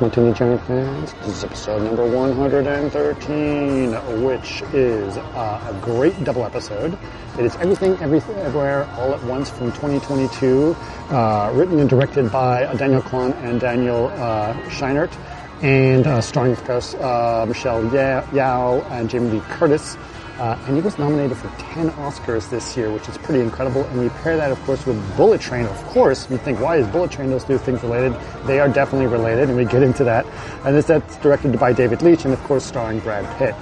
Martini Giant fans. This is episode number 113, which is uh, a great double episode. It is Everything, Everything, Everywhere, All at Once from 2022, uh, written and directed by Daniel Kwan and Daniel uh, Scheinert, and uh, starring, of course, uh, Michelle Yeoh and Jamie Lee Curtis. Uh, and he was nominated for 10 Oscars this year, which is pretty incredible. And we pair that, of course, with Bullet Train. Of course, you think, why is Bullet Train those two things related? They are definitely related, and we get into that. And this that's directed by David Leitch, and of course, starring Brad Pitt.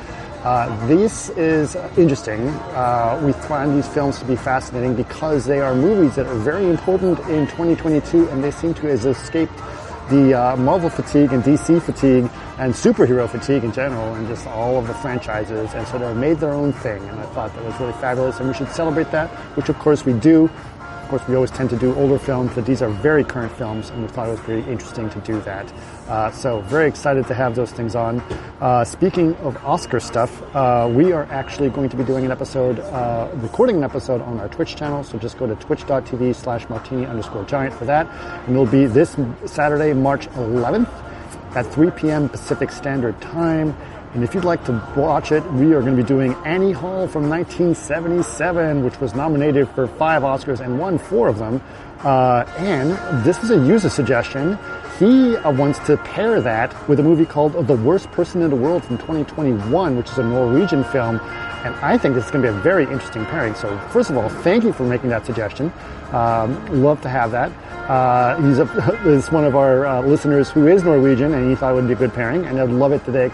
Uh, this is interesting. Uh, we find these films to be fascinating because they are movies that are very important in 2022, and they seem to have escaped the uh, Marvel fatigue and DC fatigue and superhero fatigue in general and just all of the franchises. And so they've made their own thing. And I thought that was really fabulous and we should celebrate that, which of course we do. Of course, we always tend to do older films, but these are very current films, and we thought it was pretty interesting to do that. Uh, so, very excited to have those things on. Uh, speaking of Oscar stuff, uh, we are actually going to be doing an episode, uh, recording an episode on our Twitch channel. So just go to twitch.tv slash martini underscore giant for that. And it'll be this Saturday, March 11th at 3 p.m. Pacific Standard Time. And if you'd like to watch it, we are going to be doing Annie Hall from 1977, which was nominated for five Oscars and won four of them. Uh, and this is a user suggestion. He uh, wants to pair that with a movie called The Worst Person in the World from 2021, which is a Norwegian film. And I think this is going to be a very interesting pairing. So, first of all, thank you for making that suggestion. Um, love to have that. Uh, he's, a, one of our uh, listeners who is Norwegian, and he thought it would be a good pairing. And I'd love it today.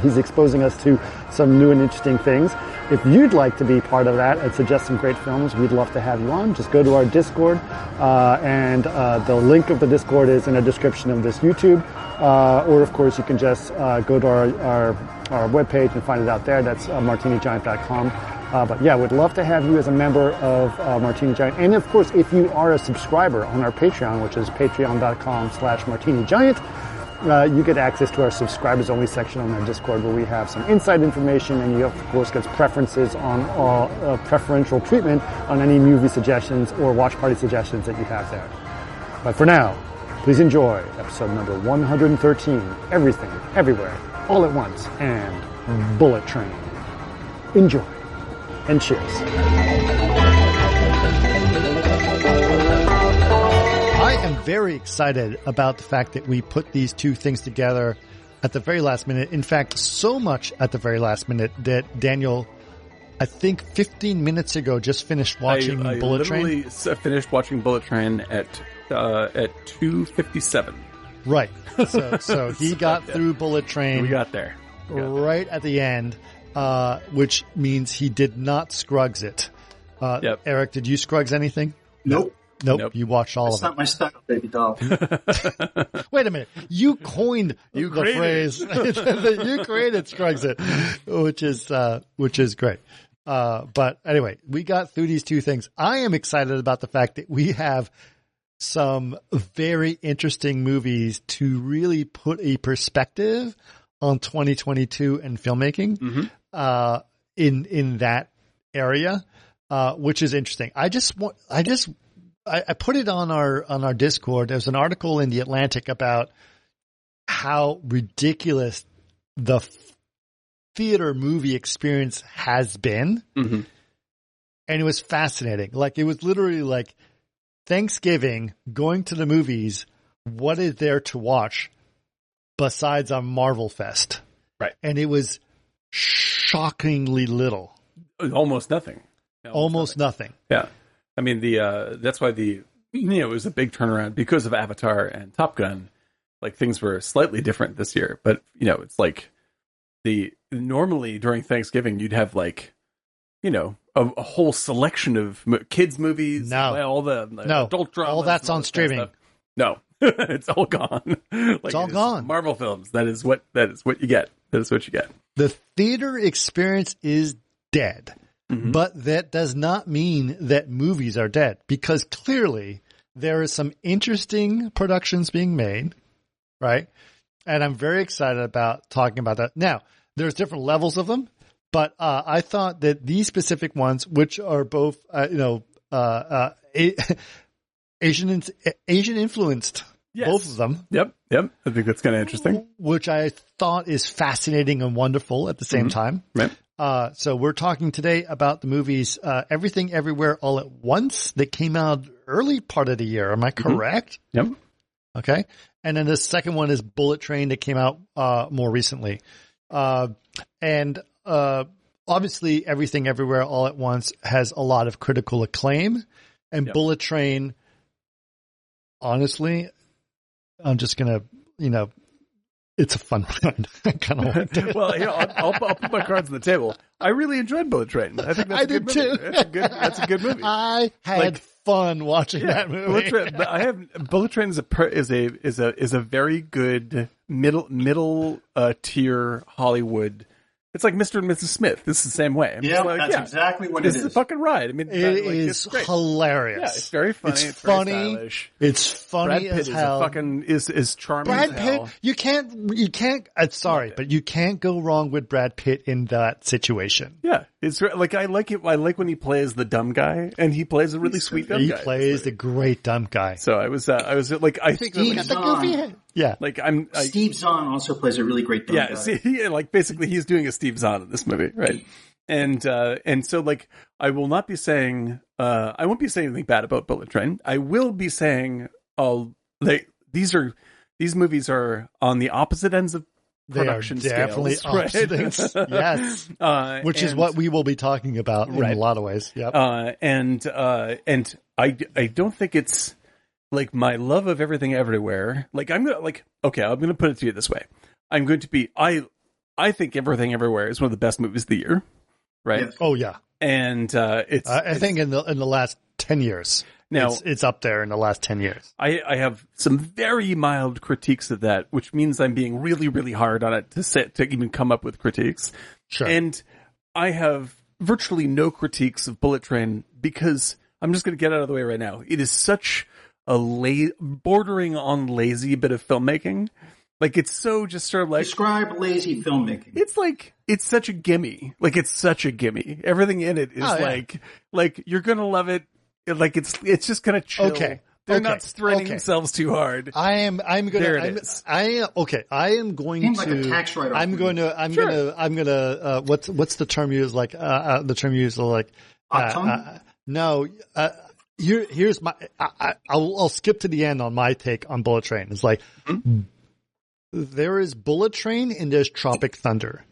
He's exposing us to some new and interesting things. If you'd like to be part of that and suggest some great films, we'd love to have you on. Just go to our Discord, uh, and uh, the link of the Discord is in the description of this YouTube. Uh, or, of course, you can just uh, go to our, our, our webpage and find it out there. That's martinigiant.com. Uh, but yeah, we'd love to have you as a member of uh, Martini Giant. And of course, if you are a subscriber on our Patreon, which is patreon.com slash martini giant, uh, you get access to our subscribers only section on our Discord where we have some inside information and you of course get preferences on uh, preferential treatment on any movie suggestions or watch party suggestions that you have there. But for now, please enjoy episode number 113, Everything, Everywhere, All at Once, and Bullet Train. Enjoy and cheers. I am very excited about the fact that we put these two things together at the very last minute. In fact, so much at the very last minute that Daniel, I think 15 minutes ago, just finished watching I, I Bullet literally Train. finished watching Bullet Train at uh, at 2:57. Right. So, so he got through Bullet Train. We got there. We got right at the end uh, which means he did not Scruggs it. Uh, Yep. Eric, did you Scruggs anything? Nope. Nope. Nope. You watched all It's of not it. my style, baby doll. Wait a minute. You coined You the created phrase. you created Scruggs it, which is, uh, which is great. Uh, but anyway, we got through these two things. I am excited about the fact that we have some very interesting movies to really put a perspective on 2022 and filmmaking Mhm. Uh, in in that area, uh, which is interesting. I just want, I just, I, I put it on our on our Discord. There's an article in the Atlantic about how ridiculous the f- theater movie experience has been, Mhm. and it was fascinating. Like it was literally like Thanksgiving, going to the movies. What is there to watch besides a Marvel Fest? Right. And it was shockingly little, Almost nothing. almost nothing. Yeah. I mean the uh that's why the you know it was a big turnaround because of Avatar and Top Gun. Like things were slightly different this year, but you know, it's like the normally during Thanksgiving you'd have like you know a, a whole selection of mo- kids movies, No. all the No. adult dramas, All that's on this kind of streaming. No, it's all gone. like It's all it gone. Marvel films. That is what that is what you get. That is what you get. The theater experience is dead. Mhm. But that does not mean that movies are dead because clearly there are some interesting productions being made, right? And I'm very excited about talking about that. Now, there's different levels of them, but uh, I thought that these specific ones, which are both, uh, you know, uh, uh, Asian Asian influenced, Yes. both of them, Yep, yep. I think that's kind of interesting. which I thought is fascinating and wonderful at the same time. Right. Uh, so we're talking today about the movies uh, Everything Everywhere All at Once that came out early part of the year. Am I correct? Yep. Okay. And then the second one is Bullet Train that came out uh, more recently. Uh, and uh, obviously, Everything Everywhere All at Once has a lot of critical acclaim. And Yep. Bullet Train, honestly, I'm just going to, you know, it's a fun one. I kind of well, you know, I'll, I'll, I'll put my cards on the table. I really enjoyed Bullet Train. I think that's I a good did movie. too. That's a good. That's a good movie. I had Like- fun watching that movie. Bullet Train. I have Bullet Train is a per, is a is a is a very good middle middle uh, tier Hollywood. It's like Mr. and Mrs. Smith. This is the same way. I'm Yeah, just like, that's yeah, exactly what this it is a fucking ride. I mean, It that, like, is it's hilarious. Yeah, it's very funny. It's, It's very funny. stylish. It's funny Brad Pitt as is hell. a fucking is is charming. Brad as Pitt, hell. you can't, you can't, I'm sorry, but you can't go wrong with Brad Pitt in that situation. Yeah, it's like I like it. I like when he plays the dumb guy, and he plays a really sweet dumb He guy. He plays the great dumb guy. So I was, uh, I was like, I think, Steve like, Zahn. Yeah. like I'm, I, Steve Zahn also plays a really great dumb yeah. guy. See, yeah, like basically, he's doing a Steve Zahn in this movie, right? And uh, and so like, I will not be saying, uh, I won't be saying anything bad about Bullet Train. I will be saying, oh, they these are these movies are on the opposite ends of They are production definitely scales, right? opposite ends. Yes. uh, Which is what we will be talking about in a lot of ways. Yep. uh, and uh, and I I don't think it's like my love of everything everywhere. Like I'm gonna like okay, I'm gonna put it to you this way. I'm going to be I I think everything everywhere is one of the best movies of the year, right? Yes. oh yeah. And uh, it's I, I think in the, in the last 10 years. Now- it's, it's up there in the last 10 years. I, I have some very mild critiques of that, which means I'm being really really hard on it to set to even come up with critiques. Sure. And I have virtually no critiques of Bullet Train because I'm just going to get out of the way right now. It is such a la- bordering on lazy bit of filmmaking. Like it's so just sort of like Describe lazy filmmaking. it's like it's such a gimme. Like it's such a gimme. Everything in it is Oh, yeah. like like you're gonna love it. Like it's it's just gonna chill. Okay. They're Okay. not straining Okay. themselves too hard. I am. I'm gonna. There it I'm, is. I okay. I am going Seems to. like a tax write-off I'm for going to. I'm Sure. gonna. I'm gonna. Uh, what's what's the term you use? Like uh, uh, the term used like. Uh, Autumn? uh, no. Uh, here, here's my. I, I, I'll, I'll skip to the end on my take on Bullet Train. It's like Mm-hmm. there is Bullet Train and there's Tropic Thunder.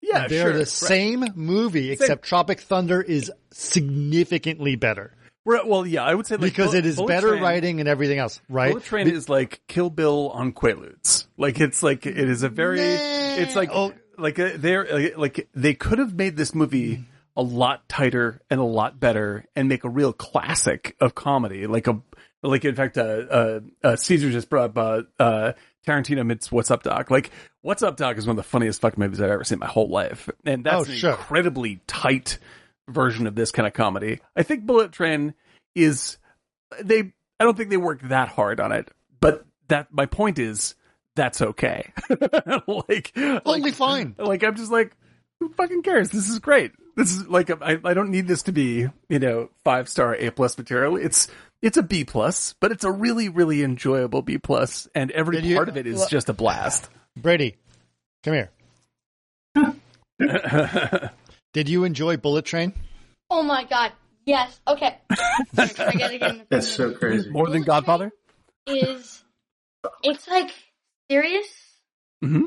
Yeah, They're sure. the Right. same movie, except Tropic Thunder is significantly better Well, yeah, I would say like, because Bullet- it is Bullet better Train- writing and everything else. Right? Bullet Train is like Kill Bill on Quaaludes. Like it's like it is a very. Nah. It's like Oh. like uh, they're like they could have made this movie a lot tighter and a lot better and make a real classic of comedy. Like a like in fact, uh, uh, uh Caesar just brought up uh, uh, Tarantino meets What's Up Doc. Like What's Up Doc is one of the funniest fucking movies I've ever seen in my whole life, and that's Oh, an sure. incredibly tight version of this kind of comedy. I think Bullet Train is they I don't think they worked that hard on it, but that my point is that's okay. like Totally like, fine. Like I'm just like who fucking cares? This is great. This is like I I don't need this to be, you know, 5 star A plus material. It's it's a B plus, but it's a really really enjoyable B plus and every Did you- part of it is just a blast. Brady, come here. Did you enjoy Bullet Train? Oh my god. Yes. Okay. I gotta get in the That's so crazy. More than Godfather? Is it's like serious. Mhm.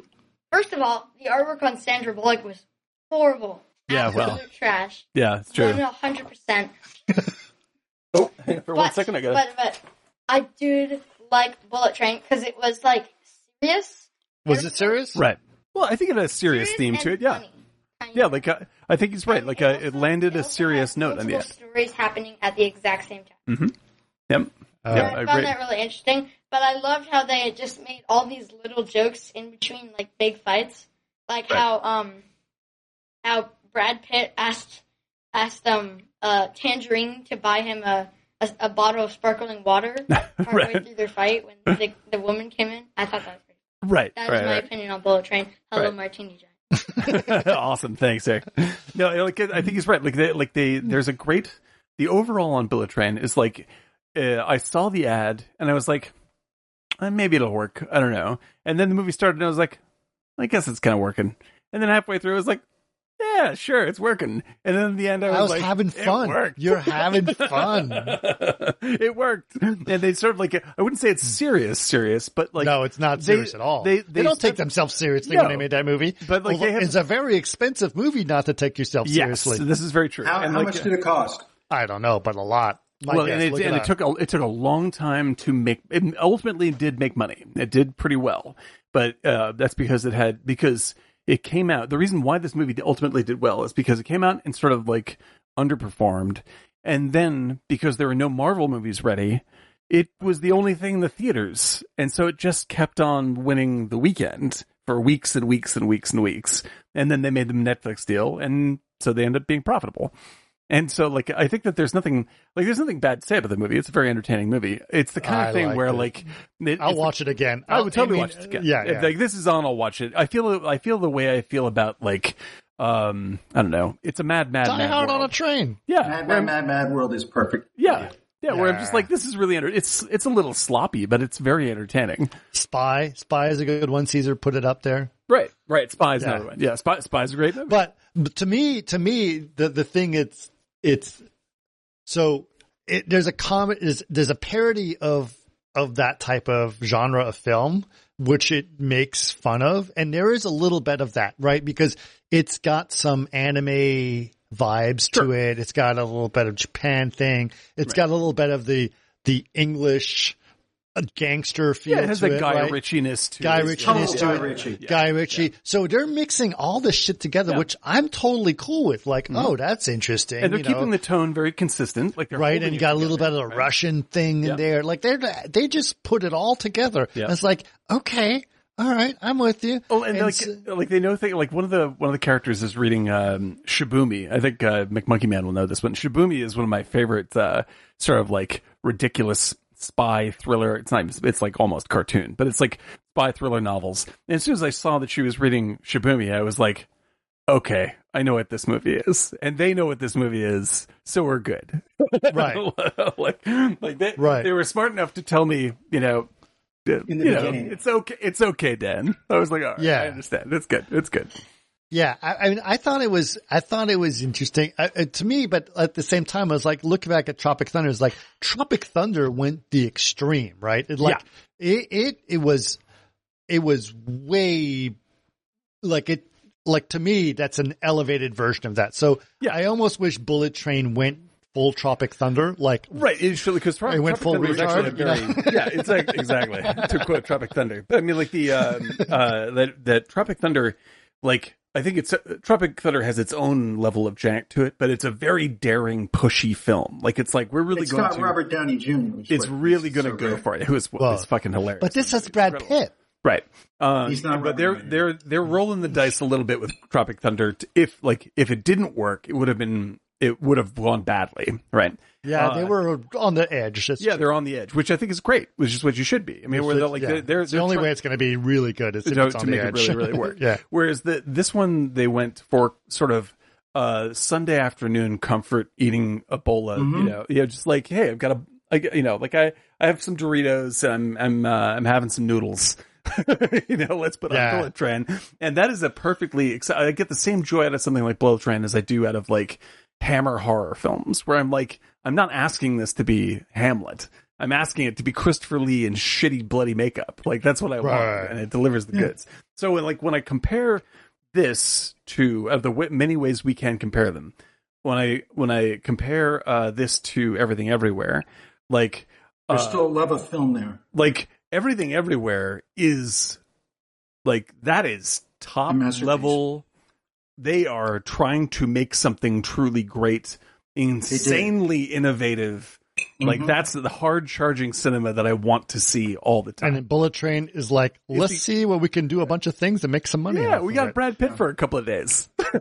First of all, the artwork on Sandra Bullock was horrible. Yeah, well. Absolute trash. Yeah, it's true. One hundred percent. Oh, for one But second I got but but I did like Bullet Train because it was like serious. Was it serious? Right. Well, I think it had a serious serious theme to it. Yeah. funny, kind Yeah, like uh, I think he's right. And Like it uh, it landed it a serious has note on the end. multiple Stories happening at the exact same time. Yep. Uh, yeah, I I found agree. that really interesting. But I loved how they just made all these little jokes in between like big fights, like Right. how um how Brad Pitt asked asked um uh Tangerine to buy him a a, a bottle of sparkling water partway Right. through their fight when the, the woman came in. I thought that was pretty. Cool. Right. That is right, my right. opinion on Bullet Train. Hello. Martini Giant. awesome. Thanks, Eric. No, like I think he's right. Like they, like they, there's a great. The overall on Bullet Train is like, uh, I saw the ad and I was like, uh, maybe it'll work. I don't know. And then the movie started, and I was like, I guess it's kind of working. And then halfway through, I was like, yeah, sure, it's working. And then in the end, I was, I was like, having fun. You're having fun. it worked. And they sort of like, I wouldn't say it's serious, serious, but like, no, it's not they- serious at all. they- They, they don't take themselves seriously No. when they made that movie. But, like, they have- it's a very expensive movie not to take yourself yes, seriously. this is very true. How, and how like, much did it cost? I don't know, but a lot. My well, guess, and, it, and it it took a, it took a long time to make. It ultimately did make money. It did pretty well, but uh, that's because it had because it came out. The reason why this movie ultimately did well is because it came out and sort of like underperformed, and then because there were no Marvel movies ready, it was the only thing in the theaters, and so it just kept on winning the weekend for weeks and weeks and weeks and weeks, and then they made the Netflix deal, and so they ended up being profitable. And so, like, I think that there's nothing, like, there's nothing bad to say about the movie. It's a very entertaining movie. It's the kind of I thing liked where, it. like, it, I'll it's- watch it again. I would totally mean, watch it again. Yeah, yeah. like, this is on, I'll watch it. I feel, I feel the way I feel about, like, um, I don't know. It's a mad, mad, Die mad Hard world. on a train. yeah, Mad, Mad, Mad, Mad World is perfect. yeah, yeah. Where I'm just like, this is really, enter- it's, it's a little sloppy, but it's very entertaining. Spy. Spy is a good one. Caesar put it up there. Right, right. Spy's Yeah. another one. Yeah, Spy, Spy's a great movie. But but to me, to me, the the thing it's it's so it, there's a comment is there's a parody of of that type of genre of film which it makes fun of. And there is a little bit of that right? Because it's got some anime vibes to it. It's got a little bit of japan thing. It's got a little bit of the the english uh, gangster feel yeah, it has that it, Guy right? Ritchie-ness to Guy it. Ritchie-ness to Guy it. Ritchie. Guy Ritchie. So they're mixing all this shit together, Yeah. which I'm totally cool with. Like, oh, that's interesting. and they're you know, keeping the tone very consistent. Like right, and you got a little bit of the right? Russian thing in there. Like they're they just put it all together. Yeah. And it's like, okay, all right, I'm with you. Oh, and, like, so- like they know thing like one of the one of the characters is reading um, Shibumi. I think uh, McMonkey Man will know this one. Shibumi is one of my favorite uh, sort of like ridiculous spy thriller. It's not. It's like almost cartoon, but it's like spy thriller novels. And as soon as I saw that she was reading Shibumi, I was like, okay, I know what this movie is, and they know what this movie is, so we're good. right. like, like they, Right. they were smart enough to tell me, you know, In the you know, it's okay. It's okay, Dan. I was like, right, Yeah. I understand. It's good. It's good. Yeah, I, I mean, I thought it was, I thought it was interesting uh, uh, to me, but at the same time, I was like, looking back at Tropic Thunder, it's like Tropic Thunder went the extreme, right? It like it, it, it was, it was way, like it, like to me, that's an elevated version of that. So Yeah. I almost wish Bullet Train went full Tropic Thunder, like Right. It's because Tropic, It went Tropic full Thunder was actually a retard, very yeah. It's like, exactly to quote Tropic Thunder. But I mean, like the um, uh, that that Tropic Thunder, like I think it's Tropic Thunder has its own level of jank to it, but it's a very daring, pushy film. Like it's like we're really It's going got to. Robert Downey Jr. which it's really going to so go great. for it. It was Well, it's fucking hilarious. but this has Brad Pitt. Right. Um, He's not but they're Robin they're they're rolling the dice a little bit with Tropic Thunder. To, if like if it didn't work, it would have been it would have gone badly. Right. Yeah, Uh, they were on the edge. That's Yeah, they're on the edge, which I think is great, which is what you should be. I mean, where they're like yeah. they're, they're, the they're only try- way it's going to be really good is if to, it's to on make the it really really work. yeah. Whereas the this one they went for sort of uh Sunday afternoon comfort eating Ebola, bowl of you know you know just like hey I've got a I, you know like I I have some Doritos and I'm I'm uh, I'm having some noodles. you know, let's put Yeah. on Bullet Train, and that is a perfectly. I get the same joy out of something like Bullet Train as I do out of like Hammer horror films, where I'm like, I'm not asking this to be Hamlet. I'm asking it to be Christopher Lee in shitty bloody makeup. Like that's what I Right. want, and it delivers the goods. So when, like when I compare this to uh, the w- many ways we can compare them, when I when I compare uh, this to Everything Everywhere, like There's uh, still love of film there. like everything everywhere is like that is top level they are trying to make something truly great insanely innovative like Mhm. that's the hard charging cinema that i want to see all the time. And then Bullet Train is like, let's the- see what we can do a bunch of things and make some money. yeah we got it. brad pitt for a couple of days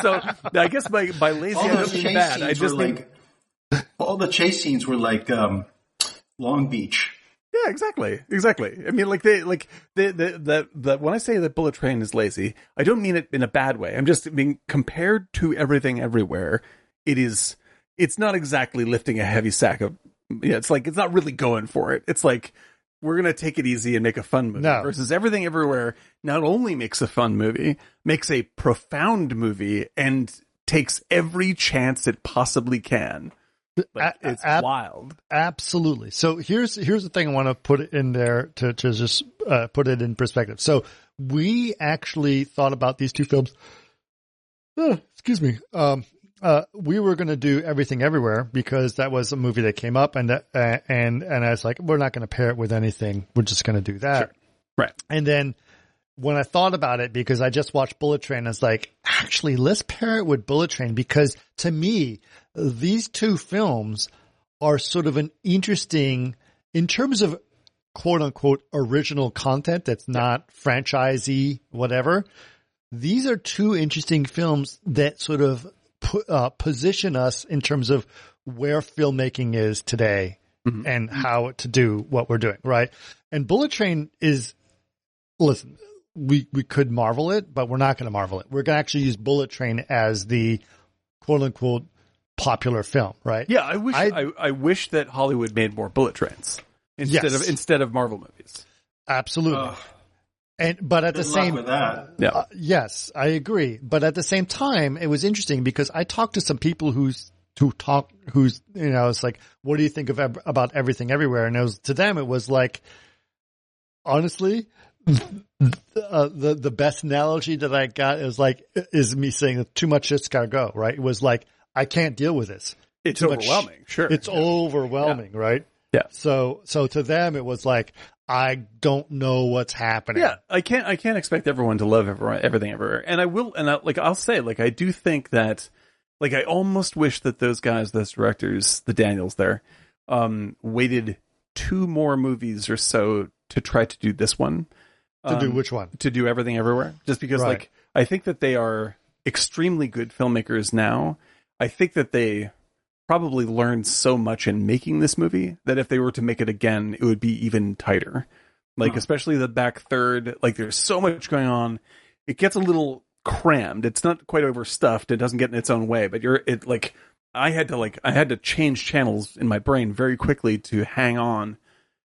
so i guess by by lazy All i those don't mean bad i just were mean like all the chase scenes were like um, Long Beach. Yeah, exactly, exactly. I mean, like they, like the, the, the, the. When I say that Bullet Train is lazy, I don't mean it in a bad way. I'm just being compared to everything everywhere. It is. It's not exactly lifting a heavy sack of Yeah, it's like it's not really going for it. It's like we're gonna take it easy and make a fun movie. No. Versus everything everywhere not only makes a fun movie, makes a profound movie and takes every chance it possibly can. Like, it's ab- wild. Absolutely. So here's here's the thing I want to put it in there to to just uh, put it in perspective. So we actually thought about these two films. Uh, excuse me. Um, uh, we were going to do everything everywhere because that was a movie that came up, and that, uh, and and I was like, we're not going to pair it with anything. We're just going to do that. Right. And then when I thought about it, because I just watched Bullet Train, I was like, actually, let's pair it with Bullet Train because to me, these two films are sort of an interesting, in terms of quote unquote original content that's not franchisee, whatever. These are two interesting films that sort of uh, position us in terms of where filmmaking is today and how to do what we're doing, right? And Bullet Train is, listen, we, we could marvel it, but we're not going to marvel it. We're going to actually use Bullet Train as the quote unquote popular film, right? Yeah, I wish I, I- I, wish that Hollywood made more bullet trains instead Yes. of instead of Marvel movies. Absolutely. Ugh, and, but at good the luck same, with that. Yeah. Uh, yes, I agree. But at the same time, it was interesting because I talked to some people who's who talk who's you know it's like, what do you think of about everything everywhere? And it was to them, it was like, honestly, uh, the the best analogy that I got is like is me saying too much shit's gotta go. Right? It was like I can't deal with this. It's Too much- overwhelming. Sure. It's overwhelming, right? Yeah. So so to them, it was like I don't know what's happening. Yeah, I can't. I can't expect everyone to love everyone, everything everywhere, and I will. And I, like I'll say, like I do think that, like I almost wish that those guys, those directors, the Daniels there, um, waited two more movies or so to try to do this one. To do Um, which one? to do everything everywhere, just because Right. like I think that they are extremely good filmmakers now. I think that they probably learned so much in making this movie that if they were to make it again, it would be even tighter. Like Huh. especially the back third, like there's so much going on. It gets a little crammed. It's not quite overstuffed. It doesn't get in its own way, but you're it like I had to like I had to change channels in my brain very quickly to hang on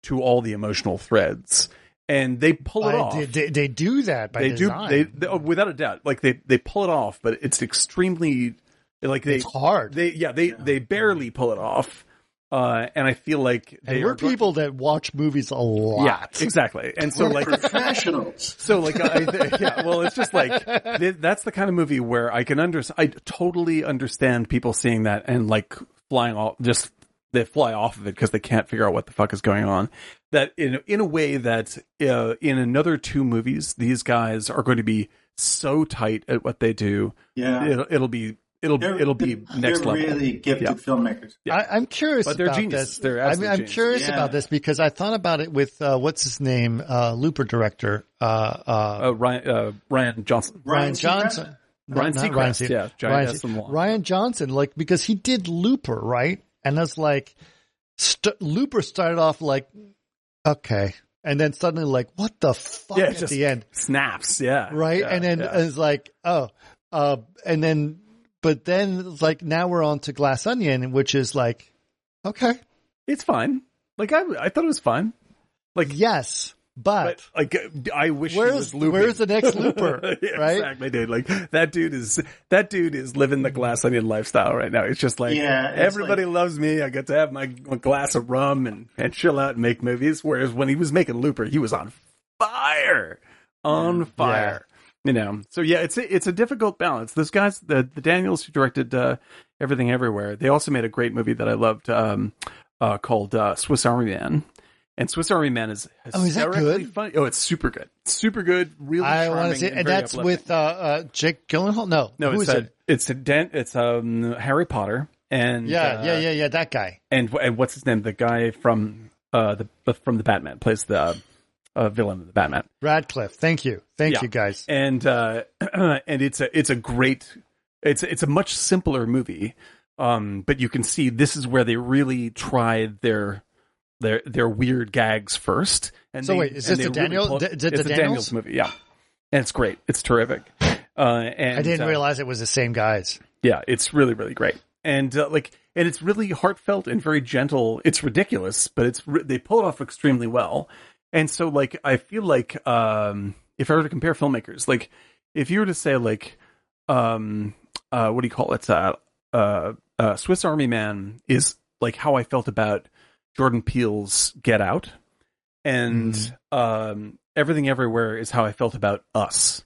to all the emotional threads. And they pull it I- off They, they, they do that by they design. do they, they oh, without a doubt like they they pull it off but it's extremely like they it's hard. they yeah they they barely pull it off uh and i feel like and they we're are go- people that watch movies a lot. yeah exactly and so We're like professionals. so like I, yeah well it's just like th- that's the kind of movie where i can under i totally understand people seeing that and like flying off just they fly off of it because they can't figure out what the fuck is going on that in in a way that uh, in another two movies these guys are going to be so tight at what they do Yeah. it'll, it'll be it'll They're- it'll be next they're level really gifted Yeah. filmmakers. Yeah. I, I'm curious But they're about geniuses. this. They're I mean, I'm geniuses. curious Yeah. about this because I thought about it with uh, what's his name, uh, Looper director, uh, uh, uh, Ryan uh, Rian Johnson Ryan Seacrest? Johnson. Ryan Not Seacrest, yeah, Ryan, S Se- and Long. Rian Johnson, like because he did Looper, right? And I was like, st- Looper started off like, okay, and then suddenly like, what the fuck Yeah, at just- the end? snaps yeah right? Yeah, and then yeah. it's like, oh, uh, and then, but then like now we're on to Glass Onion, which is like, okay, it's fine like I I thought it was fine like yes, but, but like I wish he where's was looping. where's the next Looper, Yeah, right? Exactly, dude. Like that dude is that dude is living the glass onion lifestyle right now. It's just like Yeah, it's everybody loves me. I get to have my, my glass of rum and, and chill out and make movies. Whereas when he was making Looper, he was on fire, on mm, fire. You know, so yeah, it's a, it's a difficult balance. Those guys, the the Daniels who directed uh, Everything Everywhere, they also made a great movie that I loved um, uh, called uh, Swiss Army Man. And Swiss Army Man is Oh, is that good? funny. Oh, it's super good, super good, really. I want charming to see, it. and very that's uplifting. with uh, uh, Jake Gyllenhaal. No, no, who it's is a, it? it's a dent. It's um Harry Potter and Yeah, uh, yeah, yeah, yeah. That guy. and and what's his name? The guy from uh the from the Batman plays the uh, villain of the Batman. Radcliffe. Thank you, thank Yeah. you, guys. and uh and it's a it's a great it's it's a much simpler movie um but you can see this is where they really tried their their their weird gags first and So they- wait, is this the Daniel- pull- d- did it's the the Daniels? movie yeah and it's great it's terrific uh and I didn't uh, realize it was the same guys. yeah it's really really great and uh, like, and it's really heartfelt and very gentle. It's ridiculous, but it's they pull it off extremely well. And so, like, I feel like um, if I were to compare filmmakers, like, if you were to say, like, um, uh, what do you call it? Uh, uh, uh, Swiss Army Man is like how I felt about Jordan Peele's Get Out, and um, Everything Everywhere is how I felt about Us.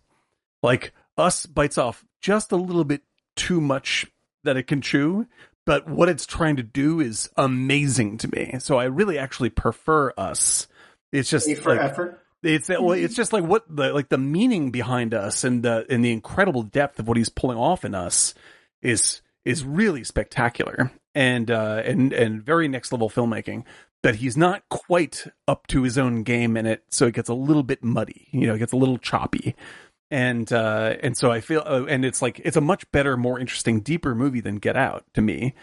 Like Us bites off just a little bit too much that it can chew, but what it's trying to do is amazing to me. So I really actually prefer Us. It's just A for like, effort. it's well, it's just like what the like the meaning behind us and the and the incredible depth of what he's pulling off in us is is really spectacular and uh and and very next level filmmaking. But he's not quite up to his own game in it, so it gets a little bit muddy. You know, it gets a little choppy. And uh and so I feel uh, and it's like it's a much better, more interesting, deeper movie than Get Out to me.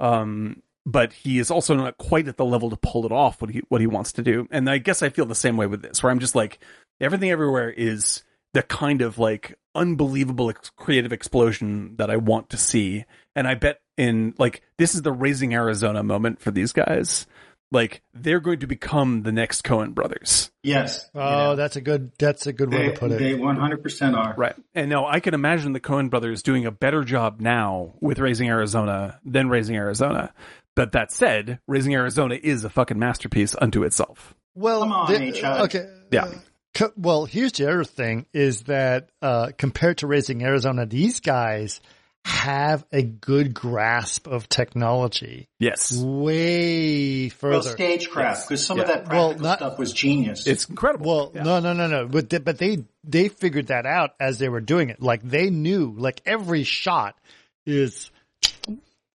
Um but he is also not quite at the level to pull it off what he what he wants to do. And I guess I feel the same way with this, where I'm just like everything everywhere is the kind of like unbelievable ex- creative explosion that I want to see. And I bet in like this is the raising Arizona moment for these guys. Like they're going to become the next Coen brothers. Yes. Oh, that's a good. That's a good way to put it. they 100% are. Right. And now I can imagine the Coen brothers doing a better job now with Raising Arizona than Raising Arizona. But that said, Raising Arizona is a fucking masterpiece unto itself. Well, Come on, the- okay. Yeah. Co- Well, here's the other thing is that uh, compared to Raising Arizona, these guys have a good grasp of technology, Yes. way further. Well, stagecraft, because some of Yeah. that Well, not- stuff was genius. It's incredible. Well, Yeah. no, no, no, no. But they, but they they figured that out as they were doing it. Like they knew, like every shot is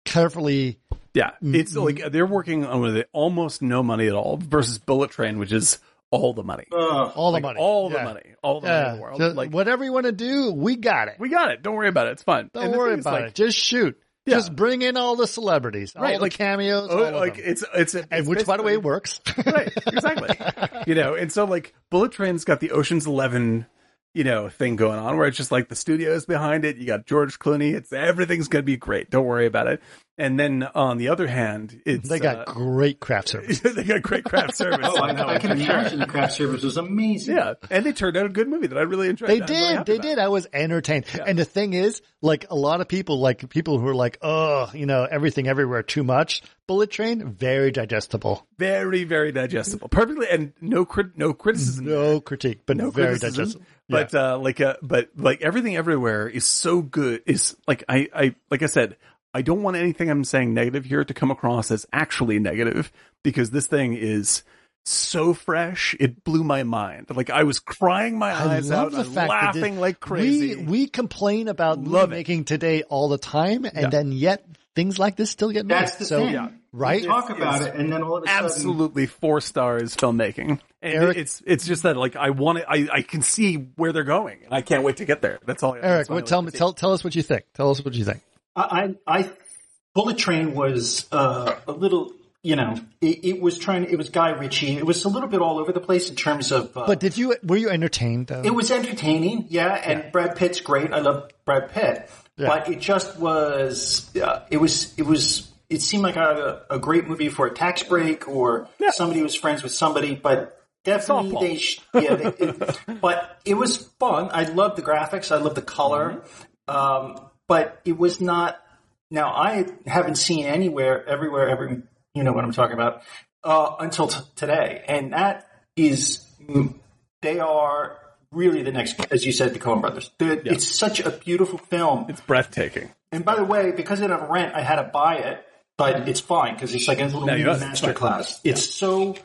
carefully. Yeah, Mm-hmm. it's like they're working on with almost no money at all versus Bullet Train, which is all the money, Ugh. All Like, the money, all the Yeah. money, all the money in the world. Just like whatever you want to do, we got it. we got it. Don't worry about it. It's fun. Don't And worry about like, it. Just shoot. Yeah. Just bring in all the celebrities, Right, all like- the cameos, Oh, all like them. it's it's a, and which, by the way, basically- works. right, exactly. you know, and so like Bullet Train's got the Ocean's Eleven, you know, thing going on where it's just like the studios behind it. You got George Clooney. It's everything's gonna be great. Don't worry about it. And then on the other hand, it's they got uh, great craft service. they got great craft service. Oh, I, I can imagine the craft service was amazing. Yeah, and they turned out a good movie that I really enjoyed. They I'm did. They about. did. I was entertained. And the thing is, like a lot of people, like people who are like, oh, you know, everything everywhere too much. Bullet Train, very digestible. Very, very digestible. Perfectly, and no crit, no criticism. No critique, but no very criticism. digestible. But uh, like, uh, but like everything everywhere is so good. Is like I, I, like I said, I don't want anything I'm saying negative here to come across as actually negative because this thing is so fresh. It blew my mind. Like I was crying my eyes out, the and fact that laughing this- like crazy. We we complain about movie Love it. making today all the time, and Yeah. then yet things like this still get made. That's the so, thing. yeah. right? You talk about it, and then all of a sudden, absolutely four stars filmmaking. And Eric- it's it's just that like I want it, I I can see where they're going, and I can't wait to get there. That's all. Eric, that's all what, tell me, tell tell us what you think. Tell us what you think. I, I, Bullet Train was uh, a little, you know, it, it was trying. It was Guy Ritchie. It was a little bit all over the place in terms of. Uh, But did you were you entertained though? it was entertaining, yeah, and Brad Pitt's great. I love Brad Pitt, Yeah. but it just was. Uh, it was. It was. It seemed like a, a great movie for a tax break or somebody was friends with somebody, but. Definitely, they. Sh- yeah, they, it, but it was fun. I love the graphics. I love the color. Um, but it was not. Now I haven't seen anywhere, everywhere, every. You know what I'm talking about. Uh, until t- today, and that is they are really the next, as you said, the Coen Brothers. They're- It's such a beautiful film. It's breathtaking. And by the way, because it on rent, I had to buy it, but it's fine because it's like a little got it. It's master class. It's so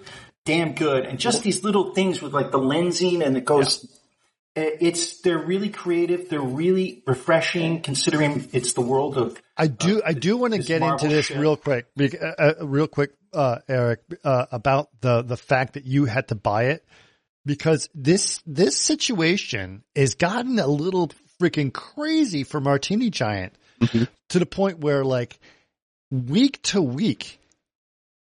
damn good, and just these little things with like the lensing, and it goes. Eh, It's they're really creative. They're really refreshing, considering it's the world of I do. I do want to get into this shit. real quick, bec- uh, uh, real quick, uh, Eric, uh, about the the fact that you had to buy it because this this situation has gotten a little freaking crazy for Martini Giant to the point where, like, week to week,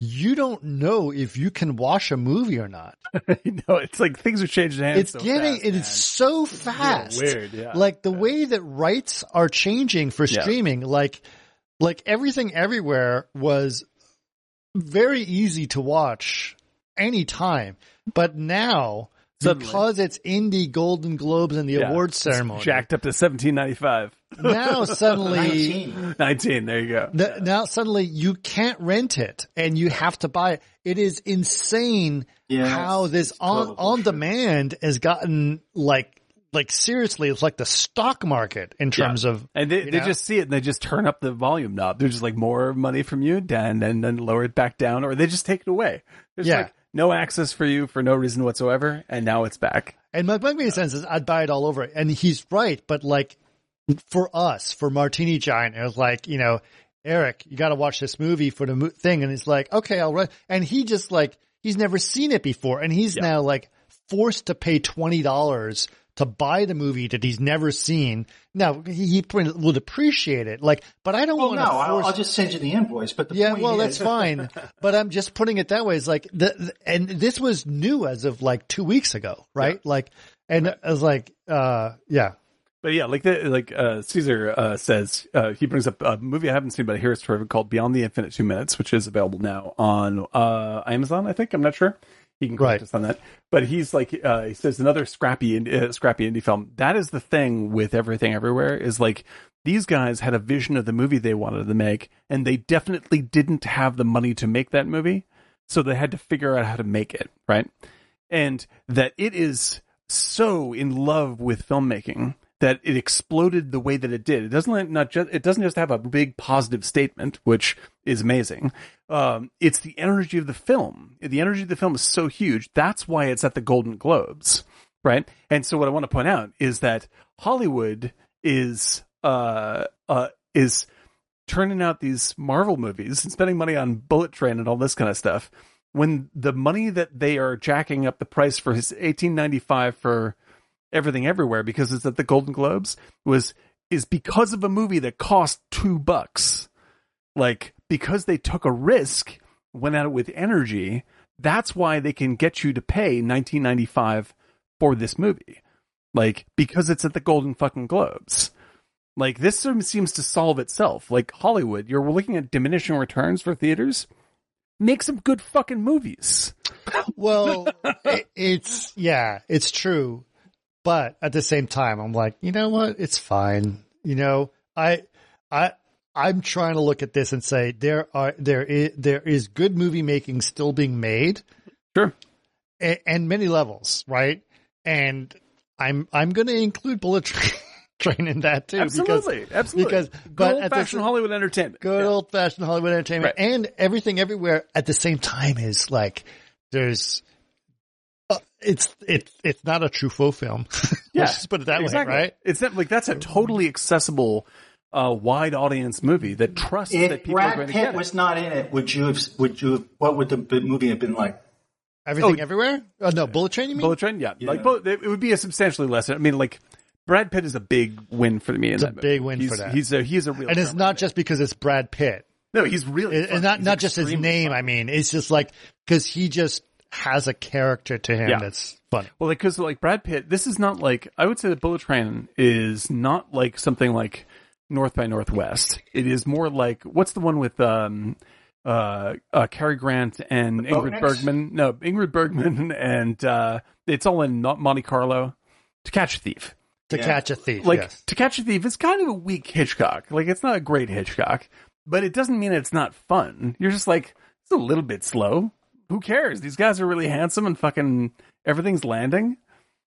you don't know if you can watch a movie or not. you know, it's like things are changing hands. It's so getting fast, it is so fast. weird, yeah. Like the way that rights are changing for Yeah. streaming, like like everything everywhere was very easy to watch anytime. But now, Suddenly. because it's in the Golden Globes and the Yeah. awards ceremony, Jacked up to seventeen ninety five. now suddenly, 19. 19, there you go. the, now suddenly you can't rent it and you have to buy it. It is insane Yeah, how this on on demand has gotten like like seriously, it's like the stock market in terms of And they, they know? just see it and they just turn up the volume knob. They're just like more money from you and and then lower it back down or they just take it away. There's Yeah. like no access for you for no reason whatsoever and now it's back. And my my main sense is I'd buy it all over. And he's right, but like for us, for Martini Giant, it was like, you know, Eric, you got to watch this movie for the mo- thing. And he's like, okay, I'll run. And he just like, he's never seen it before. And he's Yeah. now like forced to pay $20 to buy the movie that he's never seen. Now he, he would appreciate it. Like, but I don't Well, want no, to I'll, I'll just send you the invoice. But the yeah, point well, is, that's fine. But I'm just putting it that way. It's like the, the- and this was new as of like two weeks ago, right? Like, and I was like, uh, yeah, But yeah, like the, like uh, Caesar uh, says, uh, he brings up a movie I haven't seen, but I hear it's terrific called Beyond the Infinite Two Minutes, which is available now on uh, Amazon. I think I'm not sure. He can correct Right. us on that. But he's like, uh, he says another scrappy, uh, scrappy indie film. That is the thing with everything everywhere is like these guys had a vision of the movie they wanted to make, and they definitely didn't have the money to make that movie, so they had to figure out how to make it right, and that it is so in love with filmmaking that it exploded the way that it did. It doesn't not just it doesn't just have a big positive statement, which is amazing. Um, it's the energy of the film. The energy of the film is so huge. That's why it's at the Golden Globes, right? And so what I want to point out is that Hollywood is uh uh is turning out these Marvel movies and spending money on Bullet Train and all this kind of stuff. When the money that they are jacking up the price for his eighteen ninety five for everything everywhere because it's at the Golden Globes was is because of a movie that cost two bucks. Like because they took a risk, went at it with energy. That's why they can get you to pay nineteen ninety five for this movie. Like because it's at the Golden fucking Globes. Like this seems to solve itself. Like Hollywood, you're looking at diminishing returns for theaters. Make some good fucking movies. well, it, it's, yeah, it's true. But at the same time, I'm like, you know what? It's fine. You know, I, I, I'm trying to look at this and say there are, there is, there is good movie making still being made. Sure. and, and many levels, right? And I'm I'm going to include Bullet Train, Train in that too, Absolutely, because absolutely. because- good but old fashioned Hollywood entertainment. good Yeah. old fashioned Hollywood entertainment Right. and everything everywhere at the same time is like there's. It's it's it's not a Truffaut film. Yeah, Let's just put it that exactly. way, right? It's not, like that's a totally accessible, uh, wide audience movie that trusts that if people are going Brad to Pitt get was it. not in it, would you have? Would you? Have, what would the movie have been like? Everything Oh, everywhere. Oh no, Bullet Train. You mean? Bullet Train, yeah, Yeah. like both, it would be a substantially less. I mean, like Brad Pitt is a big win for me. In It's a movie. big win he's, for that. He's a he's a real, and it's not just because it's Brad Pitt. no, he's really It- and not He's not just his name. fun. I mean, it's just like because he just has a character to him Yeah. that's funny. Well, like because like Brad Pitt, this is not like I would say that Bullet Train is not like something like North by Northwest. It is more like what's the one with um uh, uh Cary Grant and The Ingrid Boatniks? Bergman? No, Ingrid Bergman and uh it's all in Mo- Monte Carlo. To Catch a Thief. To Yeah. catch a thief, Like yes. To Catch a Thief is kind of a weak Hitchcock. Like it's not a great Hitchcock, but it doesn't mean it's not fun. You're just like it's a little bit slow. Who cares? These guys are really handsome and fucking everything's landing.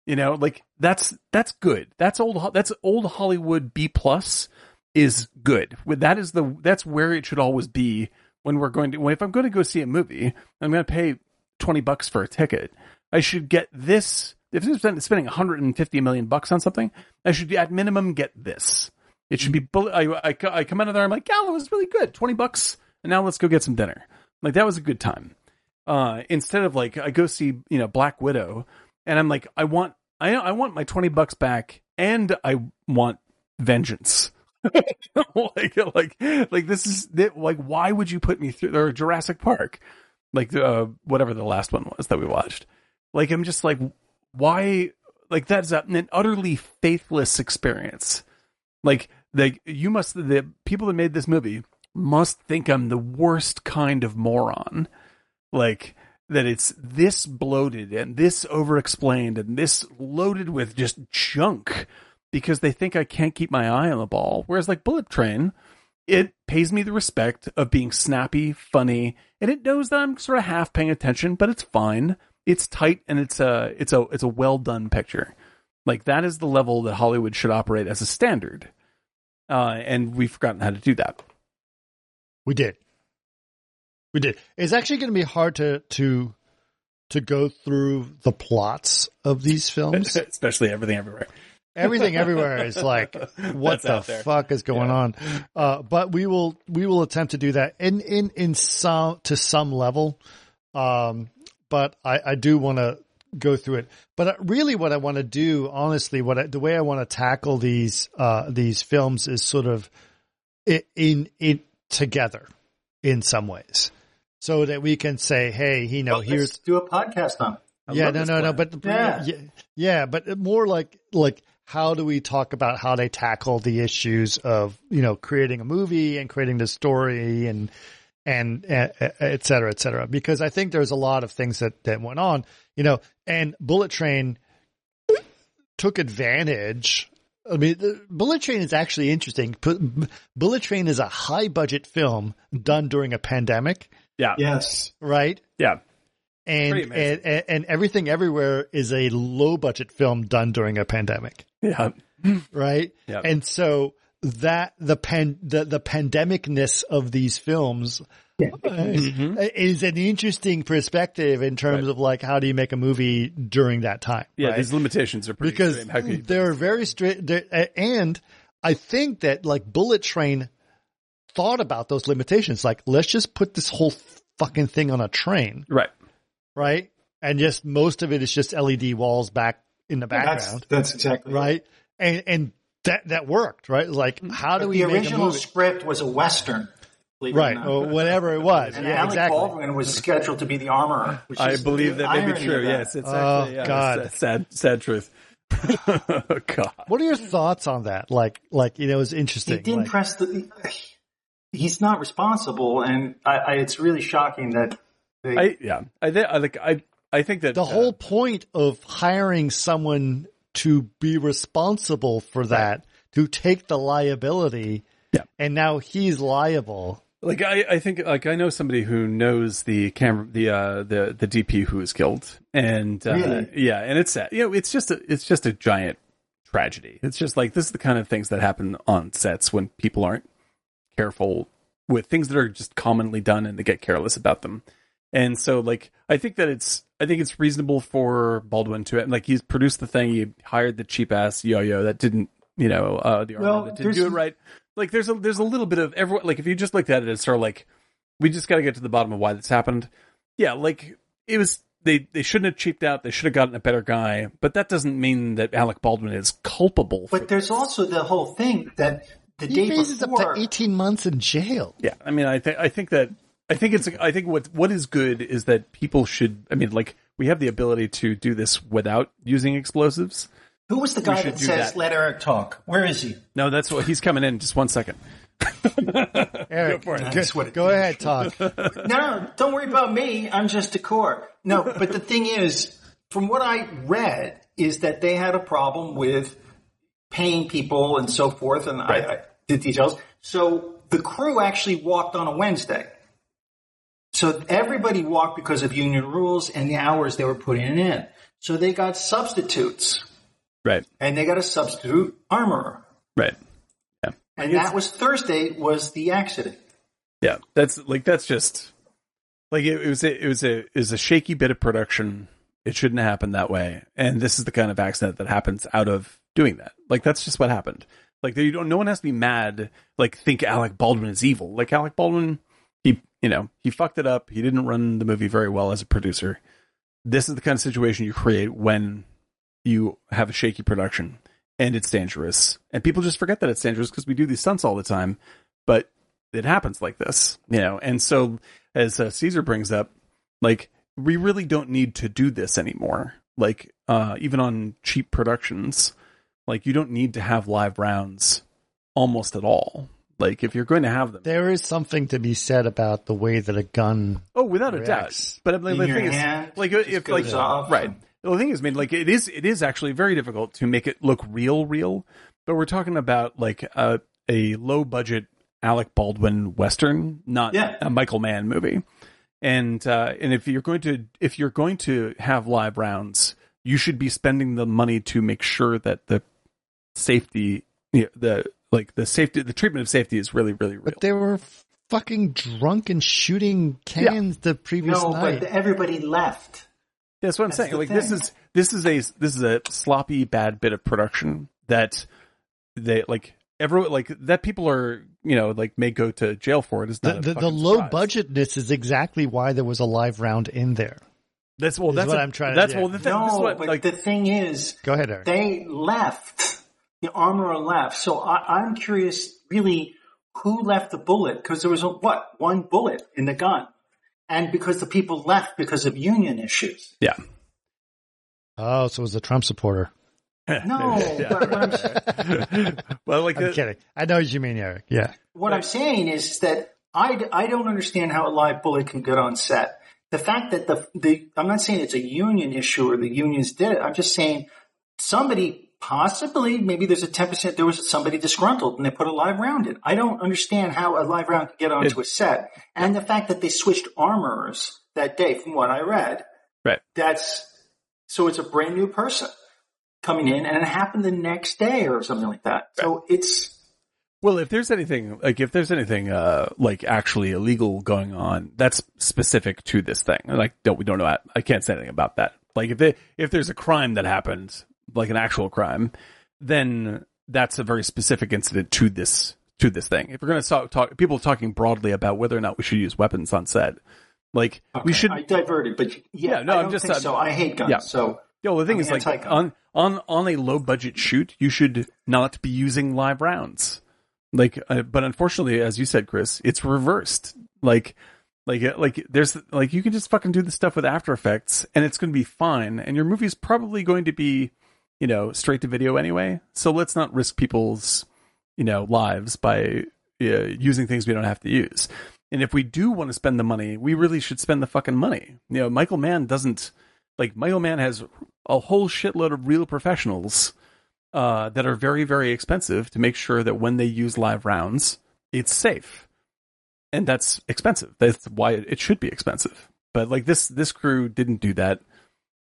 You know, like that's that's good. That's old. That's old Hollywood B plus is good. That is the that's where it should always be when we're going to. If I'm going to go see a movie, I'm going to pay twenty bucks for a ticket. I should get this. If I'm spend- spending 150 million bucks on something, I should at minimum get this. It should be. I, I I come out of there. I'm like, yeah, it was really good. Twenty bucks, and now let's go get some dinner. Like that was a good time uh, instead of like I go see you know Black Widow, and I'm like I want I I want my twenty bucks back, and I want vengeance. like like like this is like why would you put me through or Jurassic Park, like uh, whatever the last one was that we watched. Like I'm just like why like that's an utterly faithless experience. Like like you must the people that made this movie must think I'm the worst kind of moron. Like that it's this bloated and this overexplained and this loaded with just junk because they think I can't keep my eye on the ball. Whereas like Bullet Train, it pays me the respect of being snappy, funny, and it knows that I'm sort of half paying attention, but it's fine. It's tight and it's a it's a it's a well done picture. Like that is the level that Hollywood should operate as a standard. Uh, and we've forgotten how to do that. We did. We did. It's actually going to be hard to to to go through the plots of these films. Especially everything everywhere. Everything everywhere is like, what That's the fuck is going Yeah. on? Uh, but we will we will attempt to do that in in in some to some level. Um, but I I do want to go through it. But uh, really, what I want to do, honestly, what I, the way I want to tackle these uh these films is sort of in it together in some ways, so that we can say, hey, you know, Well, here's let's do a podcast on it. I yeah, love no, this no, no, but Yeah. yeah. yeah, but more like like how do we talk about how they tackle the issues of you know creating a movie and creating the story and and et cetera, et cetera. Because I think there's a lot of things that that went on, you know, and Bullet Train took advantage. I mean, the- Bullet Train is actually interesting. Bullet Train is a high budget film done during a pandemic, yeah, Yes. right? yeah. and, and and and everything everywhere is a low budget film done during a pandemic, Yeah. right? Yeah. And so that the pan the the pandemicness of these films uh, is an interesting perspective in terms Right. of like how do you make a movie during that time? Yeah, right? these limitations are pretty because. How can you- they're very straight. they're- And I think that like Bullet Train thought about those limitations. Like, let's just put this whole fucking thing on a train right. right? And just most of it is just LED walls back in the background, that's exactly right? And and that that worked, right? Like, mm-hmm. how do But we the make a original movie? script was a western, believe or Right, or whatever it was. and yeah, Alec exactly. Baldwin was scheduled to be the armorer. Which I is believe the that may be true. Yes, it's Oh, actually yeah, God. it's sad, sad truth. God. What are your thoughts on that? Like, like you know, it was interesting. He didn't Like, press the. He's not responsible, and I, I, it's really shocking that they. I yeah. I think I like I I think that the uh, whole point of hiring someone to be responsible for that, to take the liability, Yeah. and now he's liable. like I, I think like I know somebody who knows the camera the uh the the DP who was killed and uh, Really? yeah and it's sad you know it's just a it's just a giant tragedy it's just like this is the kind of things that happen on sets when people aren't careful with things that are just commonly done and they get careless about them and so like I think that it's I think it's reasonable for Baldwin to like he's produced the thing he hired the cheap ass yo-yo that didn't you know uh the armor Well, that didn't do it right like there's a there's a little bit of everyone like if you just looked at it as sort of like we just got to get to the bottom of why this happened. Yeah, like it was they they shouldn't have cheaped out. They should have gotten a better guy, but that doesn't mean that Alec Baldwin is culpable. For but there's also the whole thing that the He day faces up to eighteen months in jail. yeah, I mean, I think I think that I think it's I think what what is good is that people should. I mean, like we have the ability to do this without using explosives. who was the guy that says that. "Let Eric talk"? Where is he? No, that's what he's coming in. Just one second. Eric, for it. go, what go ahead, talk. No, no, don't worry about me. I'm just a court. No, but the thing is, from what I read, is that they had a problem with paying people and so forth, and I, I, the details. So the crew actually walked on a Wednesday. So everybody walked because of union rules and the hours they were putting in. So they got substitutes, Right, and they got a substitute armorer. right. Yeah, And that was Thursday was the accident. yeah. That's like that's just like it, it was a, it was a it was a shaky bit of production. It shouldn't happen that way. And this is the kind of accident that happens out of doing that. Like that's just what happened. Like you don't. No one has to be mad. Like think Alec Baldwin is evil. Like Alec Baldwin, he you know he fucked it up. He didn't run the movie very well as a producer. This is the kind of situation you create when you have a shaky production and it's dangerous. And people just forget that it's dangerous because we do these stunts all the time. But it happens like this, you know. And so, as uh, Caesar brings up, like we really don't need to do this anymore. Like uh, even on cheap productions, like you don't need to have live rounds almost at all. Like if you're going to have them, There is something to be said about the way that a gun. oh, without a Reacts. doubt. But I mean, the your thing is, like just if goes like off. right. The thing is, I mean, like it is it is actually very difficult to make it look real, real. But we're talking about like a a low budget Alec Baldwin western, not Yeah. a Michael Mann movie. And uh, and if you're going to if you're going to have live rounds, you should be spending the money to make sure that the safety, you know, the like the safety, the treatment of safety is really, really real. But they were fucking drunk and shooting cans the previous No, night. but everybody left. That's what I'm That's saying. the Like this is this is a this is a sloppy bad bit of production that they like everyone like that people are you know like may go to jail for it is the not a the, the low surprise. budgetness is exactly why there was a live round in there. That's well that's what i I'm trying to- That's yeah. well the thing. No, this is what, but like the thing is, Go ahead, Eric. they left. The armorer left. So I, I'm curious, really, who left the bullet? Because there was a, what one bullet in the gun, and because the people left because of union issues. yeah. oh, so it was a Trump supporter. No, but what I'm, well, like I'm the, kidding. I know what you mean, Eric. Yeah. what I'm saying is that I, I don't understand how a live bullet can get on set. The fact that the, the I'm not saying it's a union issue or the unions did it. I'm just saying somebody possibly maybe there's a 10% there was somebody disgruntled and they put a live round in. I don't understand how a live round could get onto a set. And the fact that they switched armorers that day from what I read. Right. That's so it's a brand new person coming in and it happened the next day or something like that. So it's Well, if there's anything like if there's anything uh like actually illegal going on, that's specific to this thing. Like don't we don't know I can't say anything about that. Like if they if there's a crime that happened, like an actual crime, then that's a very specific incident to this to this thing. If we're going to talk, talk people talking broadly about whether or not we should use weapons on set, like we Okay, should I diverted, but yeah, Yeah, no, I I'm don't just- I'm- so. I hate guns. yeah. So Yo, the thing I'm is like on on on a low budget shoot, you should not be using live rounds. Like, uh, but unfortunately, as you said, Chris, it's reversed. Like, like, uh, like there's like you can just fucking do the stuff with After Effects, and it's going to be fine, and your movie's probably going to be, you know, straight to video anyway. So let's not risk people's, you know, lives by uh, using things we don't have to use. And if we do want to spend the money, we really should spend the fucking money. You know, Michael Mann doesn't like Michael Mann has a whole shitload of real professionals uh, that are very, very expensive to make sure that when they use live rounds, it's safe, and that's expensive. That's why it, it should be expensive. But like this, this crew didn't do that,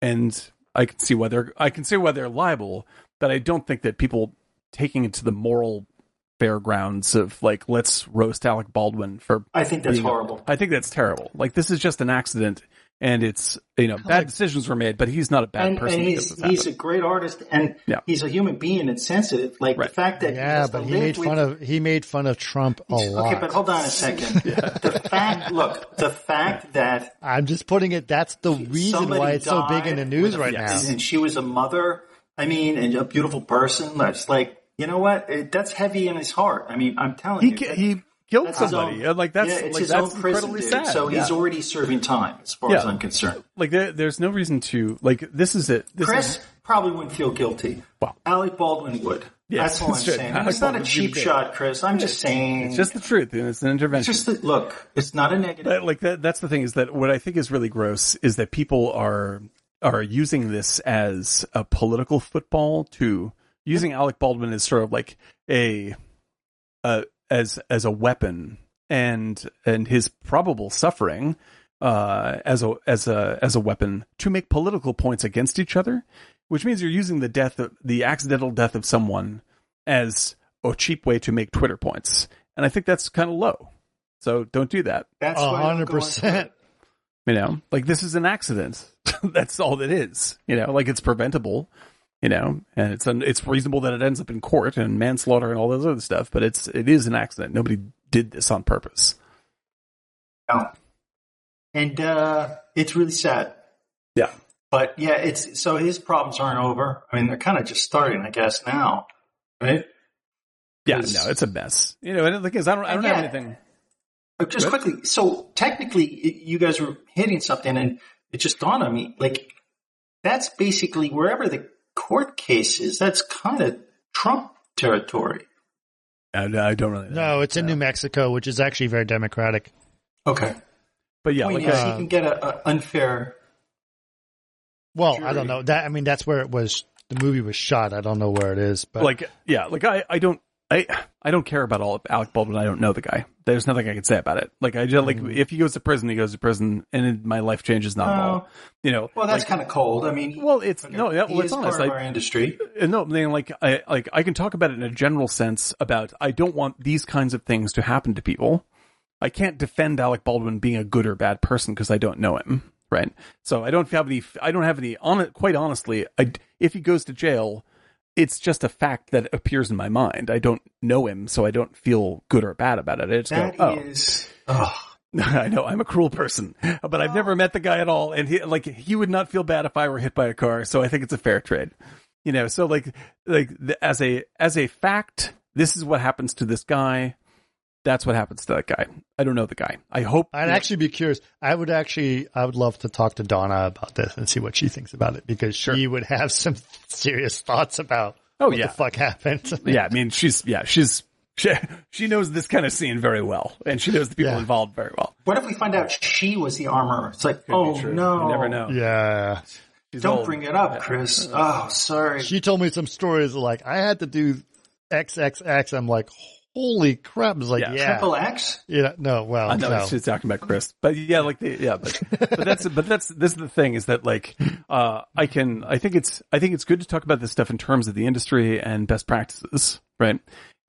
and I can see why they're I can see why they're liable. But I don't think that people taking it to the moral fairgrounds of like let's roast Alec Baldwin for I think that's being horrible. I think that's terrible. Like this is just an accident, and it's you know bad decisions were made, but he's not a bad And, person. and he's he's a great artist, and Yeah. he's a human being and sensitive. Like Right. the fact that he Yeah, has to but he made with- fun of he made fun of Trump a lot. Okay, but hold on a second. The fact, look, the fact that I'm just putting it. That's the reason why it's so big in the news a- right Yes. now. and she was a mother. I mean, and a beautiful person. That's like, you know what? It, that's heavy in his heart. I mean, I'm telling he you. ki- that- he killed that's somebody. own- like that's yeah, like that's prison, incredibly dude. sad. So he's already serving time, as far Yeah. as I'm concerned. like there, there's no reason to like this is it. This Chris is, probably wouldn't feel guilty. Well. Alec Baldwin would. Yes, That's all I'm true. saying. Alec it's not a cheap shot, Chris. I'm just saying. it's just the truth, and it's an intervention. It's just that, look, it's not a negative. But, like that, that's the thing is that what I think is really gross is that people are are using this as a political football to using Alec Baldwin as sort of like a uh, as as a weapon and and his probable suffering uh, as a as a as a weapon to make political points against each other, which means you're using the death of the accidental death of someone as a cheap way to make Twitter points, and I think that's kind of low. So don't do that. That's A why I don't hundred go on percent. You know, like this is an accident. That's all it is. You know, like it's preventable. You know, and it's un- it's reasonable that it ends up in court and manslaughter and all those other stuff. But it's it is an accident. Nobody did this on purpose. Twitter. And uh, it's really sad. Yeah. But yeah, it's so his problems aren't over. I mean, they're kind of just starting, I guess, now, right? Yeah, no, it's a mess. You know, and the thing is, I don't I don't have anything. Uh, Just Good. quickly, so technically, y- you guys were hitting something, and it just dawned on me. Like, that's basically wherever the court cases. That's kind of Trump territory. I, I don't really know. No, it's in New Mexico, which is actually very democratic. Okay. But yeah, Point like is, uh, you can get a, a unfair. Well, I don't know that. I mean, that's where it was. The movie was shot. I don't know where it is, but like yeah, like I, I don't I I don't care about all of Alec Baldwin. I don't know the guy. There's nothing I can say about it. Like I just like Mm-hmm. if he goes to prison, he goes to prison, and it, my life changes not at all. You know. Well, that's like, kind of cold. I mean, well, it's no, yeah, he well, it's honest. part of I- our industry. Uh, No, I mean, like I like I can talk about it in a general sense about I don't want these kinds of things to happen to people. I can't defend Alec Baldwin being a good or bad person because I don't know him, right? So I don't have any. I don't have any. On quite honestly, I, if he goes to jail, it's just a fact that appears in my mind. I don't know him, so I don't feel good or bad about it. I just That go, oh. is- oh. I know I'm a cruel person, but I've never met the guy at all, and he like he would not feel bad if I were hit by a car. So I think it's a fair trade, you know. So like like the, as a as a fact, this is what happens to this guy. That's what happens to that guy. I don't know the guy. I hope. I'd actually be curious. I would actually, I would love to talk to Donna about this and see what she thinks about it because she would have some serious thoughts about Oh, what yeah. the fuck happened. yeah, I mean she's yeah she's she, she knows this kind of scene very well, and she knows the people Yeah. involved very well. What if we find out she was the armorer? It's like, oh no, you never know. yeah. She's Don't old. bring it up, Chris. Oh, sorry. She told me some stories like I had to do XXX. I'm like, holy crap. It's like, Yeah. yeah. Triple X. Yeah, no, well, I know no. she's talking about Chris, but yeah, like the, yeah, but, but that's but that's this is the thing is that like uh I can I think it's I think it's good to talk about this stuff in terms of the industry and best practices, right?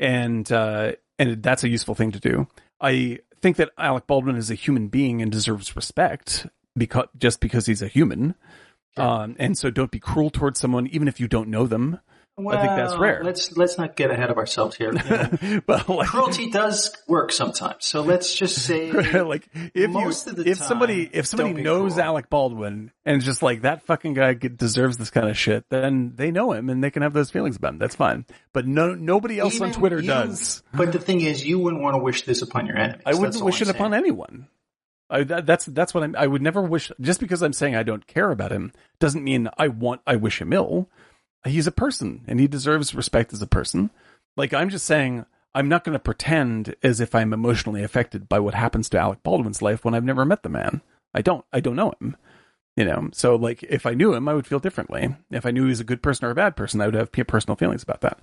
And uh and that's a useful thing to do. I think that Alec Baldwin is a human being and deserves respect because just because he's a human. Um, and so don't be cruel towards someone even if you don't know them. I think that's rare. Let's let's not get ahead of ourselves here. But like, Cruelty does work sometimes. So let's just say, like if Most you, of the if somebody if somebody knows cruel. Alec Baldwin and just like that fucking guy deserves this kind of shit, then they know him and they can have those feelings about him. That's fine. But no, nobody else on Twitter you- does. But the thing is, you wouldn't want to wish this upon your enemies. I wouldn't wish it upon anyone. I, that, that's that's what I'm. I would never wish. Just because I'm saying I don't care about him doesn't mean I want. I wish him ill. He's a person and he deserves respect as a person. Like I'm just saying, I'm not going to pretend as if I'm emotionally affected by what happens to Alec Baldwin's life when I've never met the man. I don't. I don't know him. You know. So like, if I knew him, I would feel differently. If I knew he was a good person or a bad person, I would have personal feelings about that.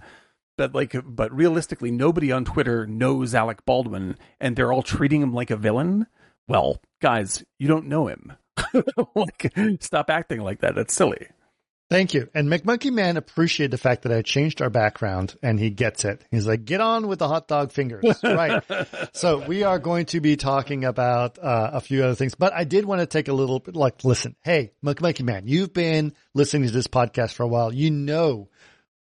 But like, but realistically, nobody on Twitter knows Alec Baldwin, and they're all treating him like a villain. Well, guys, you don't know him. like, stop acting like that. That's silly. Thank you. And McMonkey Man appreciated the fact that I changed our background and he gets it. He's like, get on with the hot dog fingers. right. So we are going to be talking about uh, a few other things, but I did want to take a little bit like, listen, hey, McMonkey Man, you've been listening to this podcast for a while. You know,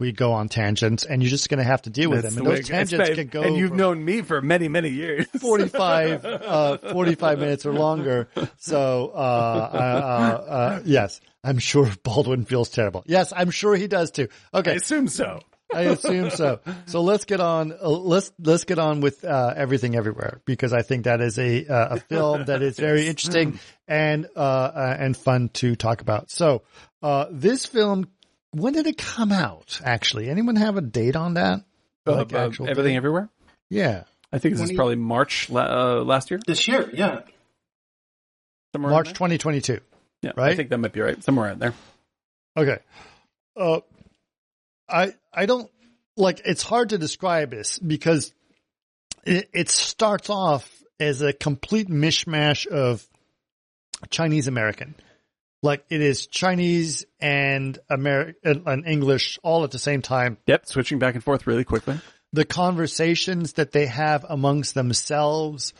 we go on tangents and you're just going to have to deal with That's them. And those tangents can go And you've known me for many, many years. 45, uh, 45 minutes or longer. So, uh, uh, uh, uh, yes, I'm sure Baldwin feels terrible. Yes, I'm sure he does too. Okay. I assume so. I assume so. So let's get on. Uh, let's let's get on with uh, everything everywhere because I think that is a uh, a film that is very interesting and uh, uh, and fun to talk about. So uh, this film, when did it come out? Actually, anyone have a date on that? Like Uh, uh, actual everything date? everywhere. Yeah, I think this When is you- probably March uh, last year. This year, yeah. Somewhere March 2022. there? Yeah, I think that might be right. Somewhere around there. Okay. Uh, I I don't like. It's hard to describe this because it, it starts off as a complete mishmash of Chinese American. Like it is Chinese and American and English all at the same time. Yep, switching back and forth really quickly. The conversations that they have amongst themselves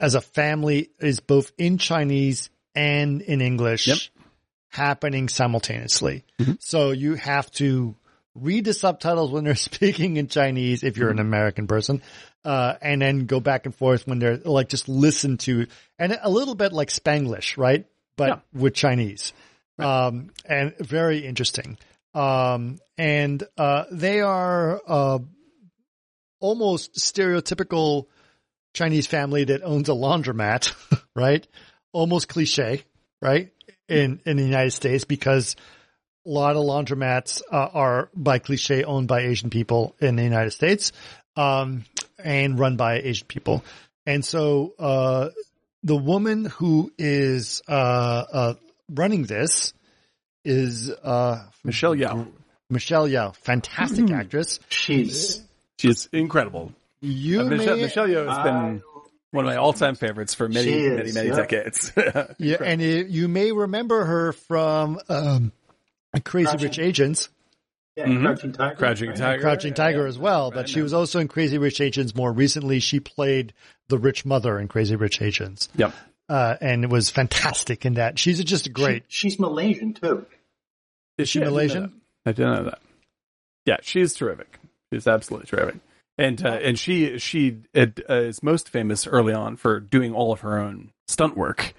as a family is both in Chinese and in English Yep. happening simultaneously. So you have to read the subtitles when they're speaking in Chinese if you're an American person, uh, and then go back and forth when they're like just listen to and a little bit like Spanglish, right? But Yeah. with Chinese, um, and very interesting. Um, and uh, they are uh, almost stereotypical Chinese family that owns a laundromat, right? Almost cliche, right? In in the United States because a lot of laundromats uh, are by cliche owned by Asian people in the United States. Um, and run by Asian people. And so, uh, the woman who is, uh, uh, running this is, uh, Michelle Yeoh. Michelle Yeoh, fantastic Hmm. actress. She's She's incredible. You Uh, Michelle, may, Michelle Yeoh has been one of my all-time favorites for many, is, many, many yeah. decades. yeah, and it, you may remember her from, um, Crazy Crouching- Rich Agents, yeah, Mhm. Crouching Tiger. Crouching? Tiger. Crouching Tiger as well, Right, but she was also in Crazy Rich Asians more recently. She played the rich mother in Crazy Rich Asians. Yep. Uh, and it was fantastic in that. She's just great. She- she's Malaysian too. Is she I Malaysian? I didn't know that. Yeah, she's terrific. She's absolutely terrific. And uh, and she she it, uh, is most famous early on for doing all of her own stunt work.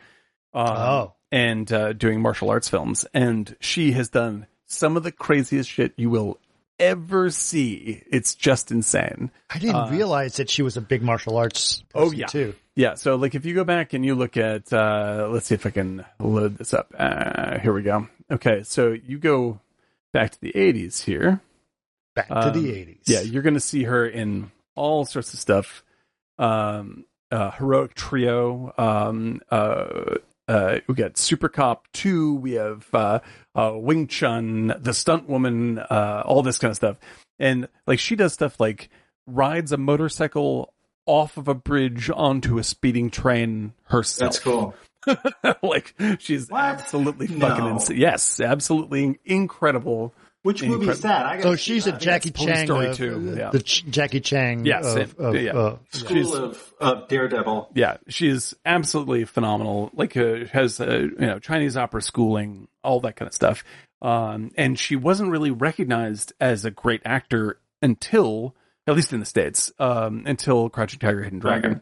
Um, Oh. and uh, doing martial arts films. And she has done some of the craziest shit you will ever see. It's just insane. I didn't Uh, realize that she was a big martial arts Oh, yeah. too. Yeah, so like if you go back and you look at, uh, let's see if I can load this up. Uh, here we go. Okay, so you go back to the 80s here. Back to Um, the 80s. Yeah, you're going to see her in all sorts of stuff. Um, uh, heroic trio. Um, uh, uh, we got Super Cop two. We have uh, uh, Wing Chun, the Stunt Woman, uh, all this kind of stuff. And like she does stuff like rides a motorcycle off of a bridge onto a speeding train herself. That's cool. like she's What? absolutely No. fucking insane. Yes, absolutely incredible. Which movie is that? I So she's see a. Jackie Police Chang. Story of- too, yeah. The Ch- Jackie Chan. Yes, of, of, yeah. uh, She's- School of, of Daredevil. Yeah, she is absolutely phenomenal. Like, uh, has uh, you know Chinese opera schooling, all that kind of stuff. Um, and she wasn't really recognized as a great actor until, at least in the states, um, until Crouching Tiger, Hidden Dragon.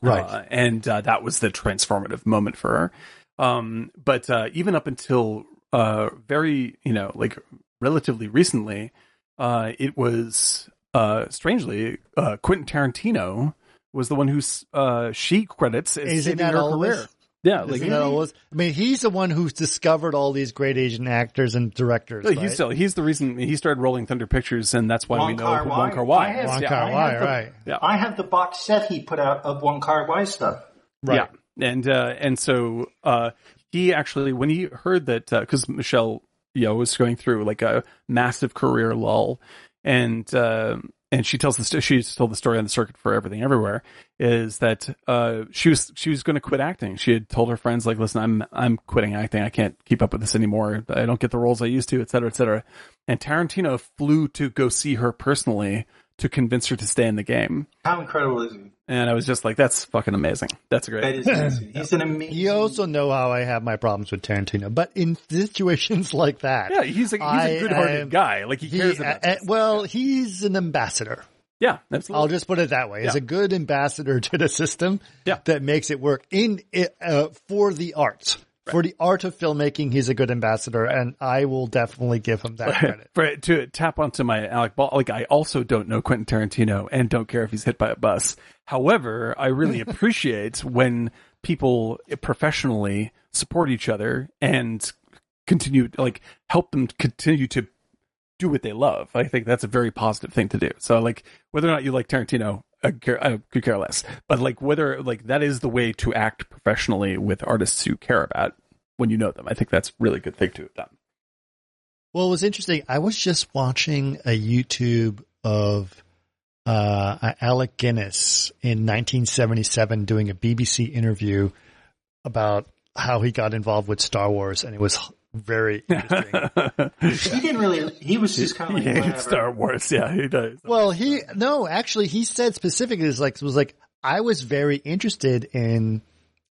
Right. Uh, and uh, that was the transformative moment for her. Um, but uh, even up until uh, very, you know, like relatively recently, uh, it was uh, strangely uh, Quentin Tarantino was the one who's uh, she credits as Isn't saving that her always? career. Yeah, like Isn't that always- I mean, he's the one who's discovered all these great Asian actors and directors. Like, right? he's still he's the reason he started rolling Thunder Pictures, and that's why we know Kar-wai. Wong Kar Wai I have- Wong Yeah. Kar Wai, the- right? Yeah. I have the box set he put out of Wong Kar Wai stuff. Right. Yeah, and uh, and so uh, he actually, when he heard that, because Michelle, you know, was going through like a massive career lull, and uh, and she tells the st- she's told the story on the circuit for everything everywhere is that uh, she was she was going to quit acting. She had told her friends like, listen, I'm I'm quitting acting. I can't keep up with this anymore. I don't get the roles I used to, et cetera, et cetera. And Tarantino flew to go see her personally to convince her to stay in the game. How incredible is he? And I was just like, that's fucking amazing. That's great. That is amazing. He's an amazing. You also know how I have my problems with Tarantino, but in situations like that, Yeah, he's a, he's I a good-hearted am- guy. Like he he, cares about. uh, this. well, he's an ambassador. yeah, absolutely. I'll just put it that way. He's Yeah. a good ambassador to the system Yeah. that makes it work in it, uh, for the art. For the art of filmmaking, he's a good ambassador, and I will definitely give him that credit. For to tap onto my Alec Ball, like I also don't know Quentin Tarantino and don't care if he's hit by a bus. However, I really appreciate when people professionally support each other and continue, like, help them continue to do what they love. I think that's a very positive thing to do. So, like, whether or not you like Tarantino, I, care, I could care less. But like, whether like that is the way to act professionally with artists you care about when you know them. I think that's a really good thing to have done. Well, it was interesting. I was just watching a YouTube of uh, Alec Guinness in 1977 doing a BBC interview about how he got involved with Star Wars, and it was very interesting. He didn't really. He was just kind of like He hates whatever. Star Wars. Yeah, he does. well, he no, actually, he said specifically is like was like I was very interested in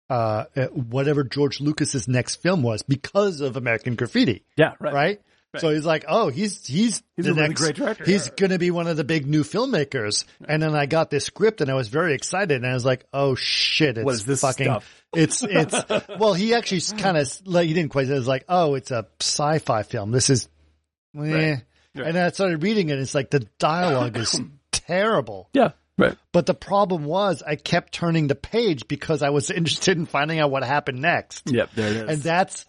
uh, uh, whatever George Lucas's next film was because of American Graffiti. Yeah, right. right? So he's like, oh, he's he's He's the a really next, great director. He's going to be one of the big new filmmakers. And then I got this script, and I was very excited. And I was like, oh shit, it's What is this fucking. stuff? It's it's. well, he actually kind of like he didn't quite. It was like, oh, it's a sci-fi film. This is. eh. Right. And I started reading it. It's like the dialogue is terrible. Yeah, right. But the problem was, I kept turning the page because I was interested in finding out what happened next. Yep, there it is. And that's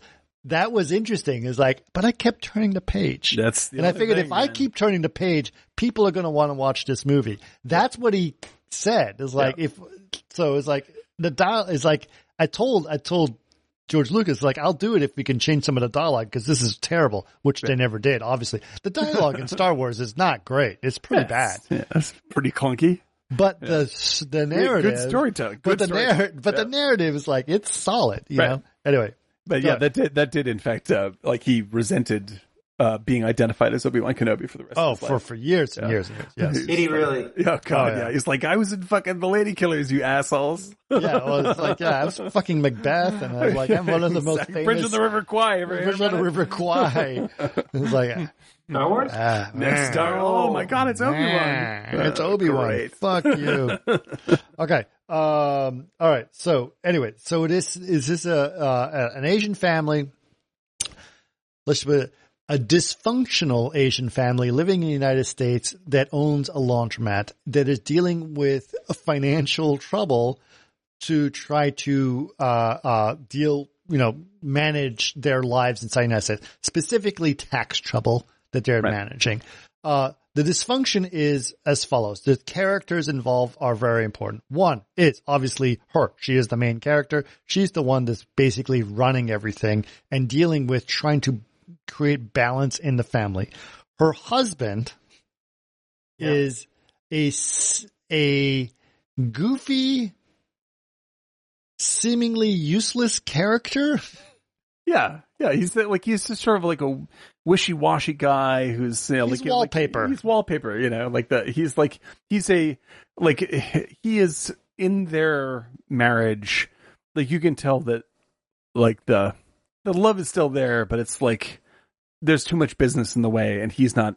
that was interesting. Is like, but I kept turning the page. That's the and I figured thing, if I keep turning the page, people are going to want to watch this movie. That's what he said. Is like if so. It's like the dial is like I told I told George Lucas like I'll do it if we can change some of the dialogue because this is terrible, which they never did. Obviously, the dialogue in Star Wars is not great. It's pretty bad. Yeah, that's pretty clunky. But the the narrative, good storytelling. But Good the narrative, but the narrative is like it's solid. You Right. know. Anyway, But yeah, that did that did in fact uh, like he resented uh, being identified as Obi Wan Kenobi for the rest oh, of his for life. for years and years and years. Yes. Did he really? Yeah, God, Oh, yeah. yeah. He's like, I was in fucking the Lady Killers, you assholes. yeah, well, it's like yeah, I was fucking Macbeth, and I was like, I'm one of the most Exactly. famous Bridge of the River Kwai. Ever hear Bridge of the? River Kwai. It's like Star Wars? ah, Next star. Oh my God, it's Obi Wan. It's Obi Wan. Fuck you. okay. Um. All right. So anyway, so this is this a uh, an Asian family? Let's put it, a dysfunctional Asian family living in the United States that owns a laundromat that is dealing with financial trouble to try to uh, uh, deal, you know, manage their lives inside the United States, specifically tax trouble that they're Right. managing. Uh, the dysfunction is as follows. The characters involved are very important. One is obviously her. She is the main character. She's the one that's basically running everything and dealing with trying to create balance in the family. Her husband Yeah. is a, s- a goofy, seemingly useless character. Yeah, yeah. He's the, like he's just sort of like a wishy-washy guy who's you know, He's like wallpaper. Like, he's wallpaper. You know, like the he's like he's a like he is in their marriage. Like you can tell that like the the love is still there, but it's like there's too much business in the way, and he's not.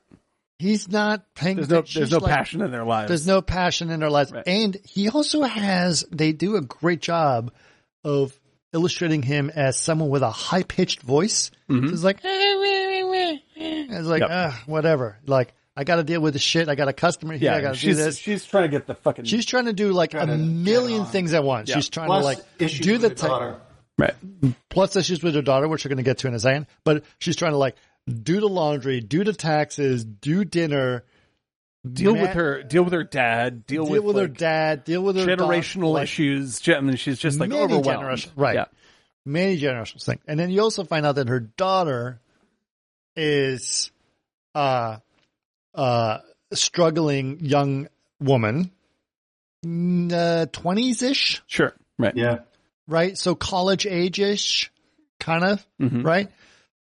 He's not paying. There's no there's no like- passion in their lives. There's no passion in their lives. Right. And he also has, they do a great job of illustrating him as someone with a high pitched voice. Mhm. It's like, it's like, Yep. ah, whatever. Like, I got to deal with the shit. I got a customer here. I got to do she's this. she's trying to get the fucking She's trying to do like a Trying to get million things at once. Yeah. She's trying Plus to like do the the ta- daughter. right. plus issues with her daughter, which we're going to get to in a second. But she's trying to like do the laundry, do the taxes, do dinner, Deal ma- with her. Deal with her dad. Deal, deal with, her like, dad, deal with her generational like, issues. Gen- I mean, she's just like many overwhelmed. generation- right. Yeah. many generational things. And then you also find out that her daughter is uh uh struggling young woman, twenties ish, Sure. Right. Yeah. right? So college age ish, kind of, Mhm. right?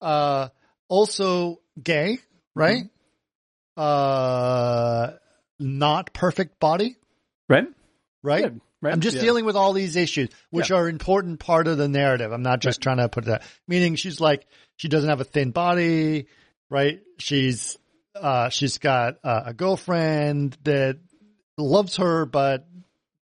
Uh, also gay, right? Uh, not perfect body, Right. right? Good. Right. I'm just Yeah. dealing with all these issues, which are important part of the narrative. I'm not just trying to put that. Meaning, she's like she doesn't have a thin body, right? She's uh, she's got uh, a girlfriend that loves her, but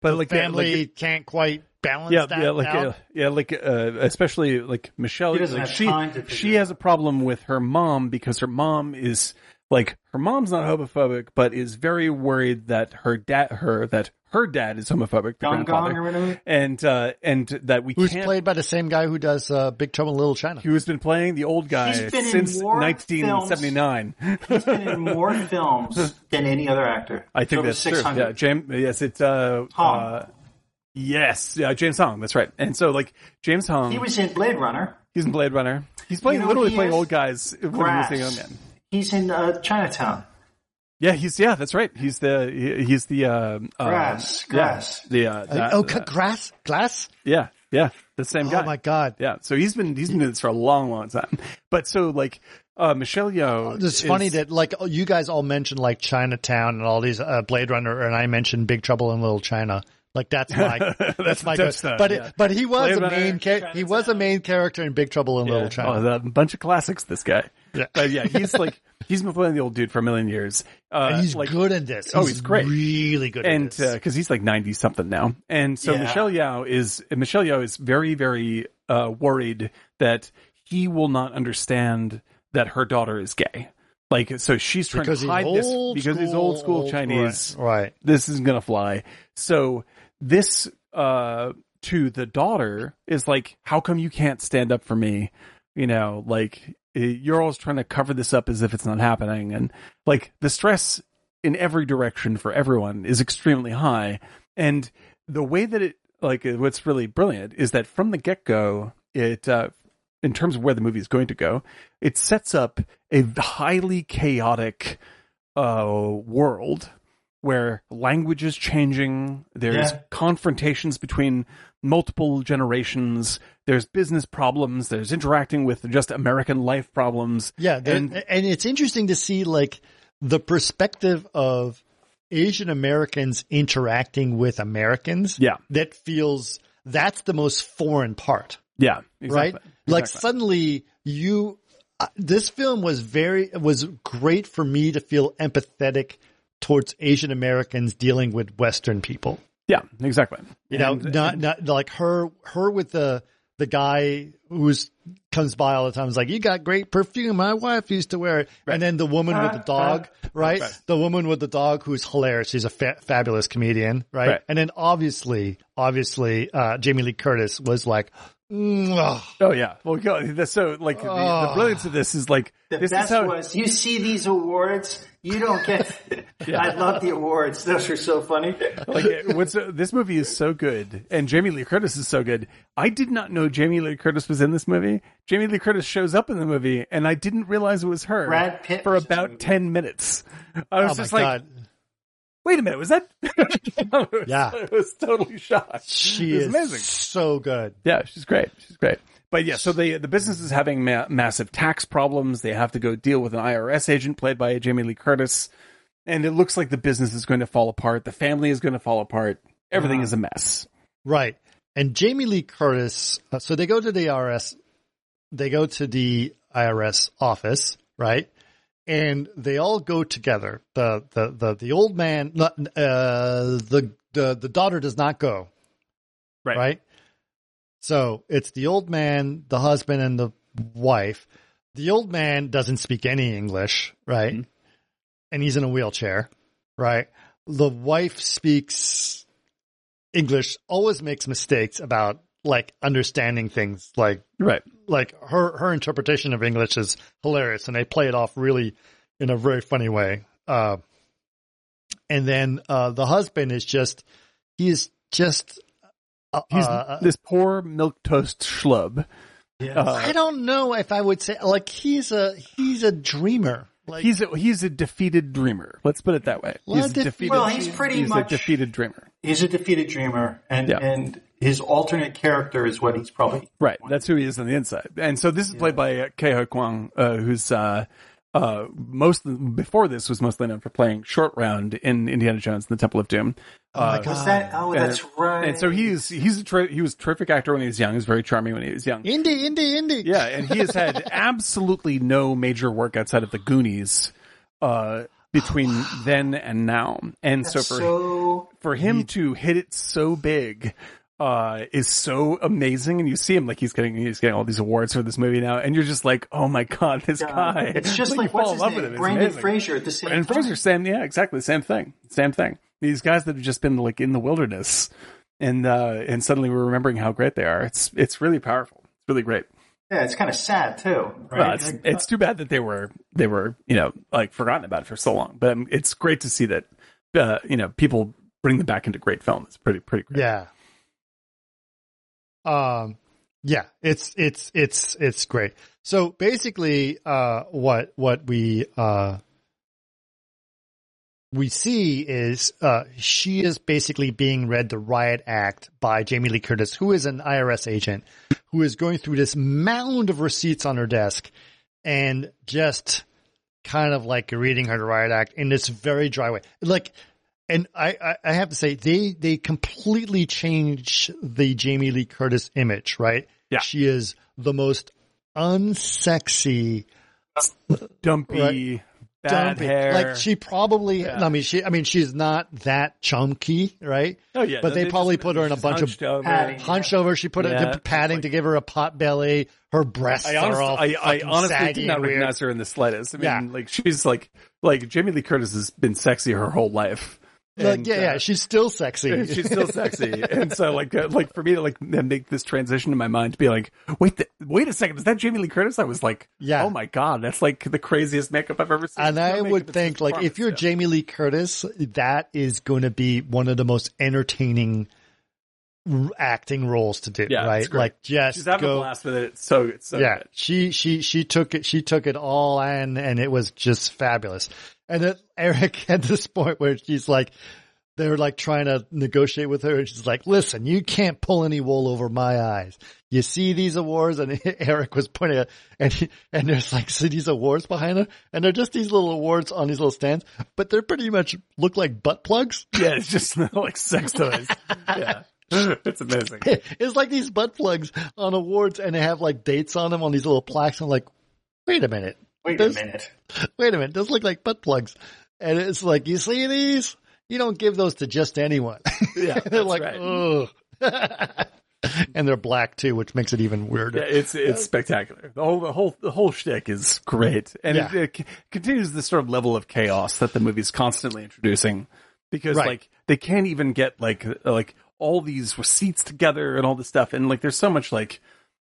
but like family like, can't quite balance yeah, that yeah, like out. uh, yeah, like uh, especially like Michelle. He like, she time to figure she has a problem with her mom because her mom is like her mom's not homophobic, but is very worried that her dad her that her dad is homophobic, the Gong grandfather, Gong or whatever. and uh, and that we Who's can't. played by the same guy who does uh, Big Trouble in Little China? who has been playing the old guy He's been in since more 1979. He's been in more films than any other actor. I think Over that's true. 600. Yeah, James. Yes, it's uh, Hong. uh yes, yeah, James Hong. That's right. And so like James Hong, He was in Blade Runner. he's in Blade Runner. He's playing You know literally he playing is? old guys when he was Grass. a young man. He's in uh, Chinatown. Yeah, he's yeah, that's right. He's the he- he's the uh, Grass, uh, grass. Yeah, the uh, that- oh, uh, grass, glass. yeah, yeah, the same guy. Oh my god! Yeah, so he's been he's been doing this for a long, long time. But so like uh, Michelle Yeoh, It's is- funny that like you guys all mentioned like Chinatown and all these uh, Blade Runner, and I mentioned Big Trouble in Little China. Like that's my that's, That's my the go- touchstone, But yeah. it, but he was Blade a Runner, main cha- he was a main character in Big Trouble in Little China. oh, a bunch of classics. This guy, Yeah. but yeah, he's like he's been playing the old dude for a million years. Uh, and he's like, good in this. oh, he's great. really good. in and this. because he's like ninety something now, and so Yeah. Michelle Yeoh is Michelle Yeoh is very very uh, worried that he will not understand that her daughter is gay. Like so, she's trying because to hide this old because he's old school Chinese. right? right. This isn't gonna fly. So this uh to the daughter is like, how come you can't stand up for me? You know, like you're always trying to cover this up as if it's not happening, and like the stress in every direction for everyone is extremely high. And the way that it, like, eh, what's really brilliant is that from the get go, it, uh, in terms of where the movie is going to go, it sets up a highly chaotic uh, world where language is changing. There's Yeah. confrontations between multiple generations. There's business problems. There's interacting with just American life problems. Yeah, And- and, it's interesting to see like the perspective of Asian Americans interacting with Americans. Yeah. that feels that's the most foreign part, Yeah, right? exactly. Like suddenly you, uh, this film was very was great for me to feel empathetic towards Asian Americans dealing with Western people. yeah, exactly. You know, And- not not like her her with the the guy who's comes by all the time is like, you got great perfume. My wife used to wear it. And then the woman with the dog, right? Right. The woman with the dog who's hilarious. She's a fa- fabulous comedian, right? Right. And then obviously, obviously, uh, Jamie Lee Curtis was like. Oh yeah. Well, go- that's so like the, the Oh. brilliance of this is like The this best is how was you see these awards, you don't get. I love the awards; those are so funny. like it- what's this movie is so good and Jamie Lee Curtis is so good. I did not know Jamie Lee Curtis was in this movie. Jamie Lee Curtis shows up in the movie and I didn't realize it was her Brad Pitt for was in the about 10 minutes. I was Oh just like, God. Wait a minute, was that? I was- Yeah. I was totally shocked. She It was is amazing. so good. Yeah, she's great. She's great. But yeah, so the the business is having ma- massive tax problems. They have to go deal with an IRS agent played by Jamie Lee Curtis, and it looks like the business is going to fall apart. The family is going to fall apart. Everything is a mess. Right. And Jamie Lee Curtis, uh, so they go to the IRS, they go to the IRS office, right? And they all go together. The, the, the, the old man, uh, the, the, the daughter does not go. Right. Right. So it's the old man, the husband and the wife. The old man doesn't speak any English, right? Mhm. And he's in a wheelchair, right? The wife speaks English, always makes mistakes about like understanding things like Right. Like her her interpretation of English is hilarious, and they play it off really in a very funny way. Uh, and then uh, the husband is just he is just uh, He's uh, this poor milk toast schlub. Yeah. Uh, I don't know if I would say like he's a he's a dreamer. Like he's a, he's a defeated dreamer. Let's put it that way. Well, he's a defeated. Well, he's pretty he's much- a defeated dreamer. He's a defeated dreamer, and Yeah. and his alternate character is what he's probably Right. That's who he is on the inside. And so this is played by uh, Ke Huy Quan, uh, who's uh, uh, most before this was mostly known for playing Short Round in Indiana Jones and the Temple of Doom. Oh my Uh, God. Was that? Oh, that's right. And so he's he's a ter- he was a terrific actor when he was young. He was very charming when he was young. indie, indie, indie. Yeah, and he has had absolutely no major work outside of the Goonies uh, between then and now. And so for so for him to hit it so big uh is so amazing and you see him like he's getting he's getting all these awards for this movie now and you're just like oh my god this guy It's just you like fall what's in his love name? with him. Brendan. Fraser at the same Brendan time. Fraser same yeah exactly same thing same thing these guys that have just been like in the wilderness and uh and suddenly we're remembering how great they are it's it's really powerful it's really great Yeah, it's kind of sad too, right? well, it's Like, it's too bad that they were they were you know like forgotten about for so long but um, it's great to see that uh, you know people bring them back into great film it's pretty pretty great Yeah. Um yeah, it's it's it's it's great. So basically uh what what we uh we see is uh she is basically being read the riot act by Jamie Lee Curtis, who is an IRS agent who is going through this mound of receipts on her desk and just kind of like reading her riot act in this very dry way. Like and I, I, have to say they they completely change the Jamie Lee Curtis image, right? Yeah. She is the most unsexy, dumpy, Right. bad dumpy- hair. Like she probably, Yeah. I mean, she, I mean, she's not that chunky, right? oh yeah, but they probably just- put her in a bunch of hunched over. padding. Hunched over, she put Yeah. a padding to give her a pot belly. Her breasts I are honestly, all I, I honestly saggy did not weird. recognize her in the slightest. I mean, Yeah. like she's like like Jamie Lee Curtis has been sexy her whole life, Like, And, yeah, uh, yeah, she's still sexy. she's still sexy, and so like uh, like for me to like make this transition in my mind to be like, wait, th- wait a second, is that Jamie Lee Curtis? I was like, Yeah. oh my god, that's like the craziest makeup I've ever seen. And No I would think, like, if you're performance, Jamie Lee Curtis, that is going to be one of the most entertaining acting roles to do, Yeah, right? Like, just she's having a go, blast with it. It's so it's so yeah, good. she she she took it. She took it all in, and it was just fabulous. And then Eric at this point where she's like, they're like trying to negotiate with her, and she's like, "Listen, you can't pull any wool over my eyes. You see these awards?" And Eric was pointing at, and he, and there's like see these awards behind her, and they're just these little awards on these little stands, but they're pretty much look like butt plugs. Yeah, it's just like sex toys. yeah, it's amazing. it's like these butt plugs on awards, and they have like dates on them on these little plaques. I'm like, wait a minute. Wait Those- a minute. wait a minute, those look like butt plugs. And it's like, you see these? You don't give those to just anyone. Yeah, they're like, ugh. and they're black too, which makes it even weirder. Yeah, it's it's spectacular. The whole the whole the whole shtick is great, and it, Yeah. it c- continues this sort of level of chaos that the movie's constantly introducing, because Right. like they can't even get like like all these receipts together and all this stuff, and like there's so much like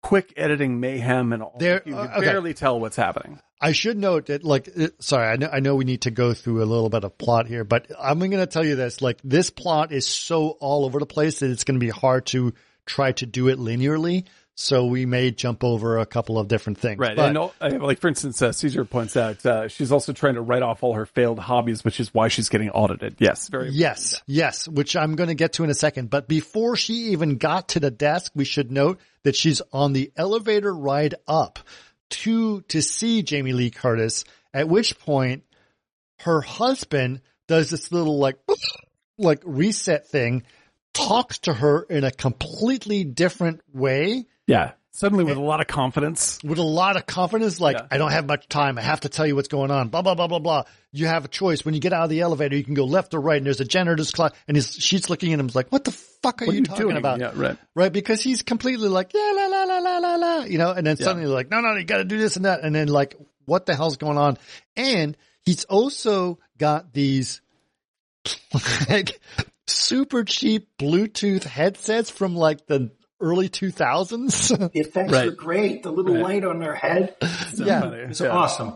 quick editing mayhem and all. There- you uh, can okay. barely tell what's happening. I should note that, like, it, sorry, I know, I know we need to go through a little bit of plot here, but I'm going to tell you this, like, this plot is so all over the place that it's going to be hard to try to do it linearly. So we may jump over a couple of different things. Right, But- and all, uh, like for instance, uh, Caesar points out uh, she's also trying to write off all her failed hobbies, which is why she's getting audited. Yes, very Yes, yes, which I'm going to get to in a second. But before she even got to the desk, we should note that she's on the elevator ride up to to see Jamie Lee Curtis. At which point, her husband does this little like like reset thing, talks to her in a completely different way yeah. Suddenly, with eh. a lot of confidence. with a lot of confidence, like, Yeah. I don't have much time. I have to tell you what's going on. Blah, blah, blah, blah, blah. You have a choice. When you get out of the elevator, you can go left or right, and there's a janitor's clock. And he's, she's looking at him like, what the fuck are What you, are you talking doing? about? Yeah, right. Right? Because he's completely like, yeah, la, la, la, la, la, la, you know, and then suddenly like, no, no, you got to do this and that. And then like, what the hell's going on? And he's also got these like super cheap Bluetooth headsets from like the early 2000s. The effects Right. are great. The little Right. light on their head. yeah. funny. It's Yeah. awesome.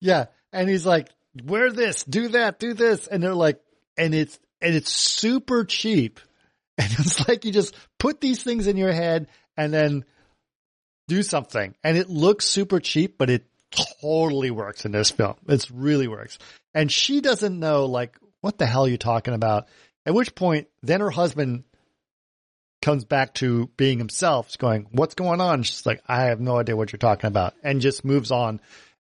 Yeah. And he's like, wear this, do that, do this. And they're like, and it's, and it's super cheap. And it's like you just put these things in your head and then do something. And it looks super cheap, but it totally works in this film. It really works. And she doesn't know like, what the hell are you talking about? At which point, then her husband comes back to being himself, He's going, what's going on? She's like, I have no idea what you're talking about and just moves on.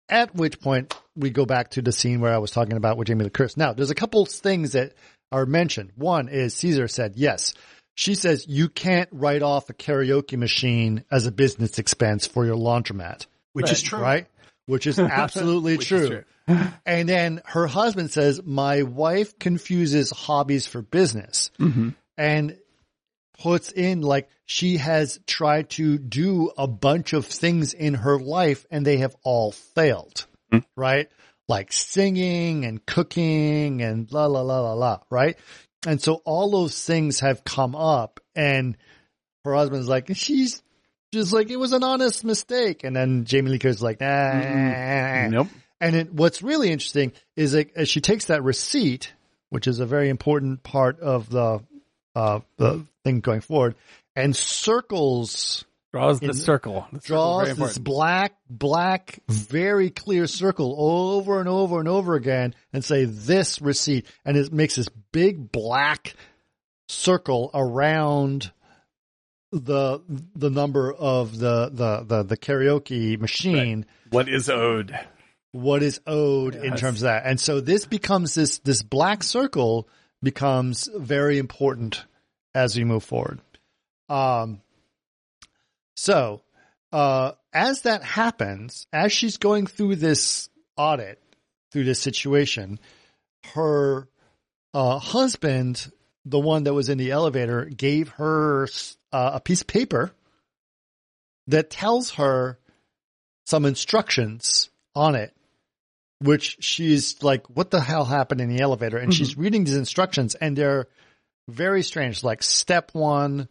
At which point we go back to the scene where I was talking about with Jamie Lee Curtis. Now, there's a couple things that are mentioned. One is Caesar said yes. She says you can't write off a karaoke machine as a business expense for your laundromat, Which is true. right? Which is absolutely Which is true. And then her husband says, my wife confuses hobbies for business mm-hmm. and puts in like she has tried to do a bunch of things in her life and they have all failed, hmm. right? Like singing and cooking and la la la la la, right? And so all those things have come up and her husband's like, she's just like, it was an honest mistake. And then Jamie Lee Curtis like, nah. Mm-hmm. Nope. And it, what's really interesting is that as she takes that receipt, which is a very important part of the uh, the thing going forward, and circles Draws the In- circle. The draws very this black, black, very clear circle over and over and over again, and say this receipt, and it makes this big black circle around the the number of the the the, the karaoke machine What is owed? what is owed in terms of that. And so this becomes this, this black circle becomes very important as we move forward. Um, so, uh, as that happens, as she's going through this audit, through this situation, her, uh, husband, the one that was in the elevator, gave her uh, a piece of paper that tells her some instructions on it which she's like, what the hell happened in the elevator? And she's reading these instructions and they're very strange. Like step one,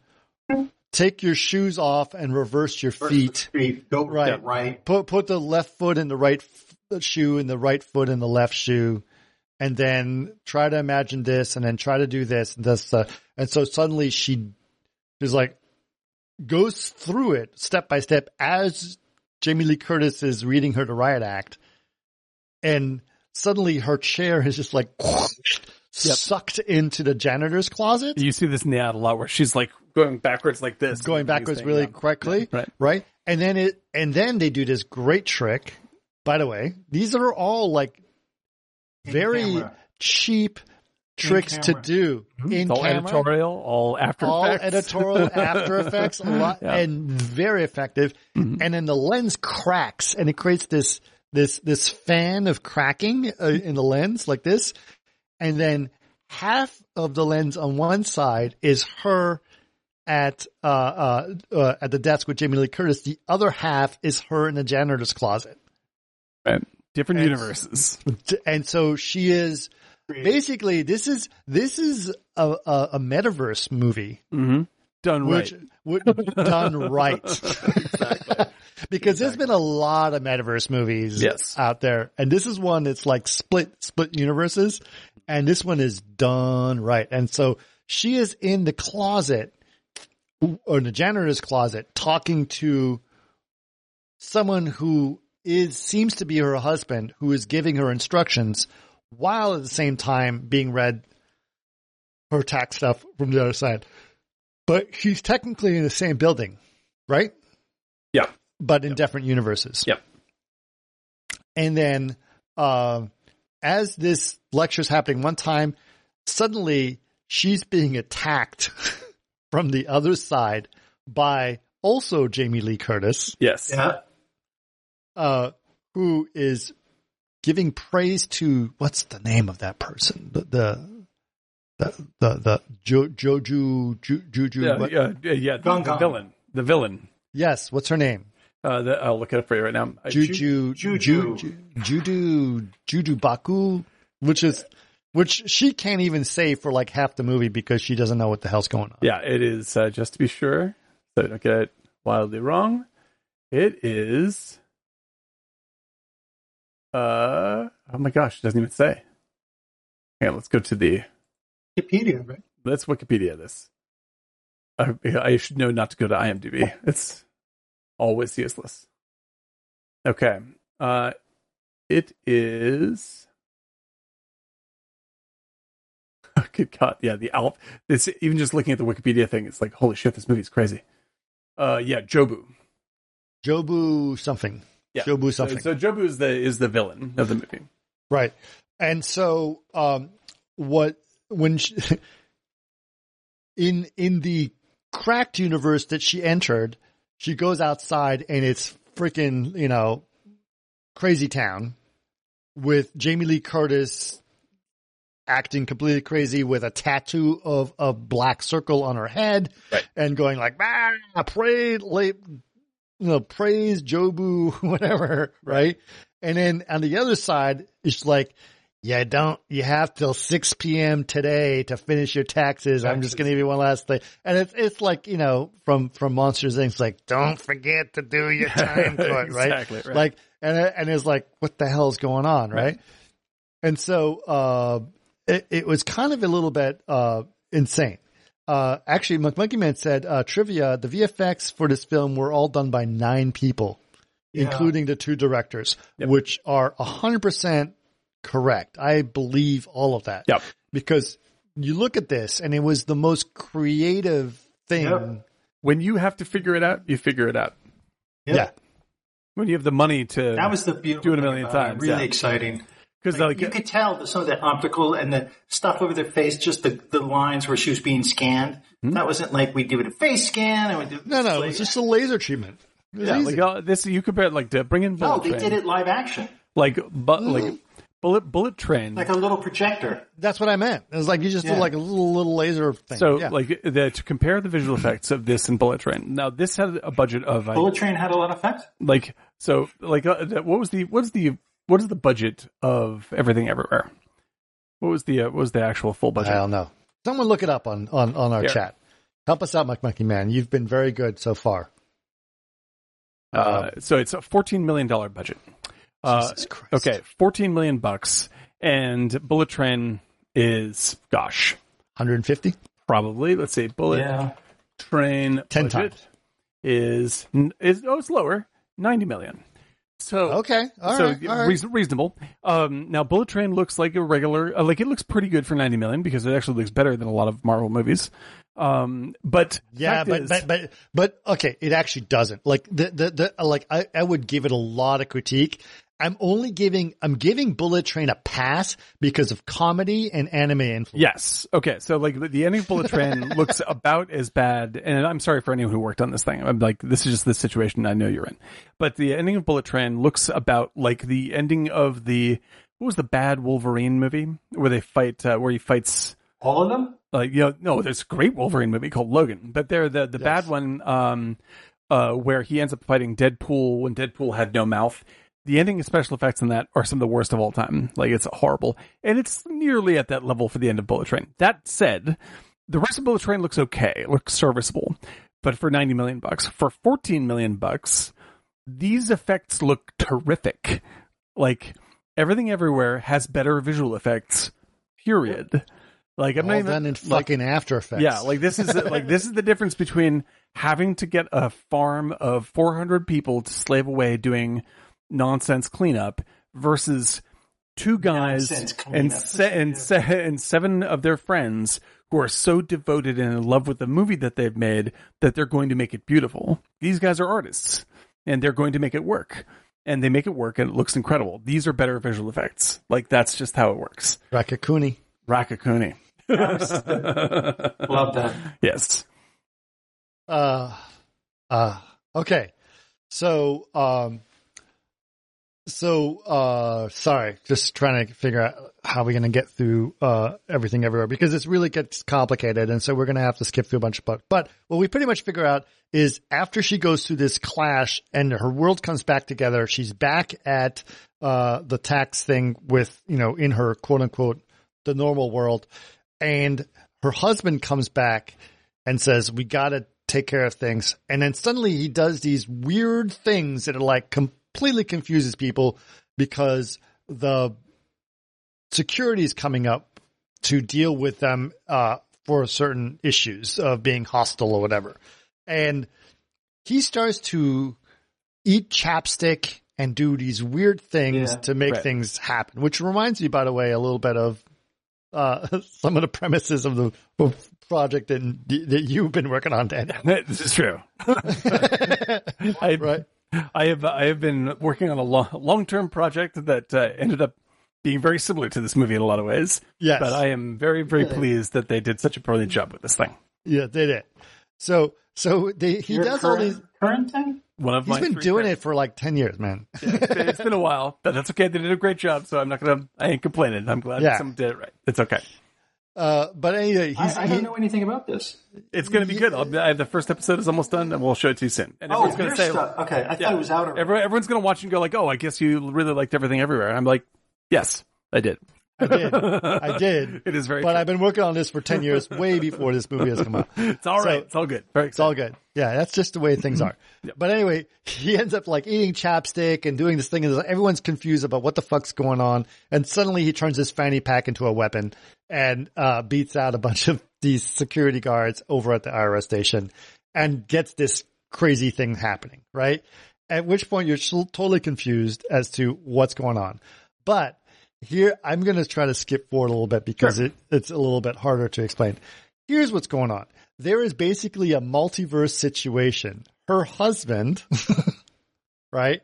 take your shoes off and reverse your feet. Feet, Go Right. right. right. Put, put the left foot in the right f- shoe and the right foot in the left shoe. And then try to imagine this and then try to do this and this. Uh, and so suddenly she is like, goes through it step by step as Jamie Lee Curtis is reading her the riot act. And suddenly her chair is just like sucked into the janitor's closet, You see this in the ad a lot where she's like going backwards like this. going backwards really quickly. Right. Right. And then it, and then they do this great trick. By the way, these are all like very camera. cheap tricks to camera. do in all camera. editorial, all after all effects. editorial After Effects, a lot, Yeah. and very effective. Mm-hmm. And then the lens cracks, and it creates this this this fan of cracking uh, in the lens like this, and then half of the lens on one side is her at uh, uh, uh, at the desk with Jamie Lee Curtis. The other half is her in the janitor's closet, Right. Different And- universes. and so she is basically this is this is a, a, a metaverse movie. hmm Done which right. would done right. because there's been a lot of metaverse movies Yes. out there, and this is one that's like split split universes, and this one is done right. And so she is in the closet or in the janitor's closet talking to someone who is seems to be her husband who is giving her instructions while at the same time being read her tax stuff from the other side. But she's technically in the same building, right? Yeah. But in different universes. Yep. And then, uh, as this lecture is happening one time, suddenly she's being attacked from the other side by also Jamie Lee Curtis, Yes. Yeah. uh, who is giving praise to what's the name of that person? The the the the, the jo, Joju Ju, Juju. Yeah, yeah, yeah, yeah. The, the villain. The villain. Yes, what's her name? Uh, the, I'll look it up for you right now. I- Juju Juju. Ju- Juju Juju Baku, which is which she can't even say for like half the movie because she doesn't know what the hell's going on. Yeah, it is. Uh, just to be sure, so don't get it wildly wrong. It is. Uh oh my gosh, it doesn't even say. Hang on, let's go to the Wikipedia, right? let's Wikipedia this. I, I should know not to go to IMDb. It's always useless. Okay, uh, it is. Good God, yeah, the Alp. It's even just looking at the Wikipedia thing. It's like, holy shit, this movie's crazy. Uh, yeah, Jobu. Jobu something. Yeah, Jobu something. So, so Jobu is the is the villain of the movie. Right. And so, um, what, when she, in, in the cracked universe that she entered, she goes outside and it's freaking, you know, crazy town with Jamie Lee Curtis acting completely crazy with a tattoo of a black circle on her head Right. and going like, ah, pray, late, you know, praise Jobu, whatever, right? And then on the other side, it's like, yeah, don't, you have till 6 p.m. today to finish your taxes. I'm just going to give you one last thing. And it's, it's like, you know, from, from Monsters Inc. like, don't forget to do your time card, right? Exactly, right. Like, and, and it's like, what the hell's going on, right? Right. And so, uh, it, it was kind of a little bit, uh, insane. Uh, actually, McMonkey Man said, uh, trivia, the VFX for this film were all done by nine people Yeah. including the two directors, Yep. which are 100% correct. I believe all of that. Yep. Because you look at this and it was the most creative thing. Yep. When you have to figure it out, you figure it out. Yep. Yeah. When you have the money to That was the beautiful Do it a million about it. times, Really yeah. exciting. because Like, like, you could tell that some of the optical and the stuff over their face, just the, the lines where she was being scanned. Hmm? That wasn't like we'd give it a face scan and we'd do No, no, it's just a laser treatment. Yeah, easy. like uh, this you compare it like to bring in no, they train. did it live action, like but like bullet bullet train. like a little projector. That's what I meant. It was like you just Yeah. did like a little little laser thing. so Yeah. like the, to compare the visual effects of this and bullet train. Now this had a budget of I, Bullet Train had a lot of effects. like so like uh, the- what was the what's the what is the budget of Everything Everywhere? What was the uh, what was the actual full budget? I don't know. Someone look it up on on on our Here. chat. Help us out, Mike Monkey Man. You've been very good so far. Uh, so it's a fourteen million dollar budget. Uh, Jesus Christ. okay, fourteen million bucks, and Bullet Train is gosh, 150? probably let's say Bullet Yeah. Train 10 times. is is oh it's lower ninety million. So Okay. All so right. all right. reason- reasonable. Um, now Bullet Train looks like a regular, uh, like it looks pretty good for ninety million because it actually looks better than a lot of Marvel movies. Um, but Yeah, but, is- but but but okay, it actually doesn't. Like the the, the like I, I would give it a lot of critique. I'm only giving I'm giving Bullet Train a pass because of comedy and anime influence. Yes. Okay. So like the ending of Bullet Train looks about as bad, and I'm sorry for anyone who worked on this thing. I'm like, this is just the situation I know you're in. But the ending of Bullet Train looks about like the ending of the what was the bad Wolverine movie where they fight, uh, where he fights. All of them? Like you know, no, there's a great Wolverine movie called Logan, but they're the the bad one, um, uh, where he ends up fighting Deadpool when Deadpool had no mouth. The ending and special effects in that are some of the worst of all time. Like it's horrible, and it's nearly at that level for the end of Bullet Train. That said, the rest of Bullet Train looks okay, it looks serviceable, but for ninety million bucks, for fourteen million bucks, these effects look terrific. Like everything everywhere has better visual effects. Period. Like I'm All not even done in like, fucking After Effects. yeah, like this is like this is the difference between having to get a farm of 400 people to slave away doing nonsense cleanup versus two guys and se- and, se- and seven of their friends who are so devoted and in love with the movie that they've made that they're going to make it beautiful. These guys are artists and they're going to make it work. And they make it work and it looks incredible. These are better visual effects. Like that's just how it works. Raccacoonie. Raccacoonie. Love that. yes. Uh, uh, okay. So, um, so, uh, sorry, just trying to figure out how we're going to get through, uh, everything everywhere because this really gets complicated. And so we're going to have to skip through a bunch of books. But what we pretty much figure out is after she goes through this clash and her world comes back together, she's back at, uh, the tax thing with, you know, in her quote unquote, the normal world. And her husband comes back and says, we gotta take care of things. And then suddenly he does these weird things that are like completely confuses people because the security is coming up to deal with them, uh, for certain issues of being hostile or whatever. And he starts to eat chapstick and do these weird things Yeah, to make right. things happen, which reminds me, by the way, a little bit of uh, some of the premises of the of project that, that you've been working on, Dan. this is true. I, right? I have I have been working on a long long term project that uh, ended up being very similar to this movie in a lot of ways. Yes. But I am very very pleased that they did such a brilliant job with this thing. Yeah, they did. So, so they, he Your does all these. current thing? One of He's my been doing credits. it for like ten years, man. it's, been, it's been a while, but that's okay. They did a great job, so I'm not gonna. I ain't complaining. I'm glad Yeah. someone did it right. It's okay. Uh, but anyway, he's, I, I he- don't know anything about this. It's gonna be good. I'll, I, the first episode is almost done, and we'll show it to you soon. And Oh, everyone's gonna say, stuff. Okay, I Yeah. thought it was out already. Everyone, everyone's gonna watch and go like, "Oh, I guess you really liked everything everywhere." I'm like, "Yes, I did. I did, I did. It is very. But true. I've been working on this for ten years, way before this movie has come out. It's all So- right. it's all good. Very It's all good. Yeah, that's just the way things are. But anyway, he ends up like eating chapstick and doing this thing, and everyone's confused about what the fuck's going on. And suddenly he turns his fanny pack into a weapon and uh, beats out a bunch of these security guards over at the IRS station, and gets this crazy thing happening. Right. At which point you're totally confused as to what's going on. But here I'm going to try to skip forward a little bit because it, it's a little bit harder to explain. Here's what's going on. There is basically a multiverse situation. Her husband, right?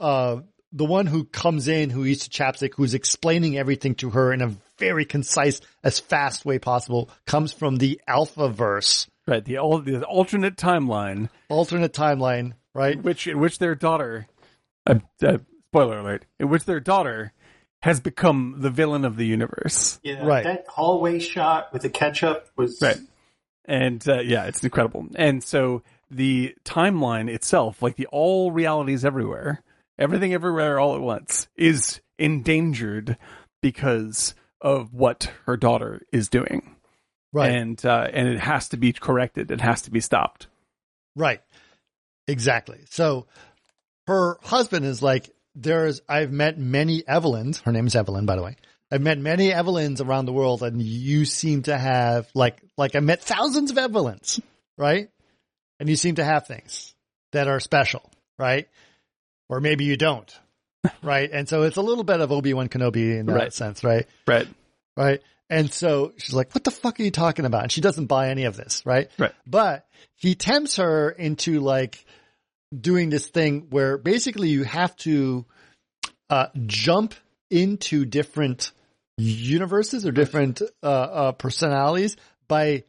Uh, the one who comes in, who eats chapstick, who's explaining everything to her in a very concise, as fast way possible, comes from the Alpha verse, right. The, al- the alternate timeline, alternate timeline, right? which in which their daughter, uh, uh, spoiler alert, in which their daughter has become the villain of the universe. Yeah, Right. That hallway shot with the ketchup was Right. And uh, yeah, it's incredible. And so the timeline itself, like the all realities everywhere, everything everywhere all at once is endangered because of what her daughter is doing. Right. And uh, and it has to be corrected. It has to be stopped. Right. Exactly. So her husband is like, there's, I've met many Evelyns. Her name is Evelyn, by the way. I've met many Evelyns around the world and you seem to have like, like I met thousands of Evelyns, right? And you seem to have things that are special, right? Or maybe you don't, right? And so it's a little bit of Obi-Wan Kenobi in that Right. sense, right? Right. right? And so she's like, what the fuck are you talking about? And she doesn't buy any of this, right? Right. But he tempts her into like doing this thing where basically you have to uh, jump into different universes or different uh, uh, personalities by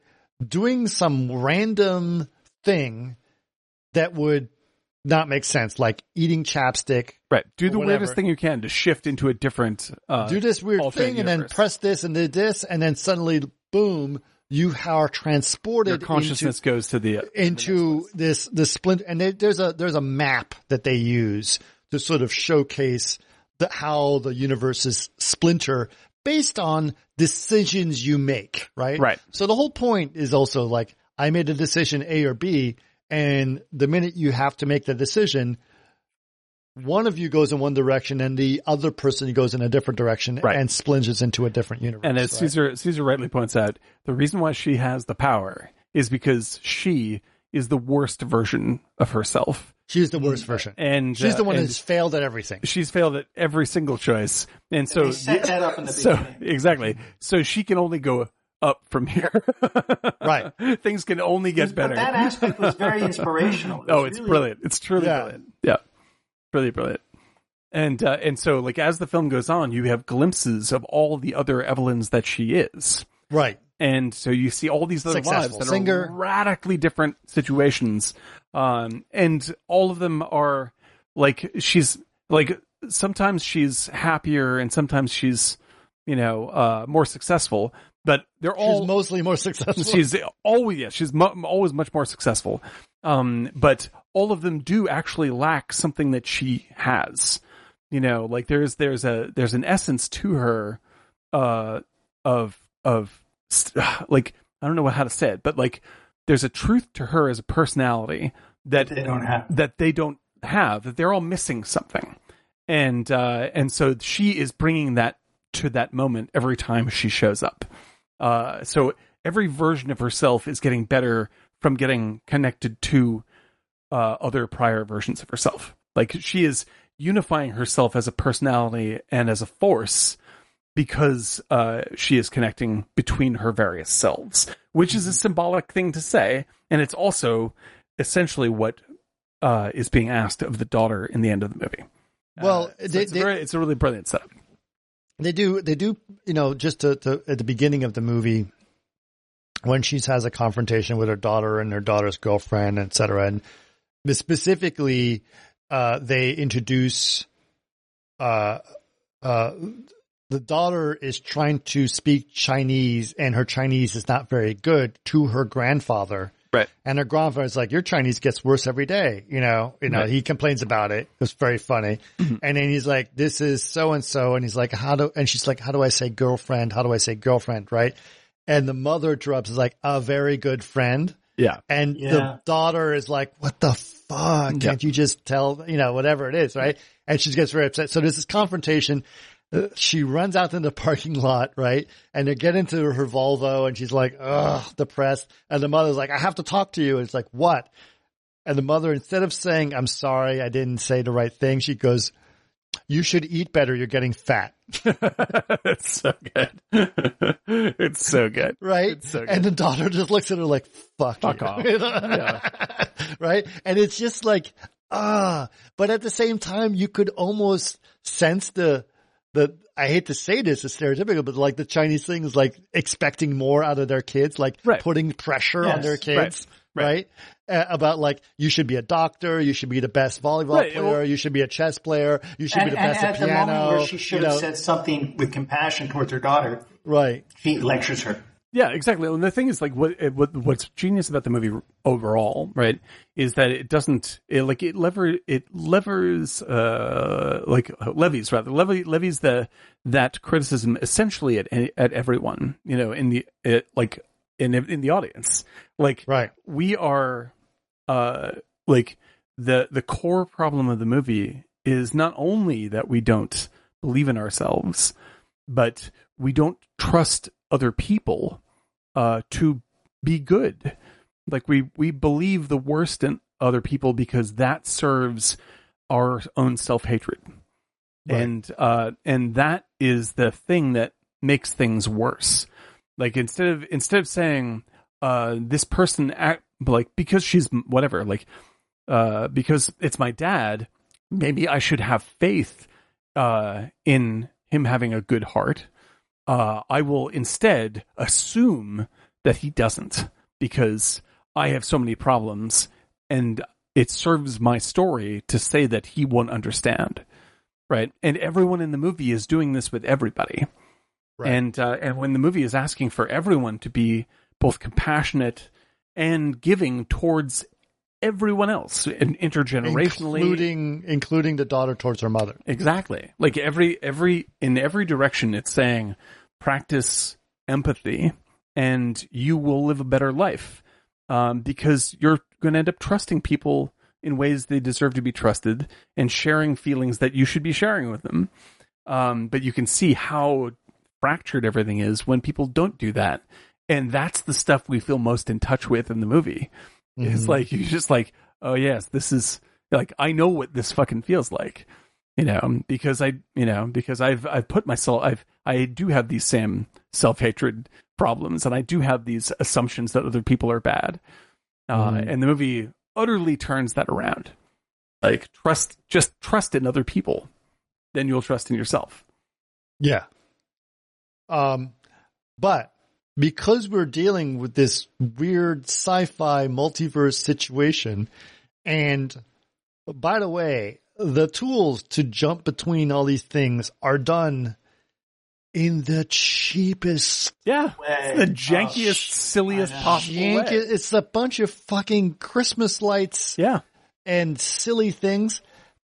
doing some random thing that would not make sense, like eating chapstick, Right. Do the Whatever. weirdest thing you can to shift into a different. Uh, do this weird thing and then press this and then this and then suddenly boom you are transported. Your consciousness goes to the. into, into this this splinter and there- there's a there's a map that they use to sort of showcase the, how the universes splinter based on decisions you make right Right. so the whole point is also like I made a decision A or B and the minute you have to make the decision one of you goes in one direction and the other person goes in a different direction Right. and splinges into a different universe. And as right? Caesar Caesar rightly points out, the reason why she has the power is because she is the worst version of herself, she's the worst version. and She's uh, the one and who's failed at everything. she's failed at every single choice, and so They set that up in the so beginning. exactly, so she can only go up from here. Right. Things can only get But better. that aspect was very inspirational. It Oh, it's really- brilliant. It's truly Yeah. brilliant. Yeah. Really brilliant. And uh, and so like as the film goes on, you have glimpses of all the other Evelyns that she is. Right. And so you see all these other Successful lives that singer. are radically different situations. Um, and all of them are like she's like sometimes she's happier and sometimes she's you know uh more successful, but they're all She's mostly more successful. she's always yeah she's mu- always much more successful um but all of them do actually lack something that she has you know like there's there's a there's an essence to her uh of of st- like i don't know how to say it but like there's a truth to her as a personality that They don't have. that they don't have that they're all missing something and uh and so she is bringing that to that moment every time she shows up uh so every version of herself is getting better from getting connected to uh other prior versions of herself like she is unifying herself as a personality and as a force because uh she is connecting between her various selves which is a symbolic thing to say and it's also essentially what uh, is being asked of the daughter in the end of the movie. Well, Uh, so they- it's, a they- very, it's a really brilliant setup. They do, they do, you know, just to, to, at the beginning of the movie, when she has a confrontation with her daughter and her daughter's girlfriend, etc and specifically, uh, they introduce, uh, uh, the daughter is trying to speak Chinese and her Chinese is not very good to her grandfather. Right. And her grandfather's like, your Chinese gets worse every day. You know, you know, Right. he complains about it. It was very funny. Mm-hmm. And then he's like, this is so and so. And he's like, how do, and she's like, how do I say girlfriend? How do I say girlfriend? Right. And the mother interrupts is like, a very good friend. Yeah. And the daughter is like, what the fuck? Yeah. Can't you just tell, you know, whatever it is, right? And she gets very upset. So there's this confrontation. She runs out in the parking lot, right? And they get into her Volvo and she's like, ugh, depressed. And the mother's like, I have to talk to you. And it's like, what? And the mother, instead of saying, I'm sorry, I didn't say the right thing, she goes, you should eat better. You're getting fat. it's so good. it's so good. right? It's so good. and the daughter just looks at her like, fuck, Fuck you." off. You know? right? And it's just like, ah, but at the same time, you could almost sense the, the, I hate to say this, it's stereotypical, but like the Chinese thing is like expecting more out of their kids, like Right. putting pressure on their kids. Right. Right. Uh, about like, you should be a doctor, you should be the best volleyball Right, player, well- you should be a chess player, you should And, be the and best at at the piano. moment where she should you have said something with compassion towards her daughter, right. he lectures her. Yeah, exactly. And the thing is, like, what, what what's genius about the movie overall, right, is that it doesn't, it, like, it lever, it levers, uh, like levies rather, levy levies the that criticism essentially at at everyone, you know, in the it, like in in the audience, like, Right. we are, uh, like the the core problem of the movie is not only that we don't believe in ourselves, but we don't trust other people uh, to be good. Like we we believe the worst in other people because that serves our own self hatred, Right. and uh, and that is the thing that makes things worse. Like instead of instead of saying uh, this person act like because she's whatever like uh, because it's my dad, maybe I should have faith uh, in him having a good heart. Uh, I will instead assume that he doesn't because I have so many problems and it serves my story to say that he won't understand. Right. And everyone in the movie is doing this with everybody. Right. And, uh, and when the movie is asking for everyone to be both compassionate and giving towards everyone else intergenerationally including including the daughter towards her mother. Exactly. Like every every in every direction it's saying practice empathy and you will live a better life. Um, because you're going to end up trusting people in ways they deserve to be trusted and sharing feelings that you should be sharing with them. Um, but you can see how fractured everything is when people don't do that. And that's the stuff we feel most in touch with in the movie. It's Mhm. like, you're just like, oh yes, this is like, I know what this fucking feels like you know, because I, you know, because I've, I've put myself, I've, I do have these same self hatred problems and I do have these assumptions that other people are bad. Uh, Mhm. and the movie utterly turns that around. Like trust, just trust in other people. Then you'll trust in yourself. Yeah. Um, but because we're dealing with this weird sci-fi multiverse situation, and by the way, the tools to jump between all these things are done in the cheapest Yeah. Way. The jankiest, silliest possible jank. way. It's a bunch of fucking Christmas lights Yeah. and silly things.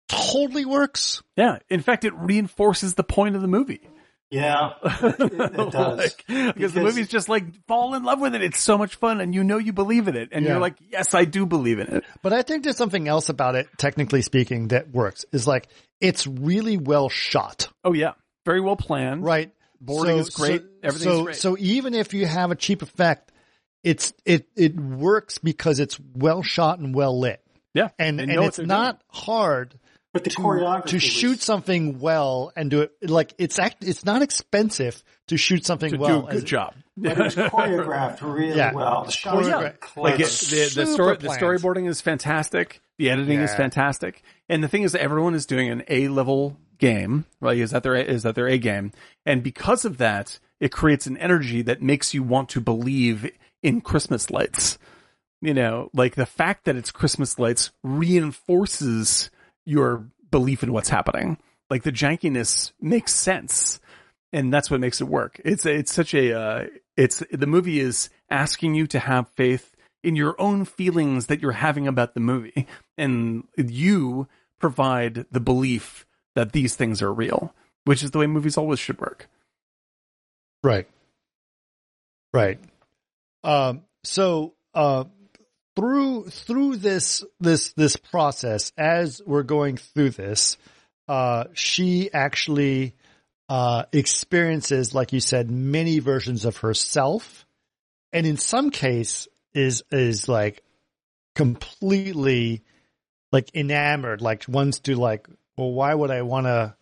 Totally works. Yeah. In fact, it reinforces the point of the movie. Yeah, it does. Like, because, the movie's just like fall in love with it. It's so much fun, and you know you believe in it, and Yeah. you're like, yes, I do believe in it. But I think there's something else about it, technically speaking, that works. Is like it's really well shot, Oh yeah, very well planned. right? Boarding is great. Everything's so, great. So even if you have a cheap effect, it's it it works because it's well shot and well lit, Yeah, and They and it's not hard but the to, choreography to was- shoot something well and do it like it's act it's not expensive to shoot something to well. do a good as- job. but it was choreographed really Yeah. well. The shots Yeah. Like it, the, the story, the storyboarding is fantastic. The editing is fantastic, and the thing is, that everyone is doing an A level game. Right? Is that their is that their A game? And because of that, it creates an energy that makes you want to believe in Christmas lights. You know, like the fact that it's Christmas lights reinforces your belief in what's happening. Like the jankiness makes sense, and that's what makes it work. It's it's such a uh, it's the movie is asking you to have faith in your own feelings that you're having about the movie, and you provide the belief that these things are real, which is the way movies always should work. Right. Right. Um, so, uh, through, through this, this, this process, as we're going through this, uh, she actually, uh, experiences, like you said, many versions of herself. And in some case is, is like completely like enamored, like wants to like, well, why would I want to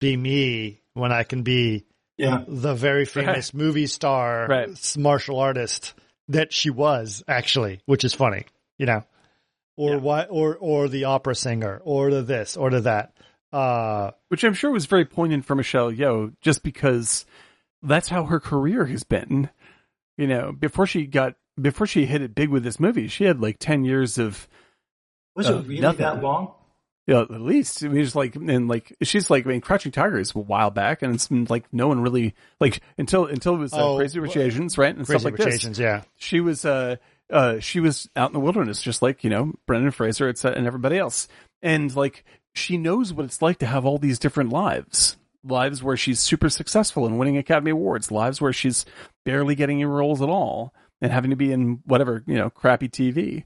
be me when I can be yeah. the very famous movie star, Right. martial artist that she was actually, which is funny, you know, or Yeah. why, or or the opera singer, or the this, or the that. Uh, which I'm sure was very poignant for Michelle Yeoh, just because that's how her career has been. You know, before she got before she hit it big with this movie, she had like ten years of Was Uh, it really nothing. that long? Yeah, at least I mean, it's like and like she's like I mean, Crouching Tiger is a while back, and it's been like no one really like until until it was uh, Oh, Crazy Rich Asians, right, and Crazy stuff like Rich this. Asians, yeah. She was uh uh she was out in the wilderness, just like you know Brendan Fraser and everybody else, and like she knows what it's like to have all these different lives. Lives where she's super successful and winning Academy Awards, lives where she's barely getting any roles at all and having to be in whatever, you know, crappy TV.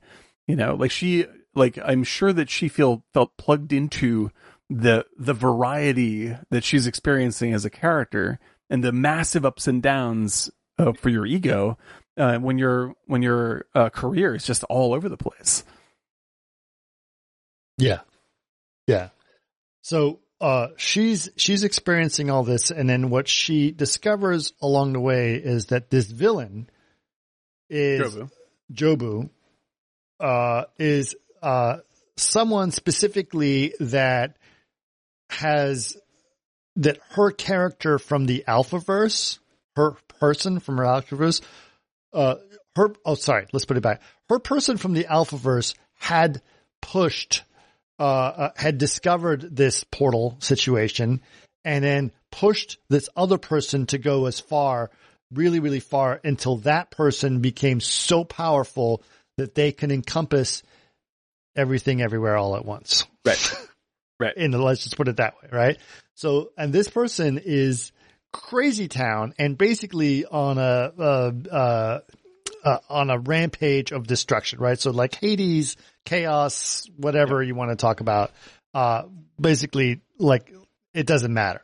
You know, like she like I'm sure that she feel felt plugged into the the variety that she's experiencing as a character and the massive ups and downs uh, for your ego uh, when your when your uh, career is just all over the place. Yeah. Yeah. So uh she's she's experiencing all this and then what she discovers along the way is that this villain is Jobu. Jobu uh is uh someone specifically that has that her character from the Alphaverse, her person from her Alphaverse, uh her oh sorry, let's put it back. Her person from the Alphaverse had pushed uh, uh, had discovered this portal situation and then pushed this other person to go as far, really, really far until that person became so powerful that they can encompass everything everywhere all at once. Right. Right. In the, let's just put it that way, right? So, and this person is crazy town and basically on a, uh, uh, uh, on a rampage of destruction, right? So like Hades, chaos, whatever you want to talk about, uh, basically like it doesn't matter.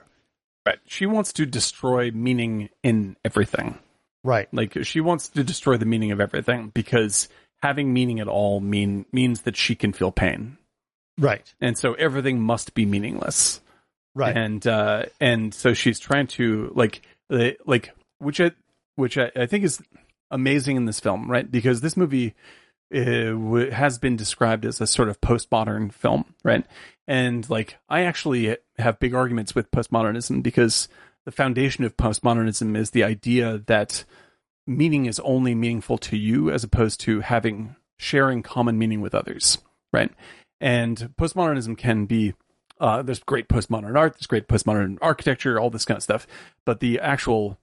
Right. She wants to destroy meaning in everything. Right. Like she wants to destroy the meaning of everything because having meaning at all mean means that she can feel pain. Right. And so everything must be meaningless. Right. and uh and so she's trying to like the like which i which I, I think is amazing in this film right because this movie uh, w- has been described as a sort of postmodern film right and like i actually have big arguments with postmodernism because the foundation of postmodernism is the idea that meaning is only meaningful to you as opposed to having sharing common meaning with others right and postmodernism can be uh, there's great postmodern art, there's great postmodern architecture, all this kind of stuff. But the actual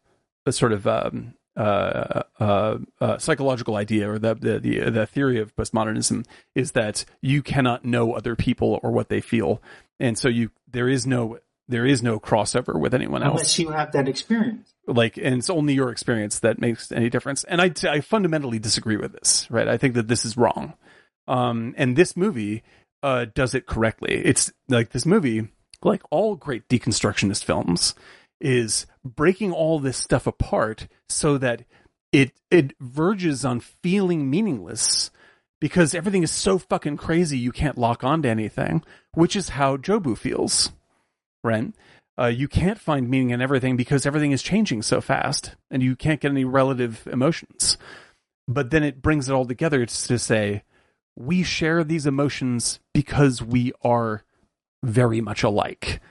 the sort of um, uh, uh, uh, psychological idea or the, the the the theory of postmodernism is that you cannot know other people or what they feel, and so you there is no there is no crossover with anyone else Unless you have that experience. Like and it's only your experience that makes any difference. And i i fundamentally disagree with this right? I think that this is wrong. Um and this movie uh does it correctly. It's like this movie like all great deconstructionist films is breaking all this stuff apart so that it it verges on feeling meaningless because everything is so fucking crazy you can't lock on to anything which is how jobu feels right? Uh, you can't find meaning in everything because everything is changing so fast and you can't get any relative emotions. But then it brings it all together to say, we share these emotions because we are very much alike.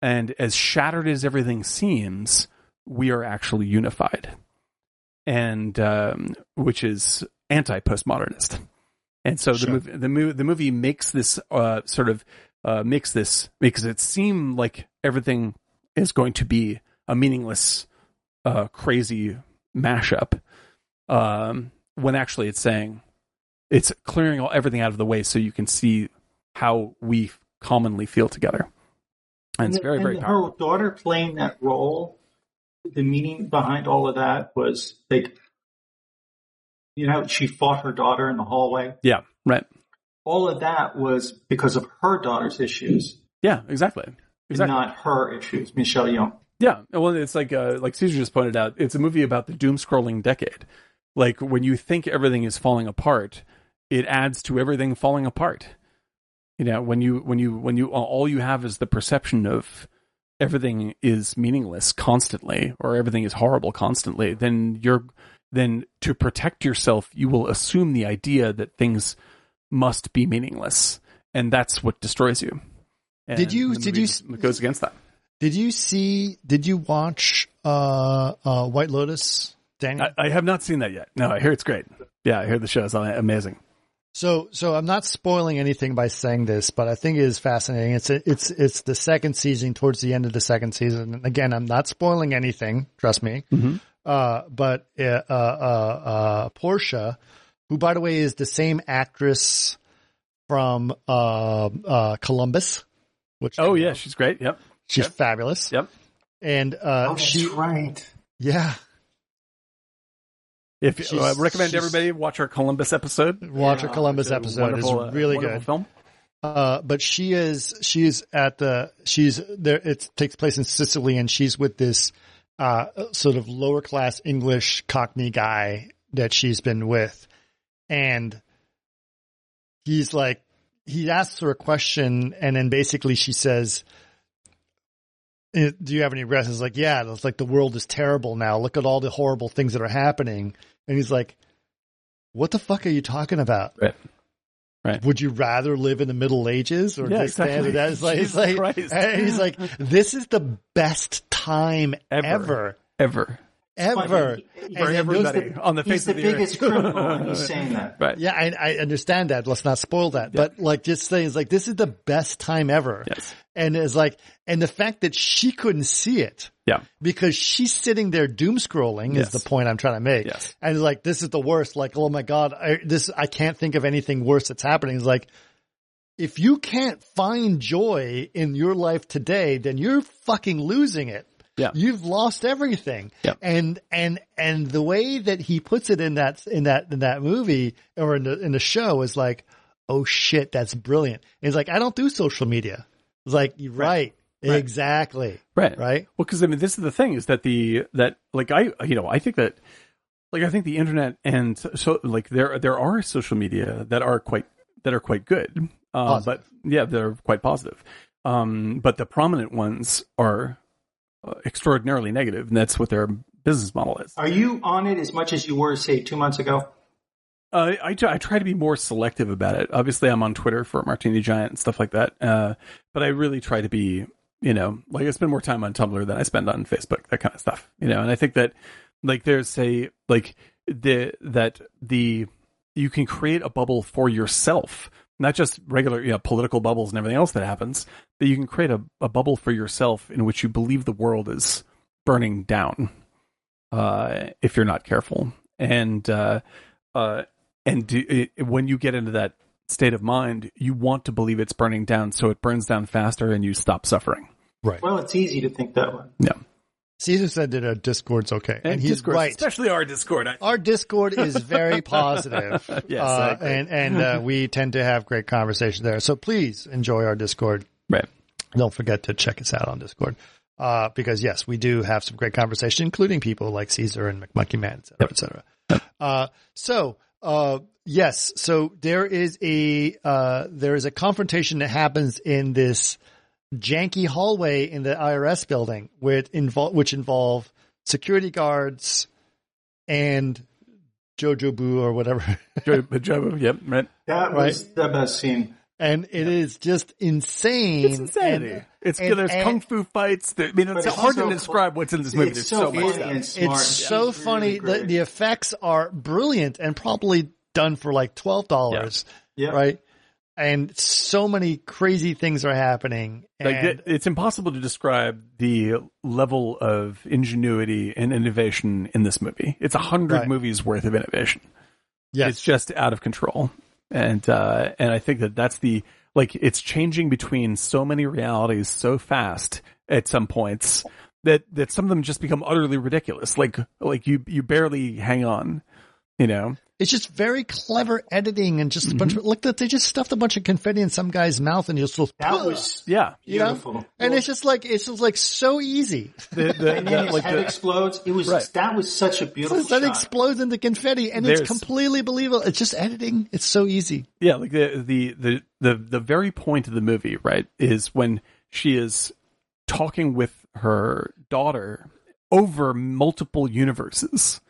And as shattered as everything seems, we are actually unified. And, um, which is anti postmodernist. And so the Sure. movie, the, mo- the movie makes this, uh, sort of, uh, makes this makes it seem like everything is going to be a meaningless, uh, crazy mashup. Um, when actually it's saying it's clearing all everything out of the way so you can see how we commonly feel together. And it's very, very powerful. her daughter playing that role, the meaning behind all of that was like, you know, she fought her daughter in the hallway. Yeah, right. All of that was because of her daughter's issues, Yeah, exactly. Exactly. not her issues. Michelle Yeoh. Yeah, well, it's like uh, like Caesar just pointed out. It's a movie about the doom scrolling decade. Like when you think everything is falling apart, it adds to everything falling apart. You know, when you when you when you all you have is the perception of everything is meaningless constantly, or everything is horrible constantly, then you're then to protect yourself, you will assume the idea that things must be meaningless, and that's what destroys you. Did you- And did you- goes against that? Did you see? Did you watch uh, uh, White Lotus, Daniel? I, I have not seen that yet. No, I hear it's great. Yeah, I hear the show is amazing. So, so I'm not spoiling anything by saying this, but I think it is fascinating. It's it's it's the second season, towards the end of the second season. And again, I'm not spoiling anything. Trust me. Uh, but uh, uh, uh, uh, Portia, who by the way is the same actress from uh, uh, Columbus, which Oh yeah, she's great. Yep. she's Yep. fabulous. Yep. And uh, Oh, that's she, right. yeah, If She's- uh, I recommend everybody watch our Columbus episode. watch her Yeah, Columbus It's episode is wonderful, uh, really good. Film. Uh, but she is, she's at the, she's there, it takes place in Sicily and she's with this, uh, sort of lower class English Cockney guy that she's been with. And he's like, he asks her a question and then basically she says, eh, do you have any regrets? It's like, yeah, it's like the world is terrible now. Look at all the horrible things that are happening. And he's like, what the fuck are you talking about? Right. Would you rather live in the Middle Ages or Yeah, this exactly. That is like, it's like, he's like, this is the best time Ever. ever, Ever. Ever. Funny. And For everybody those- on the face He's the of the biggest earth. criminal when he's saying that. Right. Yeah, I, I understand that. Let's not spoil that. But like, just saying, it's like, this is the best time ever. Yes. And it's like, and the fact that she couldn't see it Yeah. because she's sitting there doom scrolling Yes. is the point I'm trying to make. Yes. And it's like, this is the worst. Like, oh my God, I, this, I can't think of anything worse that's happening. It's like, if you can't find joy in your life today, then you're fucking losing it. Yeah. You've lost everything. Yeah. And, and, and the way that he puts it in that, in that, in that movie or in the, in the show is like, oh shit, that's brilliant. And he's like, I don't do social media. It's like, you're right. Right. Exactly. Right. Right. Well, because I mean, this is the thing: is that the that like I you know I think that like I think the internet and so like there there are social media that are quite that are quite good, uh, but yeah, they're quite positive. Um, but the prominent ones are extraordinarily negative, and that's what their business model is. Are you on it as much as you were, say, two months ago? Uh, I, try- I try to be more selective about it. Obviously, I'm on Twitter for Martini Giant and stuff like that. Uh, but I really try to be, you know, like I spend more time on Tumblr than I spend on Facebook, that kind of stuff, you know. And I think that, like, there's a like the that the you can create a bubble for yourself, not just regular, you know, political bubbles and everything else that happens, but you can create a, a bubble for yourself in which you believe the world is burning down, uh, if you're not careful. And uh, uh, and do, it, when you get into that state of mind, you want to believe it's burning down, so it burns down faster, and you stop suffering. Right. Well, it's easy to think that way. Yeah, Caesar said that our Discord's okay. And, he's Discord, right. especially our Discord. I, Our Discord is very positive. Yes, uh, and, and, uh, we tend to have great conversation there. So please enjoy our Discord. right. Don't forget to check us out on Discord. Uh, because yes, we do have some great conversation, including people like Caesar and McMonkey Man, et cetera, et cetera. Uh, so, uh, yes, so there is a, uh, there is a confrontation that happens in this janky hallway in the IRS building with invol- which involve security guards and Jojo Boo or whatever. Joe, Joe, yep, right. That was the best scene. and it is just insane. It's insanity. And- it's and- there's and- kung fu fights. There, I mean, it's it's hard so to describe what's in this movie. It's There's so so, much funny stuff. and. It's so It's funny. really The, the effects are brilliant and probably done for like twelve dollars, Yeah. right? And so many crazy things are happening. Like And it's impossible to describe the level of ingenuity and innovation in this movie. It's a hundred Right. movies worth of innovation. yes, It's just out of control, and uh, and I think that that's the like it's changing between so many realities so fast at some points that that some of them just become utterly ridiculous. Like like you you barely hang on, you know. It's just very clever editing and just a Mm-hmm. bunch of look that they just stuffed a bunch of confetti in some guy's mouth and you'll still That was Yeah, you know? beautiful. and it's just like it's just like so easy. the, the, and the- then his like head the, explodes. It was Right. that was such a beautiful that shot. explodes into confetti and There's- it's completely believable. It's just editing. It's so easy. Yeah, like the, the the the the very point of the movie, right, is when she is talking with her daughter over multiple universes,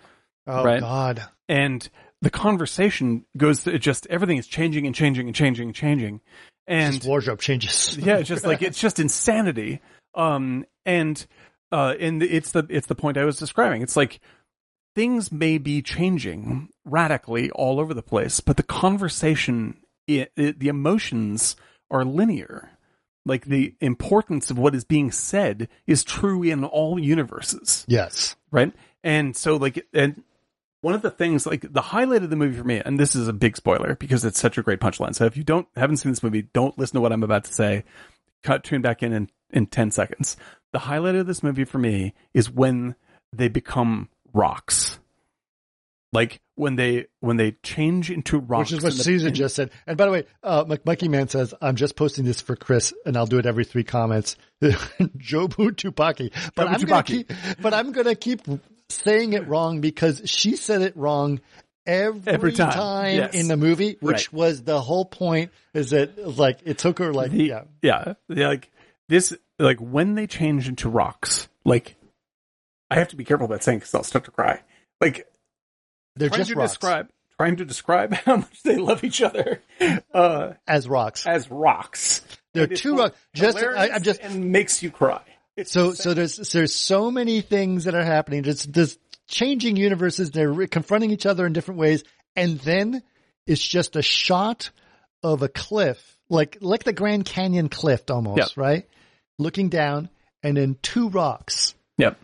Oh Right. God. and the conversation goes to just everything is changing and changing and changing and changing, and His wardrobe changes. yeah, it's just like it's just insanity. Um, and uh, and it's the it's the point I was describing. It's like things may be changing radically all over the place, but the conversation, it, it, the emotions are linear. Like the importance of what is being said is true in all universes Yes. right? And so like and one of the things like the highlight of the movie for me, and this is a big spoiler because it's such a great punchline. So if you don't haven't seen this movie, don't listen to what I'm about to say. Cut tune back in in, in ten seconds. The highlight of this movie for me is when they become rocks. Like when they when they change into rocks. Which is what in the- Susan in- just said. And by the way, uh, McMucky Man says, I'm just posting this for Chris and I'll do it every three comments. Jobu Tupaki. But Jobu I'm gonna keep, but I'm going to keep saying it wrong because she said it wrong every, Every time. time, Yes. in the movie, which Right. was the whole point is that like it took her like, the- yeah, yeah, yeah, like this, like when they change into rocks, like I have to be careful about saying because I'll start to cry. Like they're trying just to rocks describe, trying to describe how much they love each other uh, as rocks. as rocks. They're two rocks. Just, I, I'm just, and makes you cry. It's So, insane. so there's, there's so many things that are happening. There's, there's changing universes. They're re- confronting each other in different ways. And then it's just a shot of a cliff, like, like the Grand Canyon cliff almost, Yeah. right? Looking down and then two rocks. yep.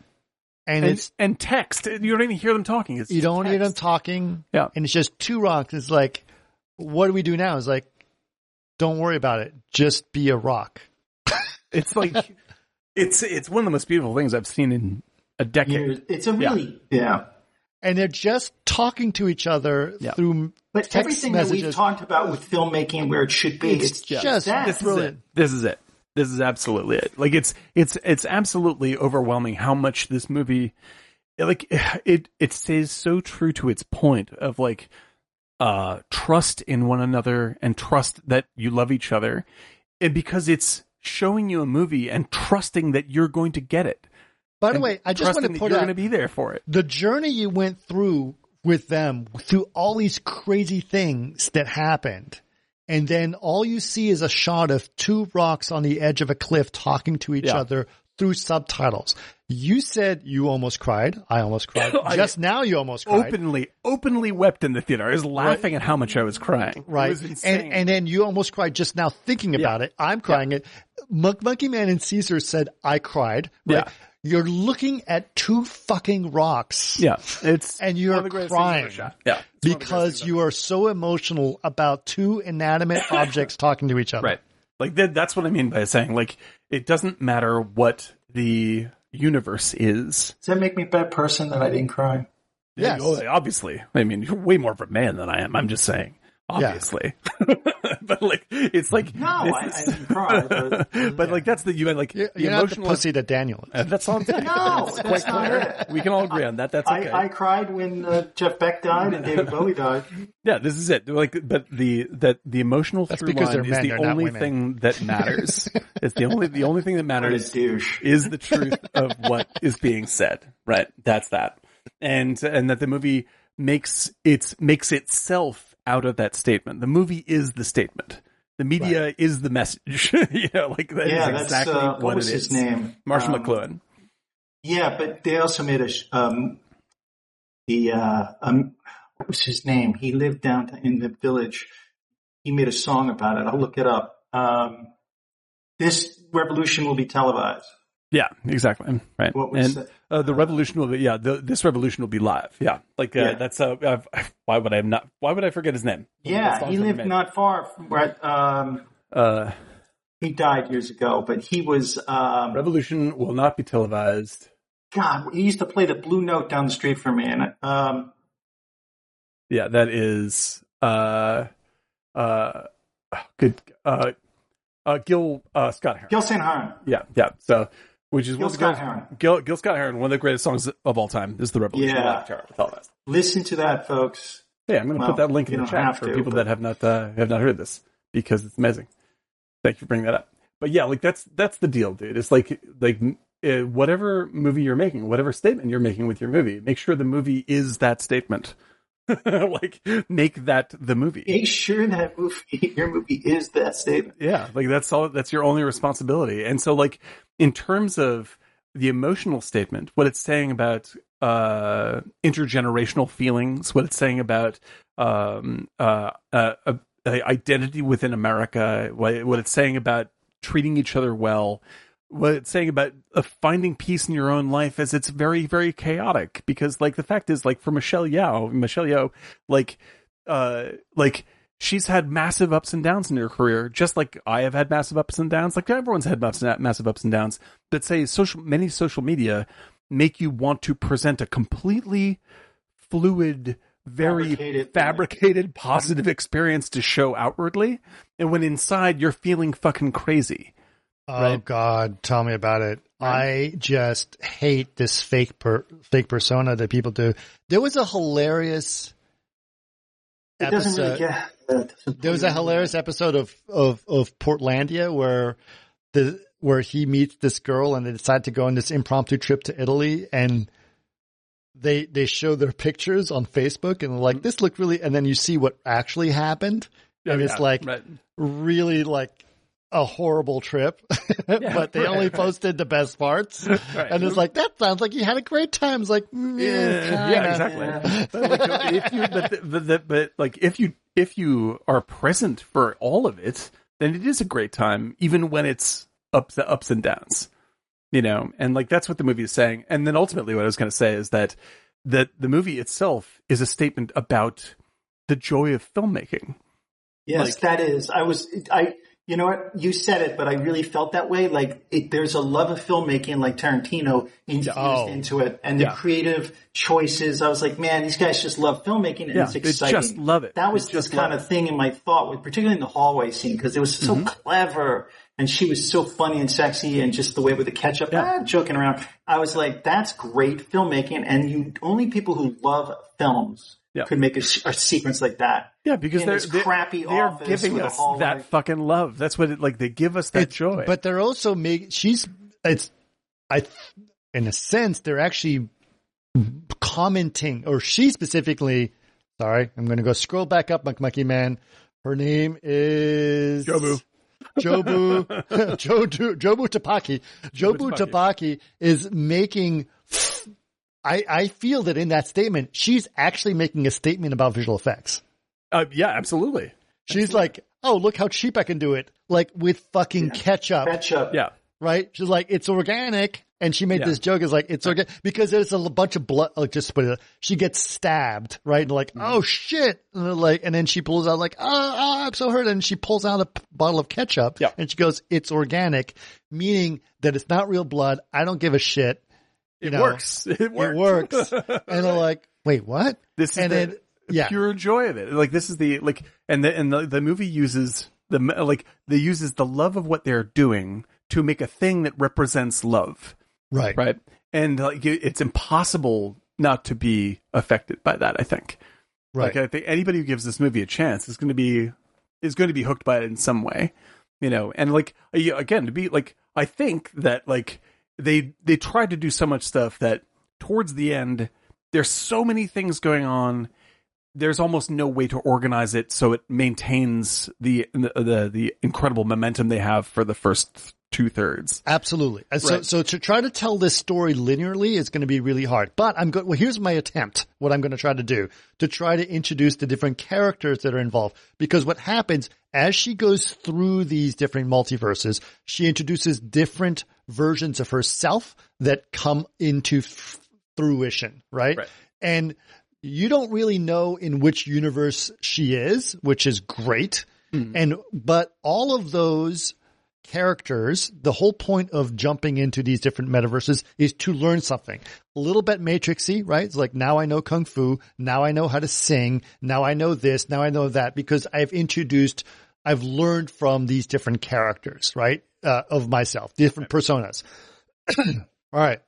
And, And, it's, and text. You don't even hear them talking. It's you don't hear them talking. Yeah. And it's just two rocks. It's like, what do we do now? It's like, don't worry about it. Just be a rock. It's like it's it's one of the most beautiful things I've seen in a decade. Years. It's a really yeah. And they're just talking to each other Yeah. through But text everything that we've talked about with filmmaking, where it should be, It's it's, just that. This is it. This is it. This is absolutely it. Like it's it's it's absolutely overwhelming how much this movie like it it stays so true to its point of like uh trust in one another and trust that you love each other and because it's showing you a movie and trusting that you're going to get it. By the way, I just want to put you're out going to be there for it. the journey you went through with them through all these crazy things that happened. And then all you see is a shot of two rocks on the edge of a cliff talking to each Yeah. other through subtitles. You said you almost cried. I almost cried. Just now you almost cried. Openly, openly wept in the theater. I was laughing at how much I was crying. It Right. was. And, and then you almost cried just now thinking about it. I'm crying it. Monk, Monkey Man and Caesar said, I cried. Right? Yeah. You're looking at two fucking rocks. yeah, it's And you're one of the greatest things I've ever crying. Yeah, it's one of the greatest because you are so emotional about two inanimate objects talking to each other. Right. Like that, that's what I mean by saying like it doesn't matter what the universe is. Does that make me a bad person that I didn't cry? Yes. Oh, obviously. I mean, you're way more of a man than I am. I'm just saying. Obviously. but like it's like No, I, I didn't cry. But, but like that's the you like You're, the you're not the emotional pussy that Daniel is. Uh, that's all I'm saying. no, It's that's not it. we can all agree on that. That's okay. I, I cried when uh, Jeff Beck died and David Bowie died. Yeah, this is it. Like, but the that the emotional That's through because line they're is the only thing that matters. it's the only the only thing that matters is the truth of what is being said. Right. That's that. And and that the movie makes its makes itself out of that statement. The movie is the statement. The media is the message. you know, like that is Yeah, that's exactly uh, what, what was it his is. name? Marshall Um, McLuhan. Yeah, but they also made a sh- um, the uh, um, what was his name? He lived down in the village. He made a song about it. I'll look it up. Um, this revolution will be televised. Yeah, exactly. Right. What and uh, the revolution will be yeah. The, this revolution will be live. Yeah, like uh, Yeah. that's uh, uh, why would I not? Why would I forget his name? Yeah, he lived not far from where um, Uh, he died years ago, but he was um, revolution will not be televised. God. He used to play the blue note down the street from me, and um, Yeah, that is uh, uh, good. Uh, uh, Gil uh, Scott Heron. Gil Scott Heron. Yeah, yeah. So, which is Gil one of Scott Heron. Gil, Gil Scott Heron, one of the greatest songs of all time, is the revolution. Yeah. will not be televised. Listen to that, folks. Yeah, I'm going to Well, put that link in the chat for to, people but- that have not uh, have not heard this because it's amazing. Thank you for bringing that up. But yeah, like that's that's the deal, dude. It's like like uh, whatever movie you're making, whatever statement you're making with your movie, make sure the movie is that statement. like make that the movie. Make sure that movie, your movie, is that statement. Yeah, like that's all. That's your only responsibility. And so, like in terms of the emotional statement, what it's saying about uh, intergenerational feelings, what it's saying about um, uh, uh, uh, identity within America, what, what it's saying about treating each other well, what it's saying about uh, finding peace in your own life is it's very, very chaotic. Because, like, the fact is, like, for Michelle Yeoh Michelle Yeoh like, uh, like, she's had massive ups and downs in her career, just like I have had massive ups and downs. Like everyone's had massive ups and downs. But say social, many social media make you want to present a completely fluid, very Fabricated. fabricated, positive experience to show outwardly, and when inside you're feeling fucking crazy. Oh Right. God, tell me about it. I just hate this fake per, fake persona that people do. There was a hilarious It doesn't really episode. doesn't There was a hilarious episode of of of Portlandia where the where he meets this girl and they decide to go on this impromptu trip to Italy and they they show their pictures on Facebook and like mm-hmm. this looked really and then you see what actually happened oh, and it's Yeah, like right. really like a horrible trip but they only posted the best parts and it's like that sounds like you had a great time it's like mm, yeah, kinda. exactly. But, like, if you, but, but, but, but like if you if you are present for all of it, then it is a great time, even when it's ups ups and downs. You know, and like that's what the movie is saying. And then ultimately, what I was going to say is that that the movie itself is a statement about the joy of filmmaking. Yes, Like- that is. I was. I. You know what? You said it, but I really felt that way. Like it, there's a love of filmmaking, like Tarantino infused Oh. into it, and the Yeah. creative choices. I was like, man, these guys just love filmmaking, and Yeah, it's they exciting. just love it. That was They the just love kind of thing in my thought, with particularly in the hallway scene, because it was so Mm-hmm. clever, and she was so funny and sexy, and just the way with the ketchup, Yeah. ah, joking around. I was like, that's great filmmaking, and you only people who love films. Yeah. Could make a, a sequence like that. Yeah, because In they're this they, crappy they are giving us that fucking love. That's what it like. They give us that It's- joy. But they're also make she's it's I in a sense they're actually commenting or she specifically sorry, I'm gonna go scroll back up, Muck Mucky Man. Her name is Jobu. Jobu Jobu Jobu Tapaki. Jobu Tapaki. Tapaki is making I, I feel that in that statement, she's actually making a statement about visual effects. uh, yeah, absolutely. She's like, oh, look how cheap I can do it. Like with fucking ketchup Ketchup. Yeah, right? She's like, it's organic. And she made Yeah. this joke is like, it's organic because there's a bunch of blood. Like, just put it, she gets stabbed, right? And like, mm. oh shit. And like, and then she pulls out like, oh, oh, I'm so hurt. And she pulls out a p- bottle of ketchup Yeah. and she goes, it's organic, meaning that it's not real blood. I don't give a shit. It know, works. It works. It works. and they're like, wait, what? This is And the then- yeah. pure joy of it. Like this is the like, and the and the, the movie uses the like they uses the love of what they're doing to make a thing that represents love, Right. right? And like it's impossible not to be affected by that. I think. Right. Like I think anybody who gives this movie a chance is going to be is going to be hooked by it in some way, you know. And like again, to be like, I think that like they they tried to do so much stuff that towards the end, there's so many things going on. There's almost no way to organize it so it maintains the the the, the incredible momentum they have for the first two thirds. Absolutely. And So, so to try to tell this story linearly is going to be really hard. But I'm good. Well, here's my attempt. What I'm going to try to do to try to introduce the different characters that are involved. Because what happens as she goes through these different multiverses, she introduces different versions of herself that come into f- fruition, right? Right. And you don't really know in which universe she is, which is great. Mm-hmm. And, but all of those characters, the whole point of jumping into these different metaverses is to learn something. A little bit matrixy, right? It's like now I know kung fu, now I know how to sing, now I know this, now I know that because I've introduced, I've learned from these different characters, right? Uh, of myself, different personas. All right.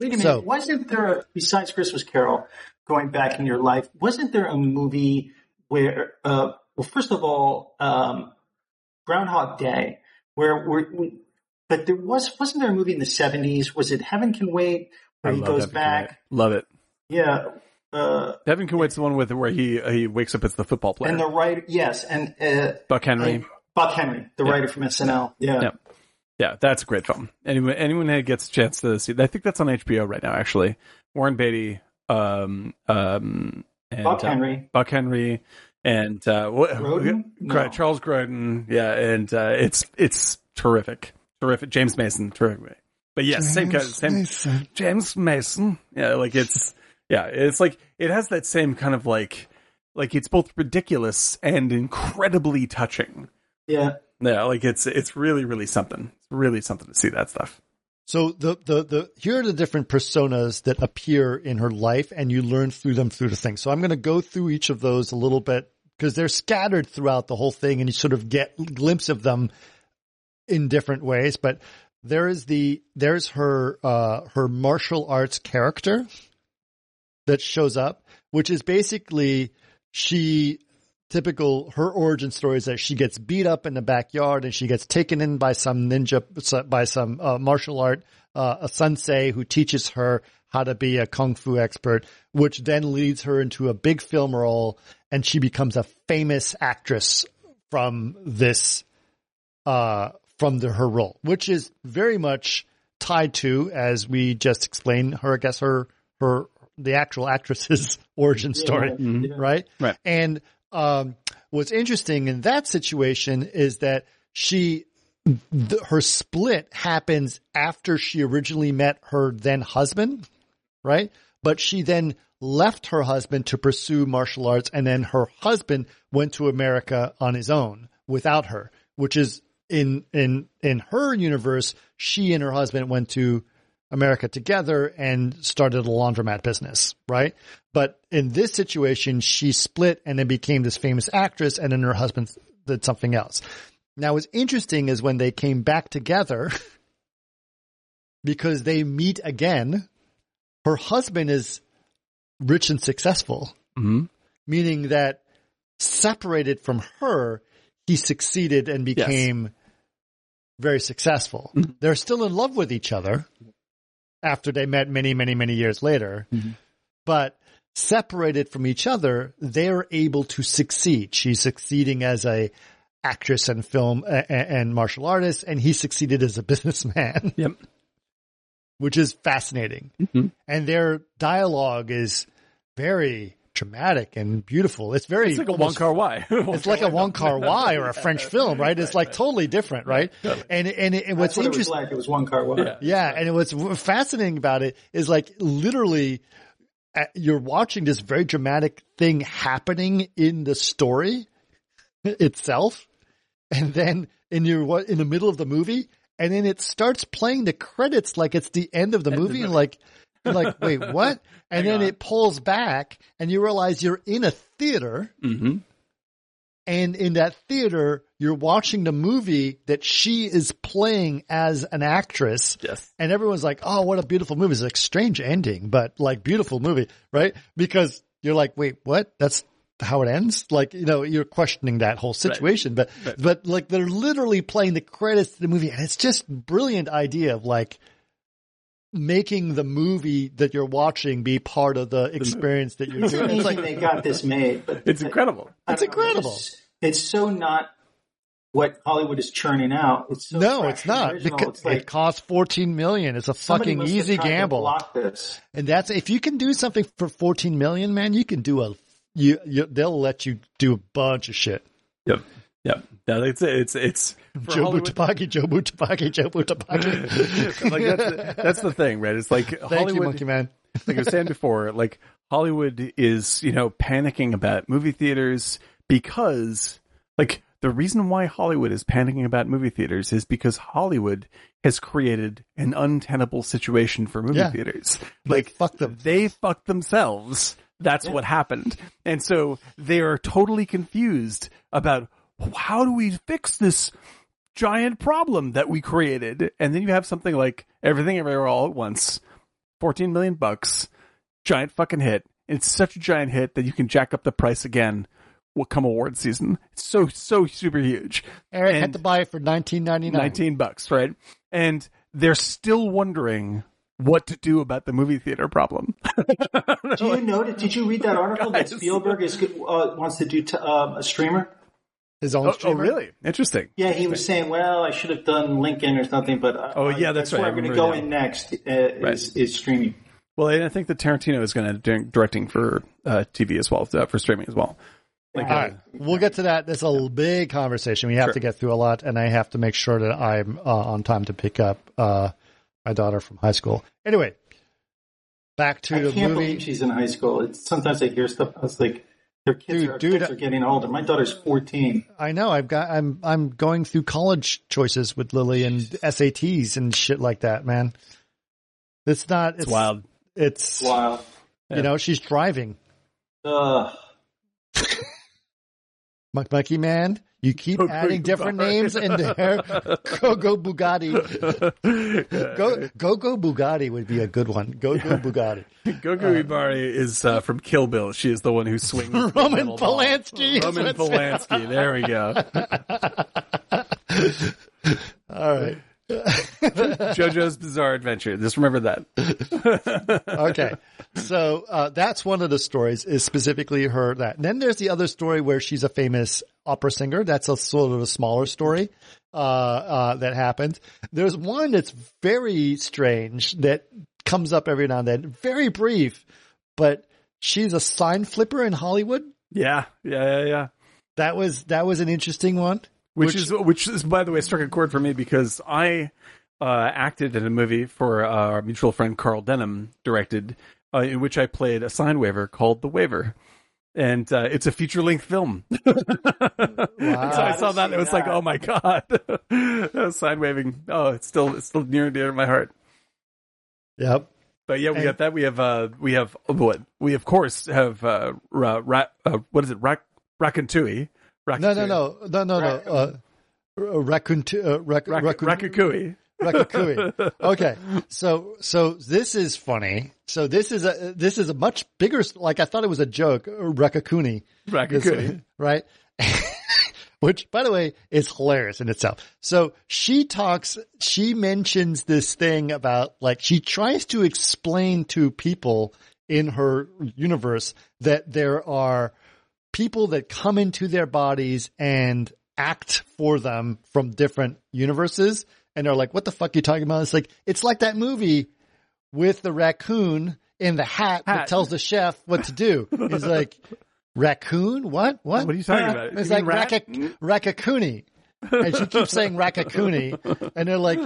Wait a minute. So- wasn't there, a, besides Christmas Carol, going back in your life, wasn't there a movie where, uh, well, first of all, um, Groundhog Day, where where we, but there was, wasn't there a movie in the 70s? Was it Heaven Can Wait, where I he love goes Heaven back? Love it. Yeah. Uh, Heaven Can Wait's the one with where he he wakes up as the football player. and the writer, yes, and, uh, Buck Henry. and Buck Henry, the Yeah. writer from SNL. Yeah. Yeah. Yeah, that's a great film. Anyone anyone that gets a chance to see, I think that's on HBO right now, actually. Warren Beatty, um, um, and Buck uh, Henry. Buck Henry, and uh, what, Grodin? No. Charles Grodin. Yeah, and uh, it's it's terrific, terrific. James Mason, terrific. But yes, same kind, same James Mason. Yeah, like it's yeah, it's like it has that same kind of like like it's both ridiculous and incredibly touching. Yeah. Yeah, like it's it's really really something. It's really something to see that stuff. So the, the, the, here are the different personas that appear in her life and you learn through them through the thing. So I'm going to go through each of those a little bit because they're scattered throughout the whole thing and you sort of get glimpse of them in different ways. But there is the, there's her, uh, her martial arts character that shows up, which is basically she typical her origin story is that she gets beat up in the backyard and she gets taken in by some ninja by some uh, martial art uh, a sensei who teaches her how to be a kung fu expert which then leads her into a big film role and she becomes a famous actress from this uh from the, her role which is very much tied to as we just explained her I guess her her the actual actress's origin story Yeah. right? Right. And um, what's interesting in that situation is that she, th- her split happens after she originally met her then husband, right? But she then left her husband to pursue martial arts, and then her husband went to America on his own without her, which is in in in her universe. She and her husband went to America together and started a laundromat business, right? But in this situation, she split and then became this famous actress, and then her husband did something else. Now, what's interesting is when they came back together, because they meet again, her husband is rich and successful, Mm-hmm. meaning that separated from her, he succeeded and became very successful. They're still in love with each other after they met many, many, many years later, but separated from each other, they're able to succeed. She's succeeding as a actress and film and martial artist, and he succeeded as a businessman, Yep. which is fascinating. Mhm. And their dialogue is very dramatic and beautiful. It's very It's like a Wong almost- Kar Wai. it's like a Wong Kar Wai or a French film, right? It's like totally different, right? And and, it, and what's That's what it was interesting, like. It was one car. Yeah. yeah, and what's fascinating about it is like literally uh, you're watching this very dramatic thing happening in the story itself, and then in your what in the middle of the movie, and then it starts playing the credits like it's the end of the movie, and like. You're like, wait, what? And then it pulls back and you realize you're in a theater hmm and in that theater, you're watching the movie that she is playing as an actress. Yes. And everyone's like, oh, what a beautiful movie. It's like strange ending, but like beautiful movie, right? Because you're like, wait, what? That's how it ends? Like, you know, you're questioning that whole situation, but, Right. but like they're literally playing the credits to the movie and it's just brilliant idea of like, making the movie that you're watching be part of the experience that you're It's doing. amazing It's like, they got this made, but It's incredible. I It's don't know, incredible. It's, it's so not what Hollywood is churning out. It's so no, it's not because It's like it costs 14 million. It's a fucking easy gamble. this. And that's, if you can do something for 14 million, man, you can do a, you, you they'll let you do a bunch of shit. Yep. Yep. No, it's it's it's Jobu Tabaki, Jobu Tabaki, Jobu Tabaki. like that's, that's the thing, right? It's like Thank Hollywood. you, Monkey Man. like I was saying before, like Hollywood is, you know, panicking about movie theaters because, like, the reason why Hollywood is panicking about movie theaters is because Hollywood has created an untenable situation for movie Yeah. theaters. Like, Like, fuck them. they fucked themselves. That's what happened. And so they are totally confused about how do we fix this giant problem that we created? And then you have something like everything everywhere all at once, 14 million bucks, giant fucking hit. It's such a giant hit that you can jack up the price again what come award season. It's so, so super huge. Eric had to buy it for 19.99. 19 bucks, right? And they're still wondering what to do about the movie theater problem. Do you know? Did you read that article that Spielberg is uh, wants to do t- um, a streamer? His own oh, oh, really? Interesting. Yeah, he was saying, "Well, I should have done Lincoln or something," but uh, Oh, yeah, that's where right. I'm going to go that. in next uh, is, is streaming. Well, and I think that Tarantino is going to do directing for uh, TV as well, uh, for streaming as well. Like, All right, we'll get to that. That's a big conversation. We have Sure. to get through a lot, and I have to make sure that I'm uh, on time to pick up uh, my daughter from high school. Anyway, back to I the can't movie. believe she's in high school. It's, sometimes I hear stuff. I was like, their kids, Dude, are, dude, kids are getting older. My daughter's 14. I know. I've got. I'm. I'm going through college choices with Lily and SATs and shit like that. Man, it's not. It's, it's wild. It's wild. you know she's driving. Ugh. Mike Mikey man, you keep adding different names in there. Go go Bugatti. Go go go Bugatti would be a good one. Go go Bugatti. Gogo Yubari is uh, from Kill Bill. She is the one who swings. Roman. Polanski Roman Polanski. There we go. All right. JoJo's Bizarre Adventure. Just remember that. Okay. So uh, that's one of the stories is specifically her that. And then there's the other story where she's a famous opera singer. That's a sort of a smaller story uh, uh, that happened. There's one that's very strange that comes up every now and then. Very brief, but she's a sign flipper in Hollywood. Yeah, yeah, yeah, yeah. That was that was an interesting one. Which, is which is by the way struck a chord for me because I uh, acted in a movie for uh, our mutual friend Carl Denham directed, uh, in which I played a sign waver called the Waver. And uh, it's a feature length film. so I saw that and it was like, oh my god, sign waving. Oh, it's still it's still near and dear to my heart. Yep. But yeah, we And- got that. We have uh, we have what we of course have uh, ra, ra, uh what is it? Rak, Rakantui. No, no, no, no, no, no. Uh, uh, rac- Rak, Ratatouille. Okay, so so this is funny. So this is a this is a much bigger. Like I thought it was a joke. Uh, Raccacoonie, Raccacoonie. Uh, right? Which, by the way, is hilarious in itself. So she talks. She mentions this thing about like she tries to explain to people in her universe that there are people that come into their bodies and act for them from different universes and they're like, what the fuck are you talking about? It's like, it's like that movie with the raccoon in the hat, that tells the chef what to do. He's like, raccoon? What? What? What are you talking about? It's You like mean rat? And she keeps saying Raccacoonie. And they're like,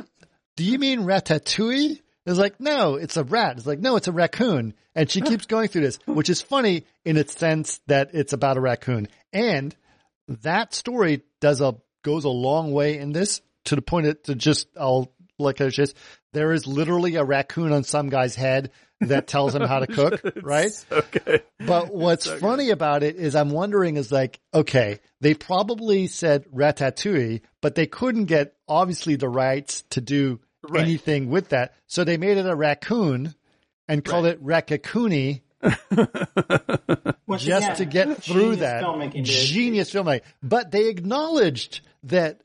do you mean ratatouille? It's like, no, it's a rat. It's like, no, it's a raccoon. And she keeps going through this, which is funny in its sense that it's about a raccoon. And that story does a, goes a long way in this to the point that to just, I'll, like I just, there is literally a raccoon on some guy's head that tells him how to cook, right? Okay. But what's funny about it is I'm wondering is like, okay, they probably said ratatouille, but they couldn't get obviously the rights to do Right. anything with that. So they made it a raccoon and called it Raccacoonie Once just again, to get through genius that. filmmaking. Genius filmmaking. But they acknowledged that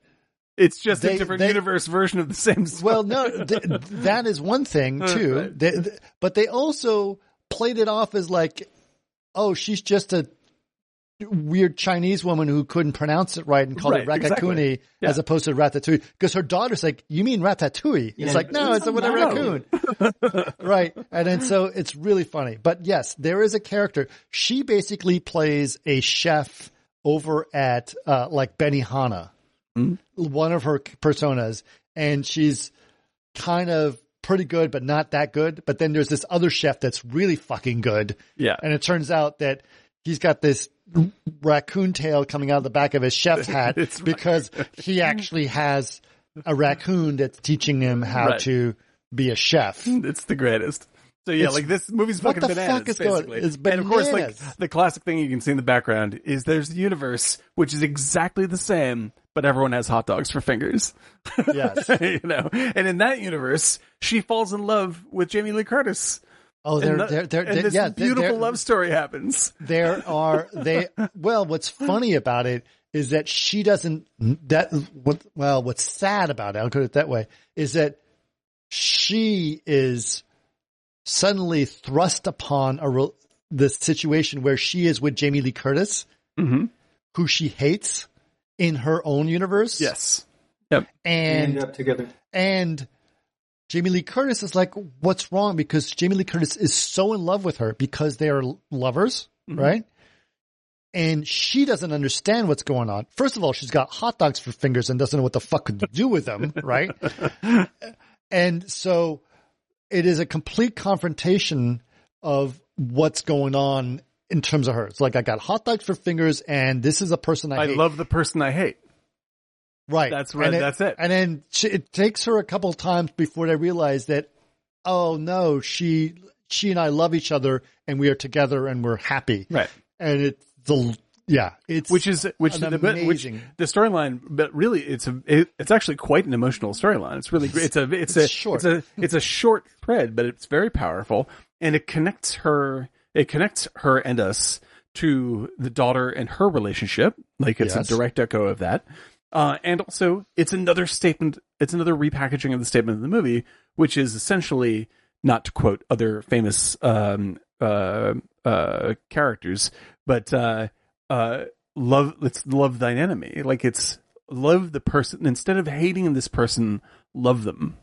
It's just They- a different they- universe version of the same story. Well, no, th- that is one thing too. Right. They- th- but they also played it off as like, oh, she's just a weird Chinese woman who couldn't pronounce it right and called it Right, Raccacoonie exactly. Yeah. as opposed to ratatouille. Because her daughter's like, you mean ratatouille? Yeah, it's like, no, it's it's a a with a raccoon. right. And then so it's really funny. But yes, there is a character. She basically plays a chef over at, uh, like Benihana one of her personas and she's kind of pretty good but not that good but then there's this other chef that's really fucking good yeah. and it turns out that he's got this raccoon tail coming out of the back of his chef's hat It's right. because he actually has a raccoon that's teaching him how Right. to be a chef It's the greatest. So yeah, It's- like this movie's what fucking the bananas. fuck is going- basically. it's And of course, like the classic thing you can see in the background is there's the universe, which is exactly the same, but everyone has hot dogs for fingers. yes you know, and in that universe, she falls in love with Jamie Lee Curtis. oh they're and, the- they're, they're, and this yeah beautiful they're- love story happens. there are they well what's funny about it is that she doesn't that what well what's sad about it i'll put it that way is that she is suddenly thrust upon a re- the situation where she is with jamie lee curtis Mm-hmm. who she hates in her own universe Yes. They and ended up together. and Jamie Lee Curtis is like, what's wrong? Because Jamie Lee Curtis is so in love with her because they are lovers, right? And she doesn't understand what's going on. First of all, she's got hot dogs for fingers and doesn't know what the fuck to do with them, right? and so it is a complete confrontation of what's going on in terms of her. It's like I got hot dogs for fingers, and this is a person I, I hate. love the person I hate. Right. That's right, that's it. And then she, it takes her a couple times before they realize that, oh no, she she and I love each other, and we are together, and we're happy. Right. And it's the yeah, it's Which is which the but which the storyline, but really it's a it, it's actually quite an emotional storyline. It's really great. It's a it's, a It's short. it's a it's a short thread, but it's very powerful, and it connects her. It connects her and us to the daughter and her relationship. Like it's Yes. a direct echo of that. Uh, and also it's another statement. It's another repackaging of the statement of the movie, which is essentially not to quote other famous um, uh, uh, characters, but uh, love. Let's love thine enemy. Like it's love the person instead of hating this person. Love them.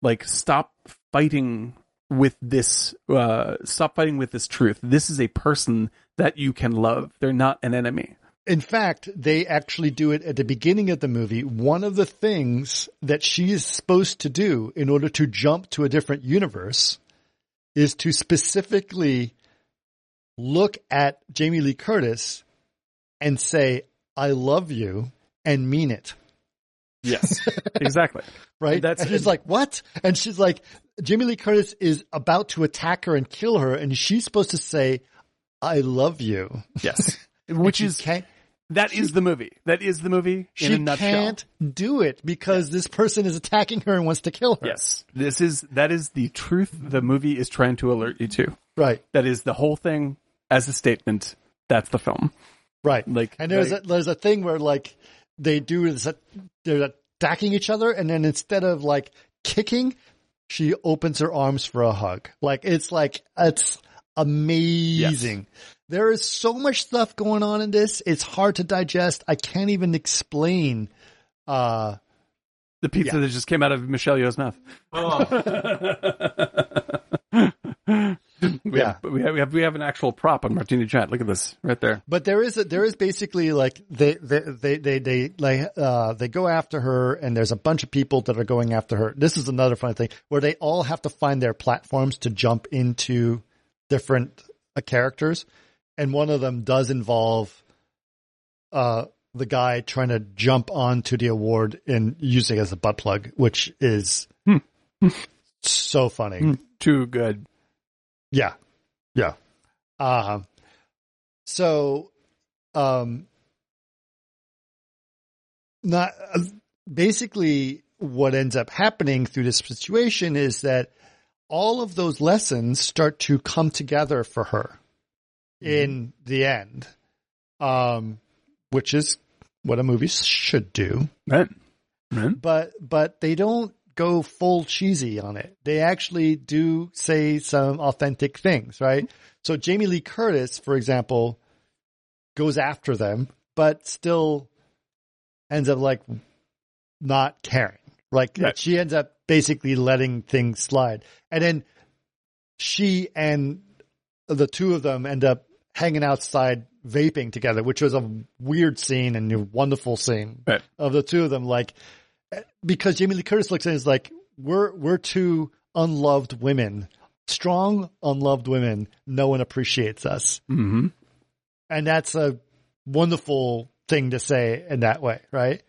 Like stop fighting with this. Uh, stop fighting with this truth. This is a person that you can love. They're not an enemy. In fact, they actually do it at the beginning of the movie. One of the things that she is supposed to do in order to jump to a different universe is to specifically look at Jamie Lee Curtis and say, I love you and mean it. Yes, exactly. Right? That's- and she's like, what? And she's like, Jamie Lee Curtis is about to attack her and kill her. And she's supposed to say, I love you. Yes, which is can't, that is the movie. That is the movie in she a nutshell. can't do it because this person is attacking her and wants to kill her. Yes, this is that is the truth. The movie is trying to alert you to. Right. That is the whole thing as a statement. That's the film. Right. Like, and there's they- a, there's a thing where like they do this, they're attacking each other, and then instead of like kicking, she opens her arms for a hug. Like it's like it's amazing. There is so much stuff going on in this. It's hard to digest. I can't even explain. Uh, The pizza Yeah. that just came out of Michelle Yeoh's mouth. Oh, We Yeah. have, we have we have we have an actual prop on Martini Chat. Look at this right there. But there is a, there is basically like they they they they they like uh they go after her and there's a bunch of people that are going after her. This is another funny thing where they all have to find their platforms to jump into different uh, characters, and one of them does involve uh the guy trying to jump onto the award and using it as a butt plug, which is so funny. Too good. Yeah. Yeah. Uh, so, um, not uh, basically what ends up happening through this situation is that all of those lessons start to come together for her in the end. Um, which is what a movie should do Right. Right. but but they don't go full cheesy on it. They actually do say some authentic things, right? So Jamie Lee Curtis, for example, goes after them, but still ends up like not caring. Like Right. she ends up basically letting things slide. And then she and the two of them end up hanging outside vaping together, which was a weird scene and a wonderful scene Right. of the two of them. Like, because Jamie Lee Curtis looks at it as like, we're, we're two unloved women, strong, unloved women. No one appreciates us. Mm-hmm. And that's a wonderful thing to say in that way, right?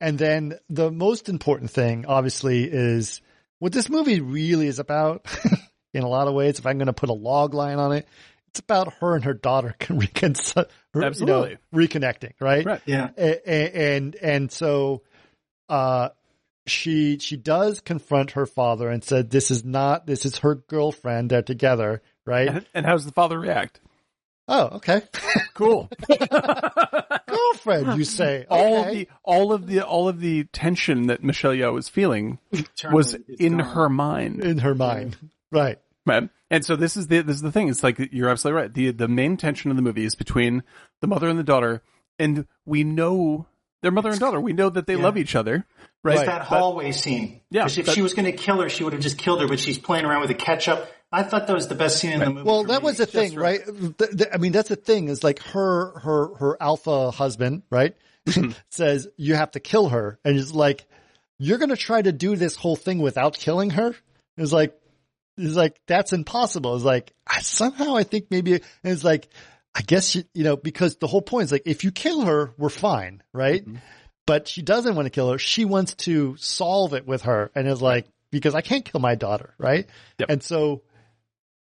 And then the most important thing, obviously, is what this movie really is about. in a lot of ways, if I'm going to put a log line on it, it's about her and her daughter can recon- her, you know, Absolutely. reconnecting, right? Right. yeah. A- a- and and so uh she she does confront her father and said this is not this is her girlfriend they're together right And, and how's the father react? oh okay Cool. girlfriend you say all of the all of the all of the tension that Michelle Yeoh was feeling Turn was in gone. her mind. in her mind right Right. And so this is the this is the thing. It's like you're absolutely right. The the main tension of the movie is between the mother and the daughter, and we know They're mother and daughter. We know that they Yeah. love each other, right? It's that hallway scene. Yeah. if but- she was going to kill her, she would have just killed her. But she's playing around with the ketchup. I thought that was the best scene in the movie. Well, that me. was the Just thing, right? The- the- I mean, that's the thing is like her, her, her alpha husband, right? says you have to kill her. And he's like, you're going to try to do this whole thing without killing her? It's like, it's like, that's impossible. It's like, somehow I think maybe, it's like, I guess, you, you know, because the whole point is like, if you kill her, we're fine, right? Mm-hmm. But she doesn't want to kill her. She wants to solve it with her and is like, because I can't kill my daughter, right? Yep. And so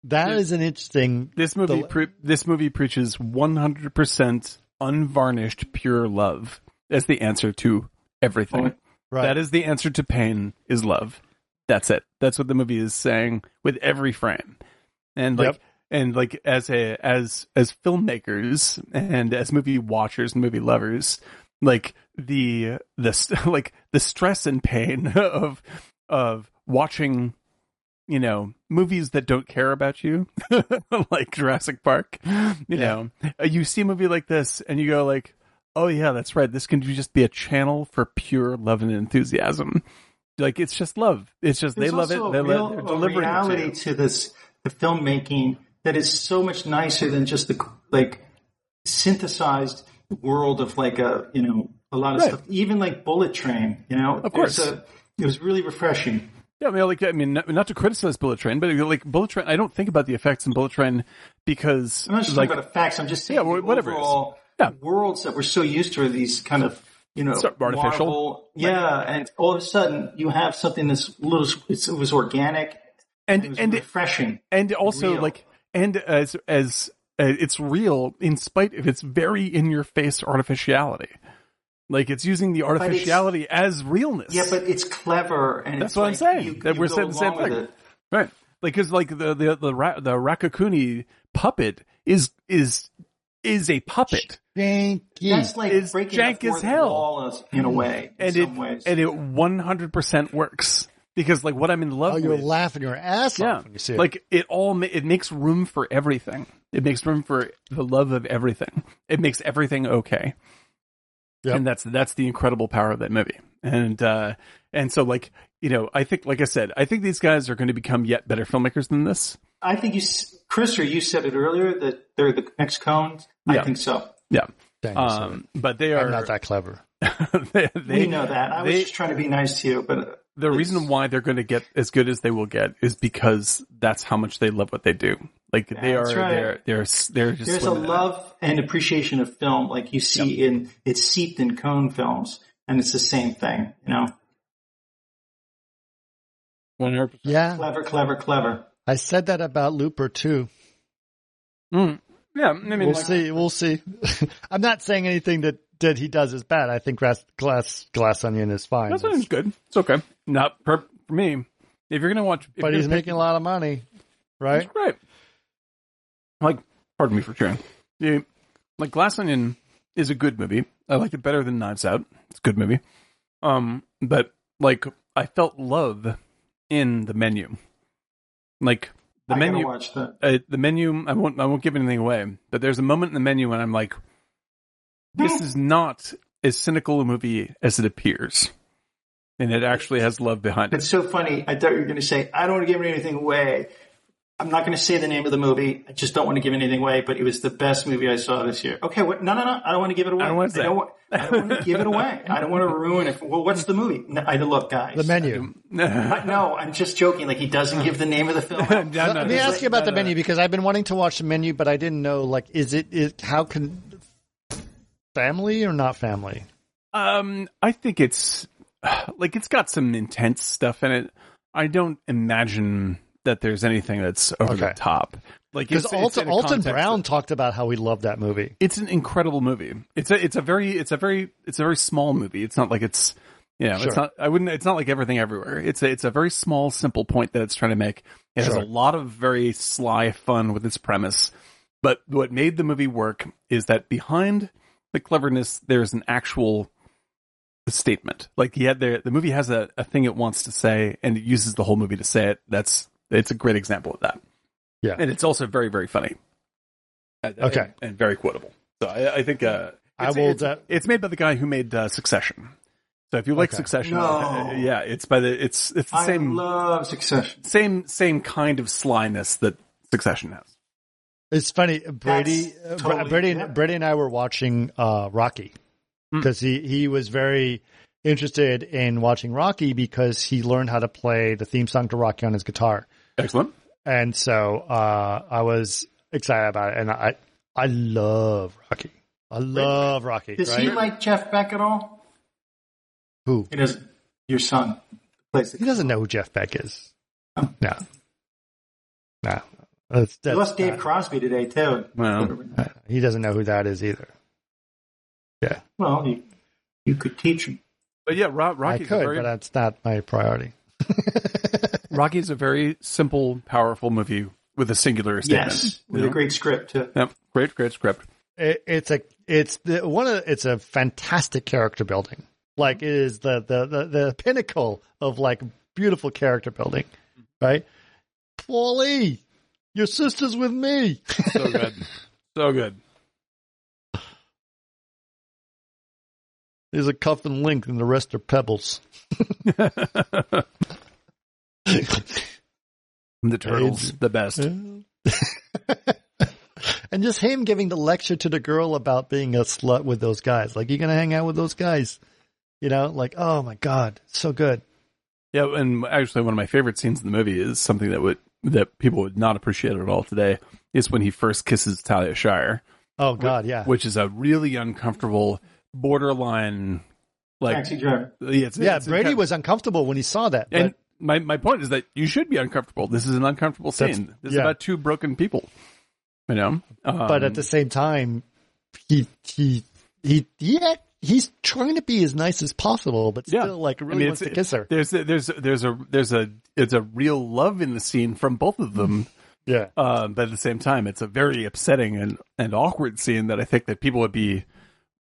that is an interesting This movie, The- pre- this movie preaches 100% unvarnished pure love as the answer to everything. Right. That is the answer to pain is love. That's it. That's what the movie is saying with every frame. And like, Yep. And like as a, as, as filmmakers and as movie watchers and movie lovers, like the, the, like the stress and pain of, of watching, you know, movies that don't care about you, like Jurassic Park, you know, Uh, you see a movie like this and you go like, oh yeah, that's right. This can just be a channel for pure love and enthusiasm. Like it's just love. It's just There's they love it. They love real they're a delivering it reality to this the filmmaking that is so much nicer than just the like synthesized world of like a you know a lot of Right. stuff. Even like Bullet Train, you know, Of course. a- it was really refreshing. Yeah, I mean, like, I mean, not, not to criticize Bullet Train, but like Bullet Train, I don't think about the effects in Bullet Train because, I'm not just like, talking about the facts. I'm just saying Yeah, whatever overall Yeah. worlds that we're so used to are these kind of you know So artificial. Marvel, yeah, and all of a sudden you have something that's little. It's, it was organic. and It was and refreshing. and also real. like, and as as uh, it's real in spite of its very in your face artificiality. Like it's using the artificiality as realness. Yeah, but it's clever, and That's it's what I'm saying, You, that you we're go saying the same thing. Right. Like, cause like the, the, the, Ra- the Raccacoonie puppet is, is, is a puppet. Janky. That's like It's breaking jank the as fourth hell. wall in a way. In And it, some ways. and it 100% works. Because like what I'm in love Oh, you're with. laughing your ass yeah. off when you see it. Like it all, ma- it makes room for everything. It makes room for the love of everything. It makes everything okay. Yep. And that's, that's the incredible power of that movie. And, uh, and so like, you know, I think, like I said, I think these guys are going to become yet better filmmakers than this. I think you, Chris, or you said it earlier that they're the next Coens. Yeah. I think so. Yeah. Dang, Um, but they are I'm not that clever. they, they, we know that. I was just trying to be nice to you, but the reason why they're going to get as good as they will get is because that's how much they love what they do. Like they are, That's right. they're, they're, they're just there's a swimming in it. love and appreciation of film like you see in it's seeped in Coen films, and it's the same thing. You know, 100%. Yeah. clever, clever, clever. I said that about Looper too. Mm. Yeah, I mean, We'll like, see. We'll see. I'm not saying anything that, that he does is bad. I think glass, glass, glass onion is fine. that's it's good. It's okay. Not per, for me. If you're gonna watch, if but he's making a lot of money, right? Great. Like, pardon me for chewing. Yeah, like Glass Onion is a good movie. I liked it better than Knives Out. It's a good movie. Um, but like I felt love in the menu. Like the I menu, watch that. uh, the menu. I won't. I won't give anything away. But there's a moment in the menu when I'm like, this is not as cynical a movie as it appears, and it actually has love behind it. It's so funny. I thought you were going to say, I don't want to give anything away. I'm not going to say the name of the movie. I just don't want to give anything away, but it was the best movie I saw this year. Okay, what? No, no, no. I don't want to give it away. I don't want to say. I don't, want, I don't want to give it away. I don't want to ruin it. Well, what's the movie? No, I look, guys. The menu. I, no, I'm just joking. Like he doesn't give the name of the film. No, no, Let me no. ask you about No, the menu because I've been wanting to watch the menu, but I didn't know like is it is how can family or not family? Um, I think it's like it's got some intense stuff in it. I don't imagine that there's anything that's over the top. Like Because Alton, Alton Brown of- talked about how he loved that movie. it's an incredible movie. It's a it's a very it's a very it's a very small movie. It's not like it's you know Sure. it's not I wouldn't it's not like everything everywhere. It's a it's a very small simple point that it's trying to make. It has a lot of very sly fun with its premise. But what made the movie work is that behind the cleverness there's an actual statement. Like yeah, the the movie has a, a thing it wants to say and it uses the whole movie to say it. That's it's a great example of that. Yeah. And it's also very, very funny. Okay. And, and very quotable. So I, I think uh I It's, will. it's, de- it's made by the guy who made uh, Succession. So if you like Okay. Succession, No. uh, yeah, it's by the it's it's the I same love Succession. same same kind of slyness that Succession has. It's funny, Brady, uh, That's Bra- totally- Brady, yeah. Brady and I were watching uh, Rocky Hmm. because he he was very interested in watching Rocky because he learned how to play the theme song to Rocky on his guitar, Excellent. and so uh, I was excited about it, and I I love Rocky. I love Rocky. Does right? he like Jeff Beck at all? Who? He doesn't. Your son plays He doesn't know who Jeff Beck is. Oh. No, no, that's, He that's, lost Dave Crosby today too. Well, uh, he doesn't know who that is either. Yeah, Well, you, you could teach him. but yeah, Ro- I Rocky's a could, very but that's not my priority. Rocky's a very simple, powerful movie with a singular statement. Yes, you with know? a great script too. Yep, great, great script. It, it's a it's the one of it's a fantastic character building. Like it is the the the, the pinnacle of like beautiful character building, right? Paulie, your sister's with me. So good, so good. There's a cuff and link, and the rest are pebbles. the turtles, the best. and just him giving the lecture to the girl about being a slut with those guys. Like, you're going to hang out with those guys. You know, like, oh my God, so good. Yeah, and actually, one of my favorite scenes in the movie is something that would that people would not appreciate at all today. Is when he first kisses Talia Shire, Oh God, yeah. which is a really uncomfortable, borderline, like Taxi driver. yeah, it's, yeah, it's Brady kind- was uncomfortable when he saw that. But And my my point is that you should be uncomfortable. This is an uncomfortable That's- scene. This yeah. is about two broken people. You know, um, but at the same time, he he he yeah, he's trying to be as nice as possible, but Yeah. still like I really mean, wants to it's- kiss her. There's a, there's a, there's a there's a it's a real love in the scene from both of them. Yeah, Um, but at the same time, it's a very upsetting and, and awkward scene that I think that people would be,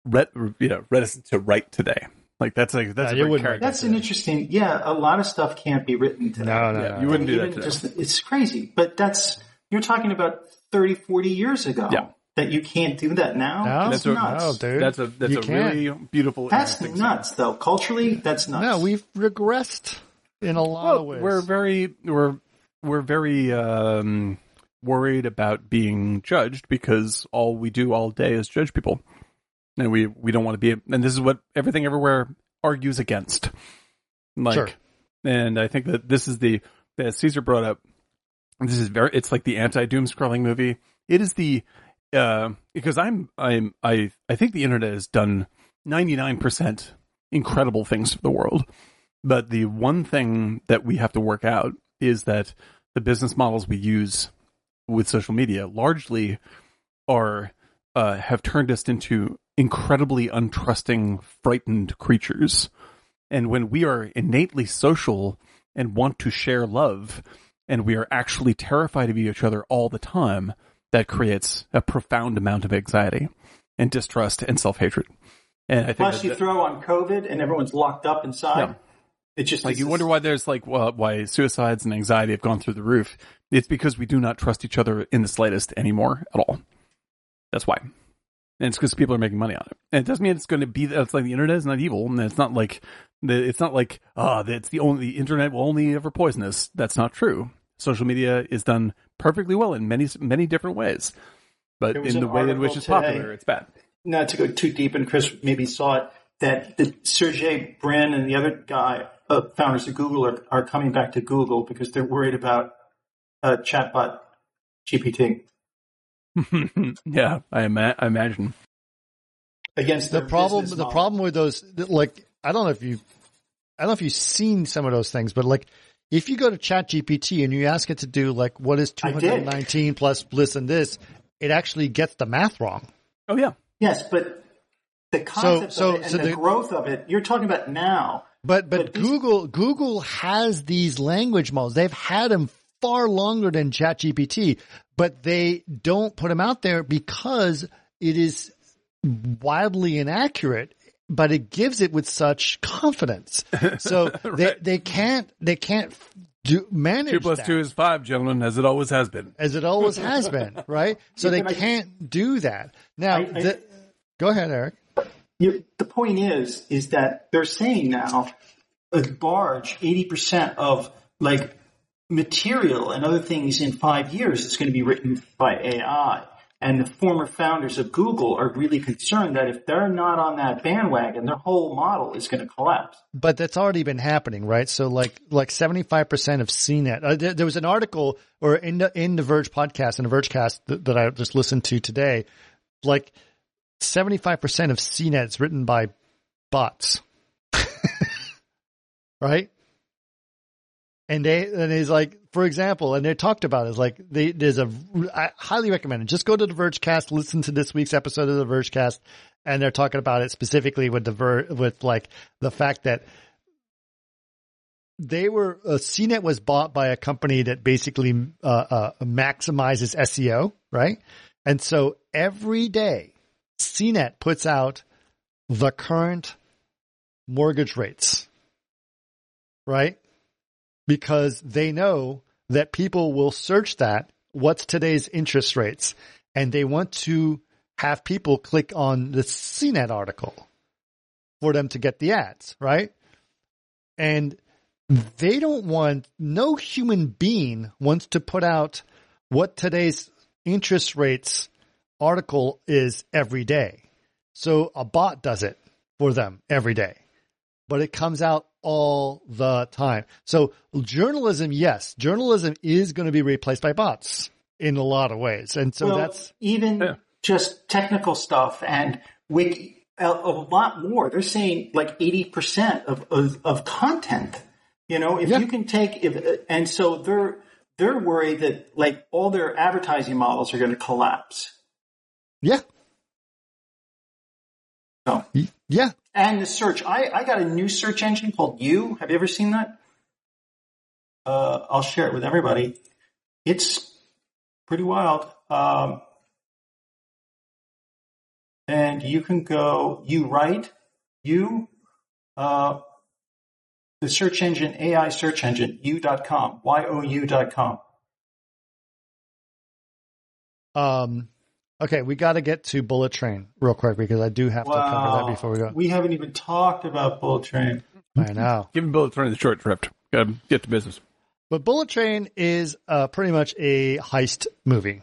ret, you know, reticent to write today. Like that's like that's Yeah, a great character. That's an interesting. Yeah, a lot of stuff can't be written today. no, no, yeah, no. you wouldn't do Even that today. just it's crazy. But that's you're talking about 30, 40 years ago. Yeah. That you can't do that now. No, That's That's a- nuts. no, dude. that's a that's You a can't. really beautiful. That's nuts, though. Culturally, that's nuts. No, we've regressed in a lot Well, of ways. we're very we're we're very um, worried about being judged because all we do all day is judge people, and we we don't want to be. And this is what everything everywhere argues against. Like, Sure. and I think that this is the as Caesar brought up. This is very. It's like the anti-doom scrolling movie. It is the uh, because I'm I'm I I think the internet has done ninety nine percent incredible things for the world. But the one thing that we have to work out is that the business models we use with social media largely are uh, have turned us into incredibly untrusting, frightened creatures. And when we are innately social and want to share love, and we are actually terrified of each other all the time, that creates a profound amount of anxiety and distrust and self hatred. And I think Plus, you throw on COVID and everyone's locked up inside. Yeah. It's just like it's you this- wonder why there's like well, why suicides and anxiety have gone through the roof. It's because we do not trust each other in the slightest anymore at all. That's why. And it's because people are making money on it. And it doesn't mean it's going to be. It's like the internet is not evil, and it's not like. It's not like ah, it's the only the internet will only ever poison us. That's not true. Social media is done perfectly well in many many different ways, but in the way in which it's today- popular, it's bad. not to go too deep, and Chris maybe saw it, that the Sergey Brin and the other guy, uh, founders of Google, are, are coming back to Google because they're worried about uh, chatbot GPT yeah, I, ima- I imagine. against the problem the model. problem with those like I don't know if you I don't know if you've seen some of those things, but like if you go to Chat GPT and you ask it to do like what is 219 plus this and this, it actually gets the math wrong. Oh yeah, Yes, but the concept so- of it and so the, the- growth of it, you're talking about now. But but, But these- Google Google has these language models. They've had them far longer than ChatGPT, but they don't put them out there because it is wildly inaccurate. But it gives it with such confidence, so they they can't they can't do manage two plus that two is five, gentlemen, as it always has been. as it always has been, right? So they I- can't do that now. I- I- the, Go ahead, Eric. You, the point is, is that they're saying now, a barge, 80% of like material and other things in five years is going to be written by AI. And the former founders of Google are really concerned that if they're not on that bandwagon, their whole model is going to collapse. But that's already been happening, right? So like, like 75% of CNET, uh, there, there, was an article or in the, in the Verge podcast, in the Vergecast that, that I just listened to today, like 75% of CNET is written by bots. right? And they, and he's like, for example, and they talked about it, is like, they, there's a, I highly recommend it. Just go to the Vergecast, listen to this week's episode of the Vergecast, and they're talking about it specifically with the ver, with like the fact that they were, uh, CNET was bought by a company that basically, uh, uh, maximizes SEO, right? And so every day, CNET puts out the current mortgage rates, right? Because they know that people will search that. What's today's interest rates? And they want to have people click on the CNET article for them to get the ads, right? And they don't want, no human being wants to put out what today's interest rates article is every day. So a bot does it for them every day, but it comes out all the time. So journalism, yes, journalism is going to be replaced by bots in a lot of ways. And so well, that's even Yeah. just technical stuff and wiki, a, a lot more. They're saying like 80% of, of, of content. You know, if Yeah. you can take, if, and so they're, they're worried that like all their advertising models are going to collapse. yeah, So, yeah. and the search, I, I got a new search engine called You. Have you ever seen that? Uh, I'll share it with everybody. It's pretty wild. Um, and you can go, you write, you, uh, the search engine, AI search engine, you.com, Y-O-U dot com. Um, okay, we got to get to Bullet Train real quick because I do have to cover that before we go. We haven't even talked about Bullet Train. I know. Give him Bullet Train the short drift. Gotta get to business. But Bullet Train is uh, pretty much a heist movie.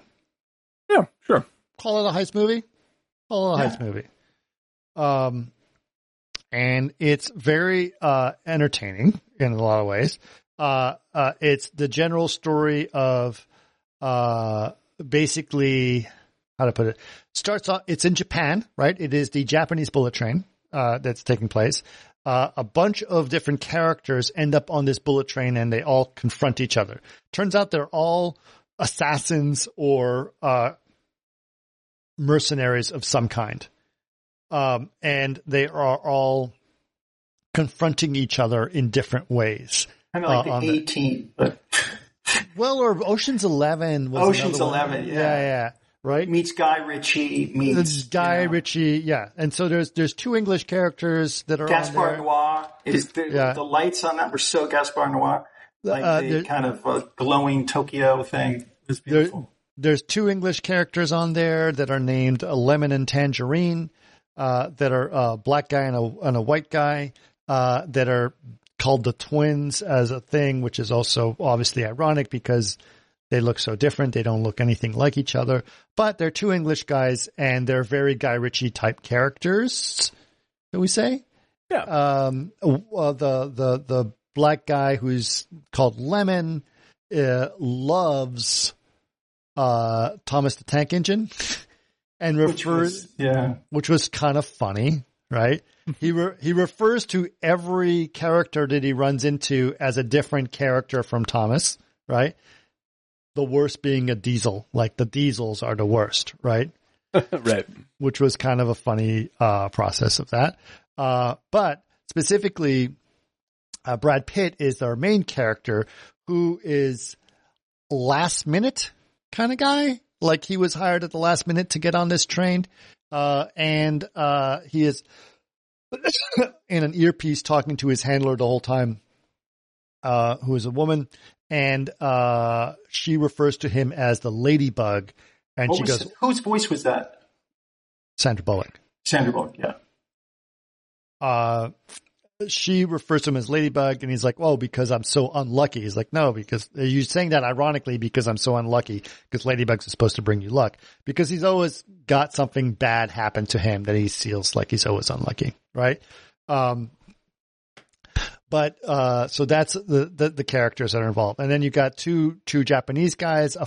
Yeah, sure. Call it a heist movie. Call it a Yeah. heist movie. Um, and it's very uh, entertaining in a lot of ways. Uh, uh, it's the general story of uh, basically how to put it. Starts off. It's in Japan, right? It is the Japanese bullet train uh, that's taking place. Uh, a bunch of different characters end up on this bullet train, and they all confront each other. Turns out they're all assassins or uh, mercenaries of some kind. Um, and they are all confronting each other in different ways. Of like Uh, the the- 18, but Well, or Ocean's Eleven was Ocean's. 11, yeah. yeah, yeah, right. meets Guy Ritchie, meets It's Guy you know, Ritchie, yeah, and so there's there's two English characters that are on Gaspar. Noé. Is the, Yeah. the lights on that were so Gaspar Noé, like Uh, the kind of uh, glowing Tokyo thing. It was There, beautiful. there's two English characters on there that are named uh, Lemon and Tangerine, uh, that are a black guy and a, and a white guy, uh, that are called the twins as a thing, which is also obviously ironic because they look so different. They don't look anything like each other, but they're two English guys and they're very Guy Ritchie type characters. Can we say? Yeah. um, uh, the the the black guy who's called Lemon uh, loves uh, Thomas the Tank Engine, and Which refers, was, yeah. which was kind of funny, right? he re- he refers to every character that he runs into as a different character from Thomas, right? The worst being a diesel, like the diesels are the worst, right? right. which was kind of a funny uh, process of that. Uh, but specifically, uh, Brad Pitt is our main character who is last minute kind of guy. Like he was hired at the last minute to get on this train. Uh, and, uh, he is in an earpiece talking to his handler the whole time, uh, who is a woman. And, uh, she refers to him as the ladybug. And What she goes, whose voice was that? Sandra Bullock. Sandra Bullock. Yeah. uh, she refers to him as Ladybug, and he's like, "Well, because I'm so unlucky." He's like, "No, because you're saying that ironically because I'm so unlucky because Ladybugs is supposed to bring you luck because he's always got something bad happen to him that he feels like he's always unlucky, right?" Um, but uh, so that's the, the the characters that are involved, and then you've got two two Japanese guys, a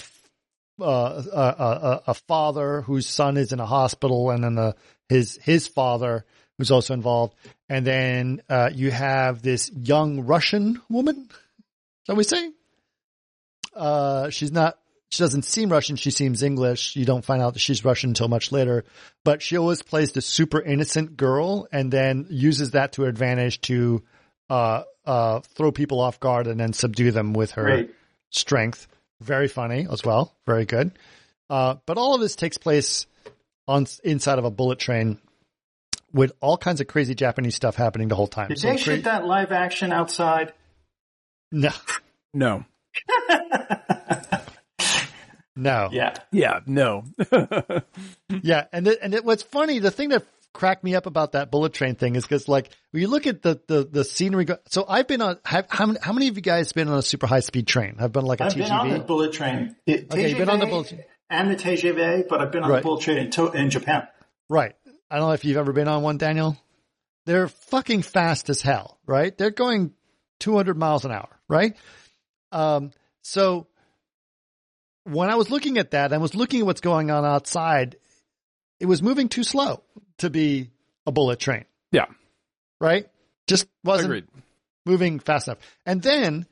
uh, a, a, a father whose son is in a hospital, and then the, his his father who's also involved, and then uh, you have this young Russian woman. Shall we say? Uh, she's not. She doesn't seem Russian. She seems English. You don't find out that she's Russian until much later. But she always plays the super innocent girl, and then uses that to her advantage to uh, uh, throw people off guard and then subdue them with her Great. strength. Very funny as well. Very good. Uh, but all of this takes place on inside of a bullet train with all kinds of crazy Japanese stuff happening the whole time. Did So they cra- shoot that live action outside? No, No. no. Yeah. Yeah, no. Yeah, and it, and it, what's funny, the thing that cracked me up about that bullet train thing is because like when you look at the the the scenery. Go- so I've been on. Have, how many how many of you guys been on a super high speed train? I've been like a I've TGV. been on the bullet train. It, Okay, you've been on the bullet train. And the TGV, but I've been on Right. the bullet train in, to- in Japan. Right. I don't know if you've ever been on one, Daniel. They're fucking fast as hell, right? They're going 200 miles an hour, right? Um, so when I was looking at that, I was looking at what's going on outside. It was moving too slow to be a bullet train, yeah, right? Just wasn't agreed. moving fast enough. And then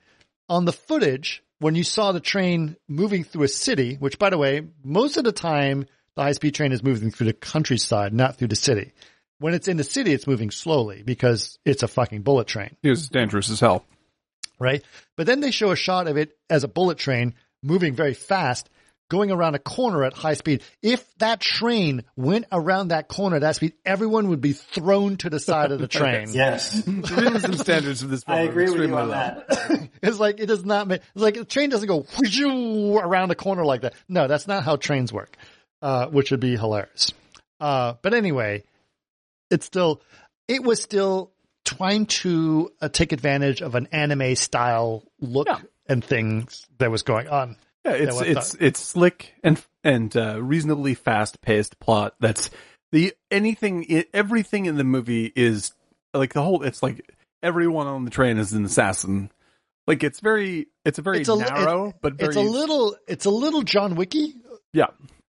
on the footage, when you saw the train moving through a city, which by the way, most of the time the high speed train is moving through the countryside, not through the city. When it's in the city, it's moving slowly because it's a fucking bullet train, It was dangerous as hell. right? But then they show a shot of it as a bullet train moving very fast, going around a corner at high speed. If that train went around that corner at that speed, everyone would be thrown to the side of the train. Yes. The realism standards of this film I agree with you on low. that. It's like it does not make. It's like the train doesn't go around a corner like that. No, that's not how trains work, uh, which would be hilarious. Uh, but anyway, it's still. It was still trying to uh, take advantage of an anime style look Yeah. and things that was going on. Yeah, it's it's it's slick and and uh, reasonably fast paced plot. That's the anything i everything in the movie is like the whole. It's like everyone on the train is an assassin. Like it's very it's a very It's a- narrow it- but very It's a little. It's a little John Wicky, yeah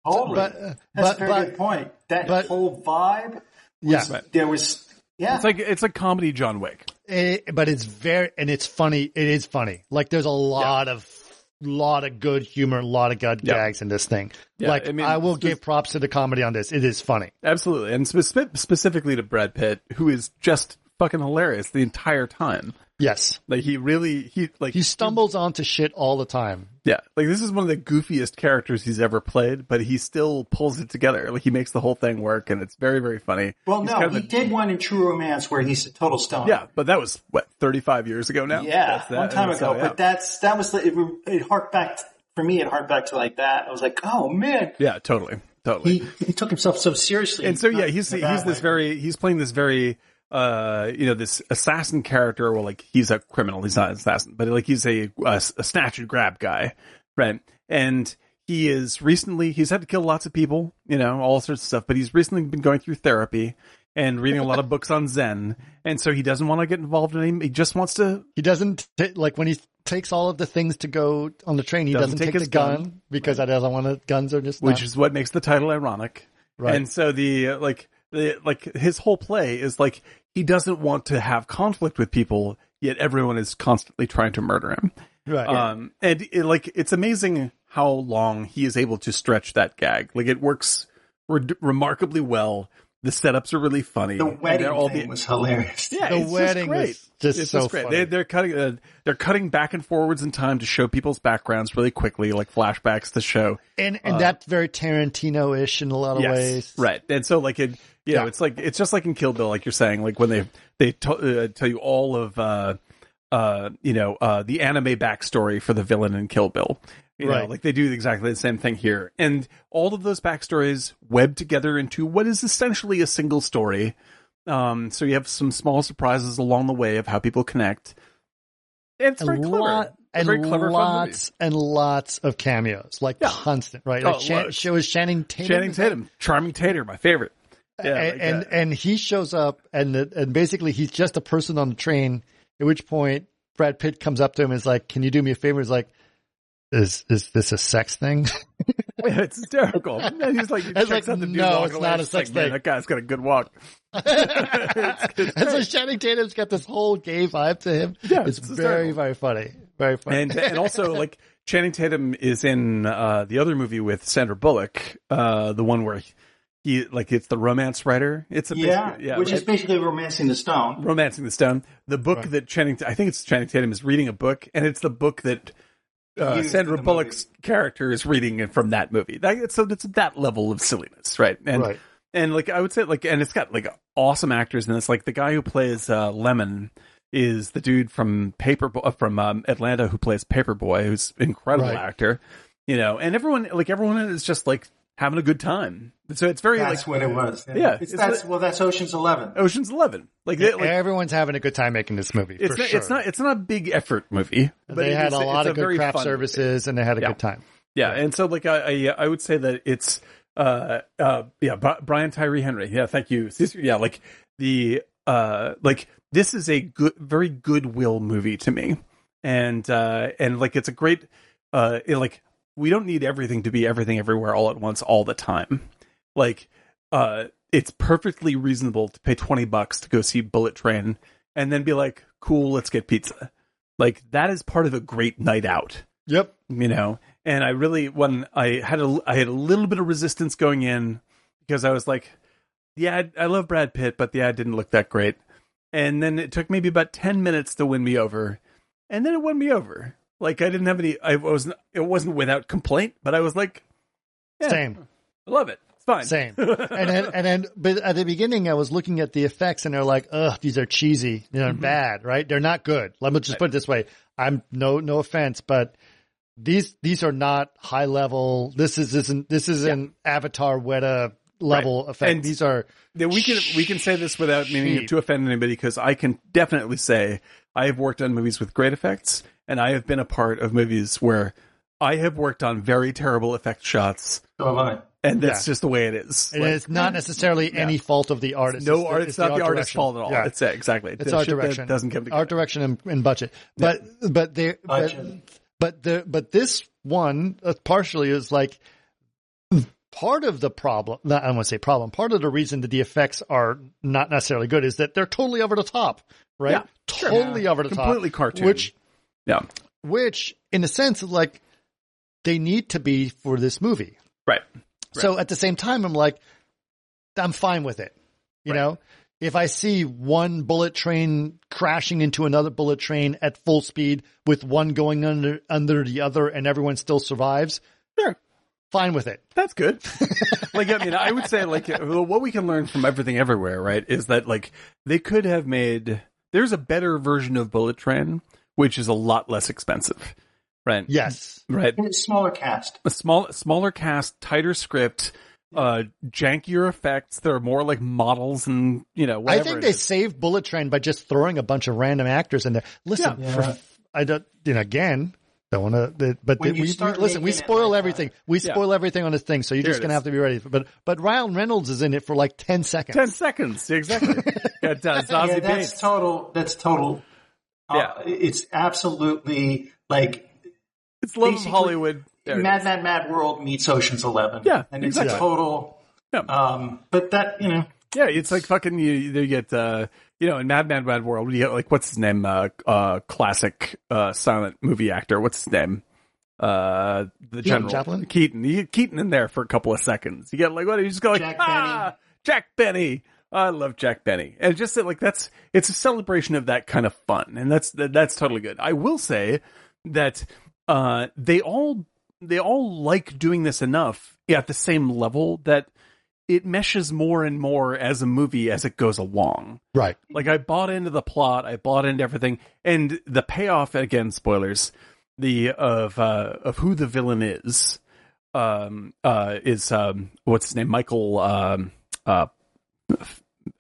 Totally. but uh, That's but a very but good point. That but- whole vibe, yeah. there was, yeah. it's like it's a comedy John Wick. It, Eh, but it's very and it's funny. It is funny. Like there's a lot of lot of good humor, a lot of good Yeah. gags in this thing. Yeah, like I mean, I, will spe- give props to the comedy on this. It is funny. Absolutely, and spe- specifically to Brad Pitt, who is just fucking hilarious the entire time. Yes, Like he really he like he stumbles onto shit all the time. Yeah, like this is one of the goofiest characters he's ever played, but he still pulls it together. Like he makes the whole thing work, and it's very, very funny. well, He's no, kind of he a- did one in True Romance where he's a total stone. Yeah, but that was what thirty five years ago now. Yeah, that- one time ago. so, yeah. But that's that was the, it, it harked back to- for me. It harked back to like that. I was like, oh man, yeah, totally, totally. he he took himself so seriously. and so yeah, he's he's bad this way. very he's playing this very uh you know this assassin character. Well, like he's a criminal. He's not an assassin, but like he's a a, a snatch and grab guy, right? And he is recently he's had to kill lots of people, you know, all sorts of stuff. But he's recently been going through therapy and reading a lot of books on Zen, and so he doesn't want to get involved in any. He just wants to He doesn't t- like when he takes all of the things to go on the train. He Doesn't doesn't, take take, his the gun, gun. because I doesn't want to. Guns are just which not- is what makes the title ironic. Right. And so the like the like his whole play is like he doesn't want to have conflict with people, yet everyone is constantly trying to murder him. right. Um, and it, like it's amazing how long he is able to stretch that gag. Like it works re- remarkably well. The setups are really funny. the wedding they're all thing the- was hilarious. yeah, The it's just wedding great. was just it's so just great. funny. They, they're cutting, uh, they're cutting back and forwards in time to show people's backgrounds really quickly, like flashbacks to show and and that's very Tarantino-ish in a lot of ways. Right. And so like it, you know, Yeah. it's like, it's just like in Kill Bill, like you're saying, like when they, they t- uh, tell you all of, uh, uh, you know, uh, the anime backstory for the villain in Kill Bill. You know, Right. like they do exactly the same thing here. And all of those backstories web together into what is essentially a single story. Um, so you have some small surprises along the way of how people connect. And it's very clever. lot It's and very clever, lots and lots of cameos, like Yeah. constant, right? Oh, Like Shan- loads. show is Channing Tatum. Channing Tatum, Charming Tater, my favorite. Yeah, and like and, and he shows up, and the, and basically he's just a person on the train. At which point Brad Pitt comes up to him and is like, "Can you do me a favor?" He's like, "Is is this a sex thing?" it's hysterical. And he's like, he It's like, out the no, it's not a sex like, thing. That guy's got a good walk. and so Channing Tatum's got this whole gay vibe to him. Yeah, it's, it's very very funny, very funny. and and also like Channing Tatum is in uh, the other movie with Sandra Bullock, uh, the one where he, he like it's the romance writer. It's a Yeah, yeah, which right? is basically romancing the stone. romancing the stone. The book Right. that Channing, I think it's Channing Tatum is reading a book, and it's the book that uh, Sandra Bullock's character is reading from that movie. That, so it's that level of silliness, right? And Right. and like I would say, like, and it's got like awesome actors in this. Like the guy who plays uh, Lemon is the dude from Paper uh, from um, Atlanta who plays Paper Boi, who's an incredible Right. actor. You know, and everyone like everyone is just like having a good time. So it's very That's like what it was. Yeah, it's, it's that's the- well, that's Ocean's Eleven. Ocean's Eleven. Like, they, like Everyone's having a good time making this movie. it's for not, sure. it's not it's not a big effort movie. But they it had is- a lot of good craft fun movie. services, and they had a Yeah. good time. Yeah, and so like I I, I would say that it's uh uh yeah Bri- Brian Tyree Henry. Yeah, thank you. Yeah, like the uh like this is a good very goodwill movie to me. And uh and like it's a great uh it, like we don't need everything to be everything everywhere all at once all the time. Like uh it's perfectly reasonable to pay 20 bucks to go see Bullet Train and then be like, "Cool, let's get pizza." Like that is part of a great night out Yep. you know and i really when i had a i had a little bit of resistance going in because i was like yeah i, I love brad pitt but the ad didn't look that great and then it took maybe about 10 minutes to win me over and then it won me over like i didn't have any i wasn't it wasn't without complaint but i was like yeah, Same. i love it it's fine Same. and then, and then, but at the beginning, I was looking at the effects, and they're like, "Ugh, these are cheesy. They're Mm-hmm. bad, right? They're not good." Let me just put it this way: I'm no, no offense, but these these are not high level. This is isn't this is an Avatar Weta level effect. And- these are Yeah, we can we can say this without meaning Cheap. to offend anybody because I can definitely say I have worked on movies with great effects, and I have been a part of movies where I have worked on very terrible effect shots, So have I. and that's Yeah. just the way it is. and Like, it's not necessarily any fault of the artist. no the- art. It's, not the, artist's direction. fault at all. Yeah. It's yeah, exactly. It's The art direction. doesn't come together. Art direction and, and budget. But but they but but the but this one uh, partially is like part of the problem. Not, I don't want to say problem. Part of the reason that the effects are not necessarily good is that they're totally over the top, right? Yeah, sure. Totally over the Completely top, cartoon. Which yeah, which in a sense like they need to be for this movie. right. So at the same time, I'm like, I'm fine with it. You Right. know, if I see one bullet train crashing into another bullet train at full speed with one going under under the other and everyone still survives, Sure. fine with it. That's good. like, I mean, I would say, like, what we can learn from everything everywhere, right, is that, like, they could have made, there's a better version of Bullet Train, which is a lot less expensive, right? Yes. Right. And it's smaller cast. A small, smaller cast, tighter script, uh, jankier effects. There are more, like, models and, you know, I think they is. saved Bullet Train by just throwing a bunch of random actors in there. Listen, Yeah. for, I don't, you know, again, don't want to, but When we, you we- start listen, we spoil like everything. that. We Yeah. spoil everything on this thing, so you're Here just gonna is. have to be ready. But but Ryan Reynolds is in it for like ten seconds. 10 seconds. Exactly. Got uh, Zazie yeah, Beetz. that's total. That's total. Uh, Yeah. it's absolutely like It's Love of Hollywood. There Mad. Mad Mad World meets Ocean's Eleven. Yeah, and it's exactly. a total. Yeah. Um, but that you know, Yeah, it's like fucking you. You get uh, you know, in Mad Mad Mad World, you get like what's his name? Uh, uh, classic uh, silent movie actor. What's his name? Uh, the general Chaplin? Keaton. You get Keaton in there for a couple of seconds. You get like what? You just go like Jack ah, Jack Benny. I love Jack Benny, and just that, like that's it's a celebration of that kind of fun, and that's that, that's totally good. I will say that uh, they all they all like doing this enough at the same level that it meshes more and more as a movie as it goes along. Right. Like I bought into the plot, I bought into everything, and the payoff again, spoilers, the of uh, of who the villain is, um, uh, is um, what's his name, Michael, um, uh,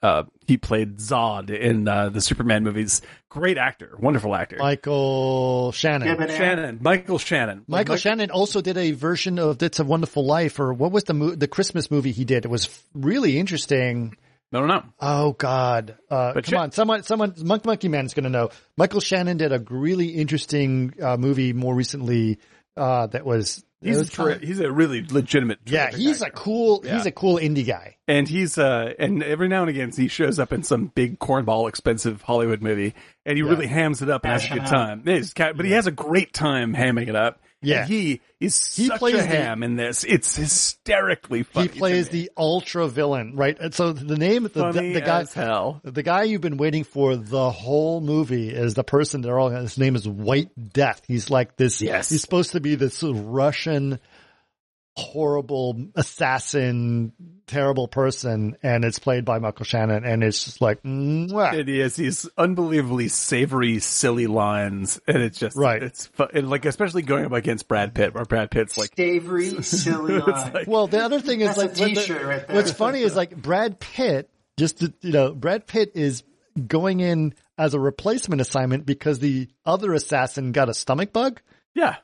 uh, he played Zod in uh, the Superman movies. Great actor, wonderful actor. Michael Shannon. Yeah, Shannon, Michael Shannon, Michael Mike- Shannon also did a version of "It's a Wonderful Life" or what was the mo- the Christmas movie he did? It was really interesting. I don't know. Oh God! Uh, But come Sha- on, someone, someone, Monk Monkey Man's going to know. Michael Shannon did a really interesting uh, movie more recently uh, that was. It He's a was he's a really legitimate. yeah, terrific he's a cool. Yeah. He's a cool indie guy. and he's uh and every now and again he shows up in some big cornball expensive Hollywood movie and he really hams it up and has a good Cash time. Yeah, ca- but he has a great time hamming it up. Yeah. And he is He such plays a the- ham in this. It's hysterically funny. he plays the ultra villain, right? And so the name, the, the, the guy, hell. the guy you've been waiting for the whole movie is the person they're all. His name is White Death. He's like this. Yes. he's supposed to be this Russian, horrible assassin, terrible person, and it's played by Michael Shannon, and it's just like, mwah. And he has these unbelievably savory, silly lines, and it's just Right. It's fu- and like especially going up against Brad Pitt, where Brad Pitt's like, Savory, silly line. like- Well, the other thing is like the- t-shirt right there. what's funny is like Brad Pitt. Just to, you know, Brad Pitt is going in as a replacement assignment because the other assassin got a stomach bug, yeah.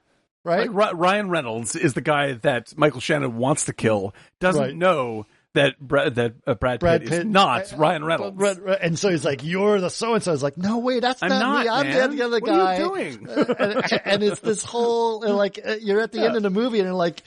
Right? Like, Ry- Ryan Reynolds is the guy that Michael Shannon wants to kill. Doesn't Right. know that Brad that uh, Brad, Brad Pitt, Pitt is not I- Ryan Reynolds. Right, right. And so he's like, "You're the so and so." It's like, "No, wait, that's not, not, me. I'm man. the other What are you doing? and, and it's this whole like uh, you're at the end of the movie and you're like,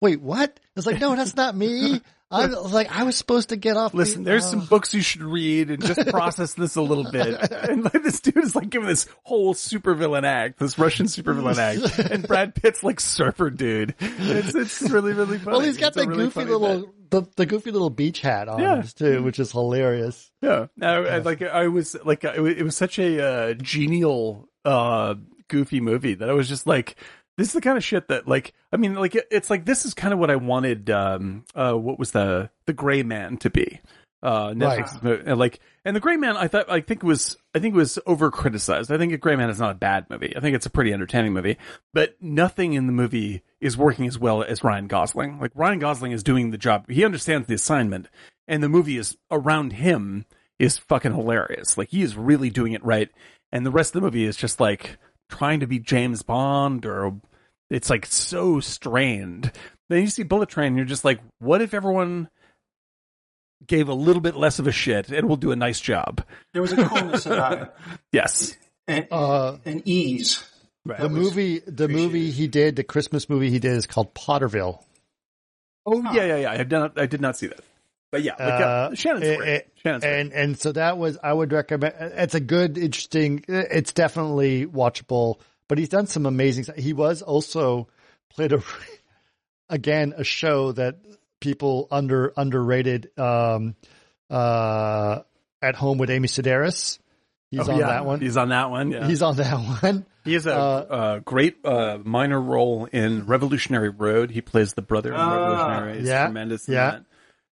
"Wait, what?" It's like, "No, that's not me." I was like, I was supposed to get off. the- Listen, there's uh, some books you should read and just process this a little bit. And like this dude is like giving this whole supervillain act, this Russian supervillain act, and Brad Pitt's like surfer dude. It's it's really really funny. Well, he's got It's the really goofy little bit. the, the goofy little beach hat on Yeah. too, which is hilarious. Yeah, no, I, like I was like it was, it was such a uh, genial, uh, goofy movie that I was just like, this is the kind of shit that like I mean, like it, it's like this is kind of what I wanted. Um, uh, what was the the Gray Man to be? Uh, Netflix, and like, and the Gray Man, I thought, I think it was, I think it was over criticized. I think a Gray Man is not a bad movie. I think it's a pretty entertaining movie, but nothing in the movie is working as well as Ryan Gosling. Like Ryan Gosling is doing the job. He understands the assignment and the movie is around him is fucking hilarious. Like he is really doing it right. And the rest of the movie is just like trying to be James Bond or it's like so strained. Then you see Bullet Train and you're just like, what if everyone gave a little bit less of a shit and we'll do a nice job? There was a coolness about it Yes. and, Uh, and ease. Right. the movie, the movie he did, the Christmas movie he did is called Pottersville. Oh yeah, yeah, yeah. I did not, I did not see that. But yeah, like, uh, Uh, Shannon's great. eh, Shannon's great. and and so that was I would recommend. It's a good, interesting. It's definitely watchable. But he's done some amazing. stuff. He was also played a again a show that people under underrated. Um, uh, at home with Amy Sedaris. He's Oh, on yeah, that one. He's on that one. Yeah. He's on that one. He has a, Uh, uh, great uh, minor role in Revolutionary Road. He plays the brother in Ah, Revolutionary. He's yeah, tremendous. in yeah.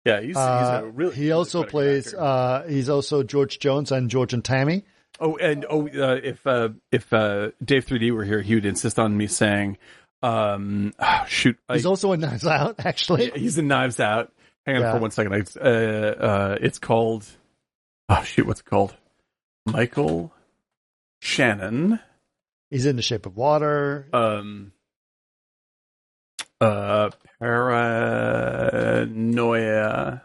Yeah. He's, he's Uh, a really. he also plays. Uh, he's also George Jones and George and Tammy. oh, and oh, uh, if uh, if uh, Dave 3D were here, he would insist on me saying, um, ah, "Shoot, I, He's also in Knives Out. Actually, he's in Knives Out." Hang on Yeah. for one second. I, uh, uh, it's called. Oh shoot, what's it called? Michael Shannon. he's in The Shape of Water. um uh paranoia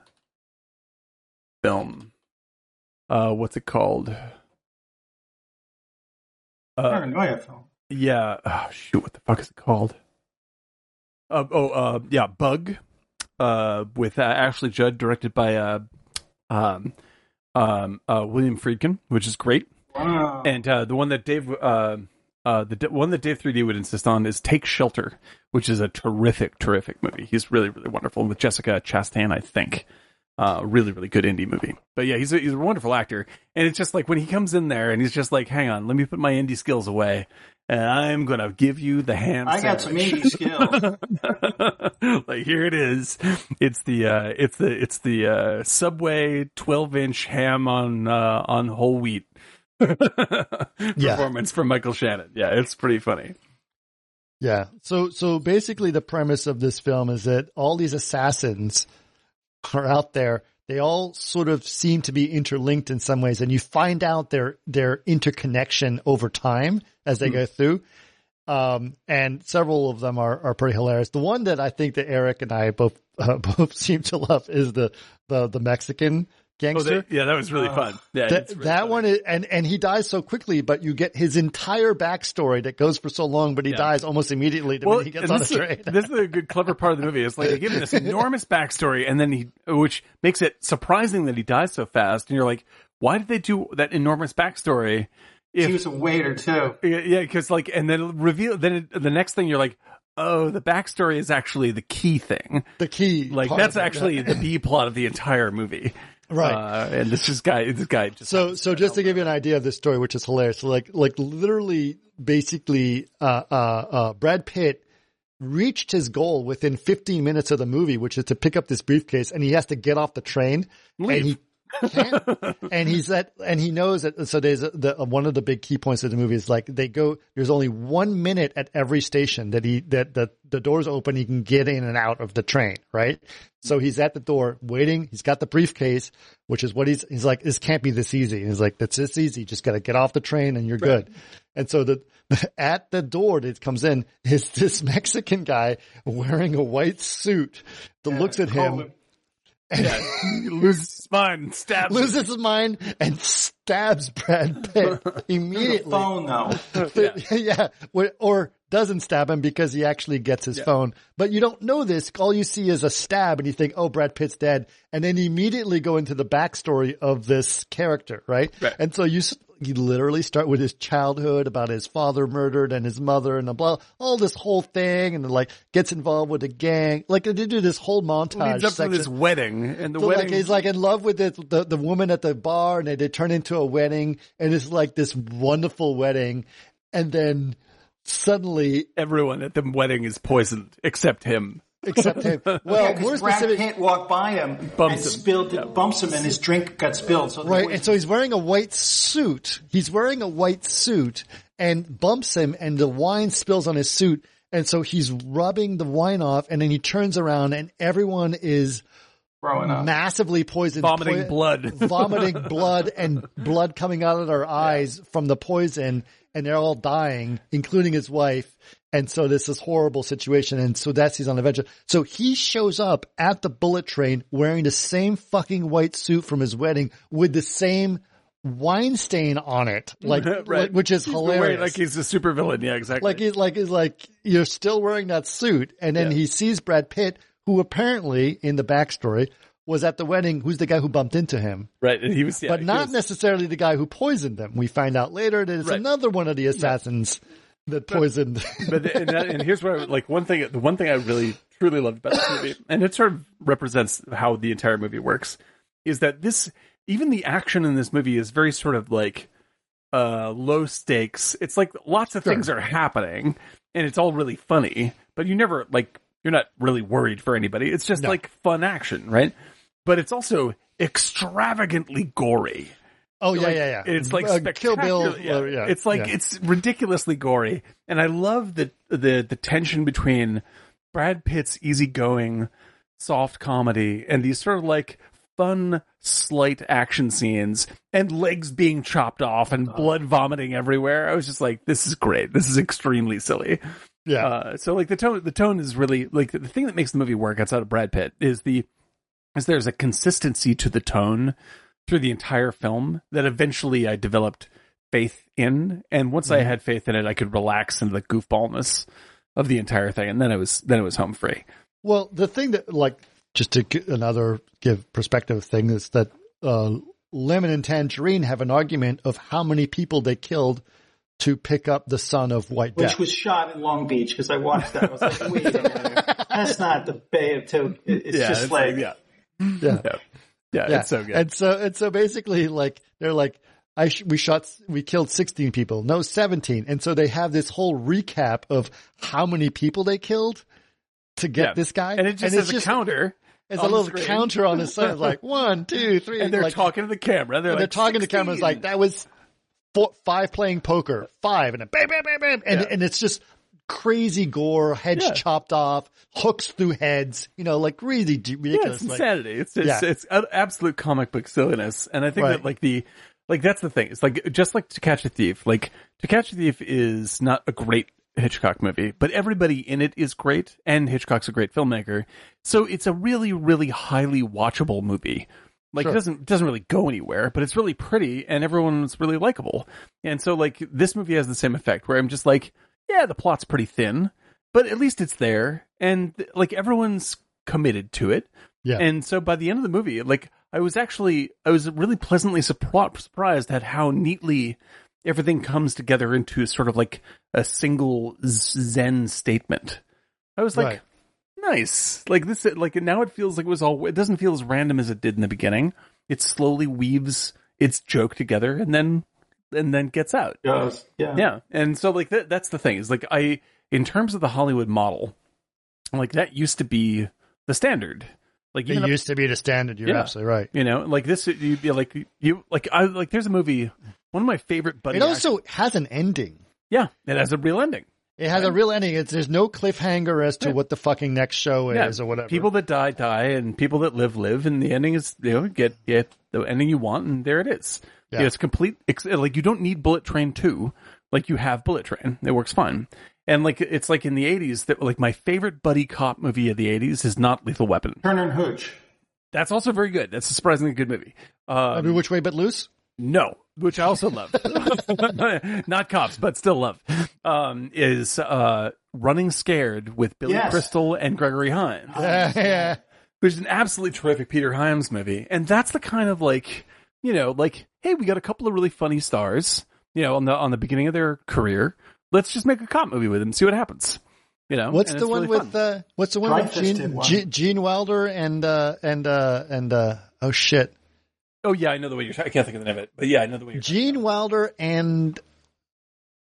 film. Uh what's it called? Uh Paranoia film. yeah. Oh, shoot what the fuck is it called? Uh, oh uh yeah bug uh with uh, ashley judd directed by uh um um uh william friedkin which is great. Wow. and uh, the one that Dave, uh, uh, the one that Dave 3D would insist on is Take Shelter, which is a terrific, terrific movie. He's really, really wonderful with Jessica Chastain, I think. Uh, really, really good indie movie. But yeah, he's a, he's a wonderful actor, and it's just like when he comes in there and he's just like, "Hang on, let me put my indie skills away, and I'm gonna give you the ham." I got some indie skills. like here it is. It's the uh, it's the it's the uh, Subway 12 inch ham on uh, on whole wheat performance from Michael Shannon. Yeah, it's pretty funny. Yeah. So so basically the premise of this film is that all these assassins are out there. They all sort of seem to be interlinked in some ways and you find out their their interconnection over time as they go through. Um, and several of them are, are pretty hilarious. The one that I think that Eric and I both uh, both seem to love is the the the Mexican Oh, gangster. that, yeah, that was really oh. fun. Yeah, That, really that one is, and, and he dies so quickly, but you get his entire backstory that goes for so long, but he Yeah. dies almost immediately Well, when he gets on a this, is, train. this is a good, clever part of the movie. It's like they give him this enormous backstory, and then he, which makes it surprising that he dies so fast. And you're like, why did they do that enormous backstory? If, he was a waiter too. Yeah, yeah, because like, and then reveal. Then it, the next thing you're like, oh, the backstory is actually the key thing. the key. Like that's of it. actually the B plot of the entire movie, Right. Uh, and this just guy, this guy just So, so just to give you an idea of this story, which is hilarious, so like, like literally, basically, uh, uh, uh, Brad Pitt reached his goal within 15 minutes of the movie, which is to pick up this briefcase, and he has to get off the train, and he and he's at, and he knows that. So there's a, the uh, one of the big key points of the movie is like they go. There's only one minute at every station that he that that the doors open. He can get in and out of the train, right? So he's at the door waiting. He's got the briefcase, which is what he's, he's like, this can't be this easy. And he's like, that's this easy. Just got to get off the train and you're good. And so the, at the door that comes in is this Mexican guy wearing a white suit that looks at him, he loses his mind, stabs. him. loses his mind and stabs Brad Pitt immediately. Phone though. yeah, Wh- or doesn't stab him because he actually gets his phone. But you don't know this. All you see is a stab, and you think, "Oh, Brad Pitt's dead," and then immediately go into the backstory of this character, right? Right. And so you s- you literally start with his childhood about his father murdered and his mother and the blah, all this whole thing, and like gets involved with a gang. Like they do this whole montage. leads up to section. this wedding, and the So wedding. like he's like in love with the, the the woman at the bar, and they, they turn into a wedding, and it's like this wonderful wedding, and then suddenly, everyone at the wedding is poisoned except him. Except him. Well, Yeah, more 'cause Brad specific, Pitt walked by him Bumps and him. spilled, Yeah. bumps him, and his drink got spilled. So right? poison- And so he's wearing a white suit. He's wearing a white suit, and bumps him, and the wine spills on his suit, and so he's rubbing the wine off, and then he turns around, and everyone is up. massively poisoned, Vomiting poi- blood. vomiting blood and blood coming out of their eyes from the poison and they're all dying, including his wife. And so this is horrible situation. And so that's he's on adventure. So he shows up at the bullet train wearing the same fucking white suit from his wedding with the same wine stain on it, like, Right. which is He's hilarious. like he's a super villain. Yeah, exactly. Like he's like he's like you're still wearing that suit, and then Yeah. he sees Brad Pitt, who apparently in the backstory was at the wedding. Who's the guy who bumped into him, right, and he was, yeah, but not was- necessarily the guy who poisoned them. We find out later that it's Right. another one of the assassins that poisoned. but the, and, that, and here's where like one thing the one thing I really truly loved about this movie, and it sort of represents how the entire movie works, is that this even the action in this movie is very sort of like uh low stakes. It's like lots of Sure. things are happening, and it's all really funny, but you never like you're not really worried for anybody. It's just No. like fun action, right? But it's also extravagantly gory. Oh yeah, Like, yeah, yeah. It's like Uh, Kill Bill. Yeah. uh, yeah, It's like yeah. it's ridiculously gory, and I love the the the tension between Brad Pitt's easygoing, soft comedy and these sort of like fun, slight action scenes and legs being chopped off and blood vomiting everywhere. I was just like, this is great. This is extremely silly. yeah. Uh, so like the tone, the tone is really like the thing that makes the movie work outside of Brad Pitt is the is there's a consistency to the tone through the entire film that eventually I developed faith in, and once I had faith in it, I could relax into the goofballness of the entire thing, and then it was then it was home free. Well, the thing that, like, just to get another give perspective thing is that uh, Lemon and Tangerine have an argument of how many people they killed to pick up the son of White which was shot in Long Beach because I watched that. I was like, wait a minute, that's not the Bay of Tokyo. It's just like yeah. yeah. Yeah. Yeah, Yeah. it's so good. And so, and so basically like, they're like, I sh- we shot, we killed 16 people. No, 17. And so they have this whole recap of how many people they killed to get Yeah. this guy. and it just it's has a counter. It's a little screen. counter on his side. Like one, two, three. And they're like, talking to the camera. They're like they're talking to cameras 16. like that was four, five playing poker, five, and then bam, bam, bam, bam, and Yeah. and it's just crazy gore, heads Yeah. chopped off, hooks through heads, you know, like really d- Yeah, ridiculous. it's like, insanity. It's it's, Yeah. it's absolute comic book silliness, and I think Right. that like the like that's the thing. It's like just like To Catch a Thief. Like To Catch a Thief is not a great Hitchcock movie, but everybody in it is great, and Hitchcock's a great filmmaker. So it's a really, really highly watchable movie. Like Sure. it doesn't it doesn't really go anywhere, but it's really pretty, and everyone's really likable. And so like this movie has the same effect, where I'm just like, yeah, the plot's pretty thin, but at least it's there, and like everyone's committed to it. Yeah. And so by the end of the movie, like I was actually, I was really pleasantly surpri- surprised at how neatly everything comes together into sort of like a single Zen statement. I was like, Right. nice. Like this, like now it feels like it was all, it doesn't feel as random as it did in the beginning. It slowly weaves its joke together and then, and then gets out. Does yeah. Yeah. And so like that, that's the thing is like I, in terms of the Hollywood model, like that used to be the standard. Like it even up- used to be the standard. You're Yeah. absolutely right. you know, like this, you'd be like, you, like, I, like, there's a movie, one of my favorite buddy. It also has an ending. yeah, it has a real ending. It has a real ending. It's, there's no cliffhanger as to Yeah. what the fucking next show Yeah. is or whatever. People that die, die, and people that live, live, and the ending is, you know, get, get the ending you want, and there it is. Yeah. Yeah. It's complete, ex- like, you don't need Bullet Train 2, like, you have Bullet Train. It works fine. And, like, it's like in the 80s that, like, my favorite buddy cop movie of the 80s is not Lethal Weapon. Turner and Hooch. That's also very good. That's a surprisingly good movie. Um, Every which way but loose. No, which I also love. Not cops, but still love. Um, is uh, Running Scared with Billy Yes. Crystal and Gregory Hines, Yeah, yeah. which is an absolutely terrific Peter Hyams movie. And that's the kind of like, you know, like, hey, we got a couple of really funny stars, you know, on the on the beginning of their career. Let's just make a cop movie with them, see what happens. You know, What's the one really with fun. uh, what's the one with Gene, one. Gene, Gene Wilder and uh, and uh, and uh, oh shit, Oh yeah, I know the way you're. I can't think of the name of it, but yeah, I know the way you're. Gene Wilder and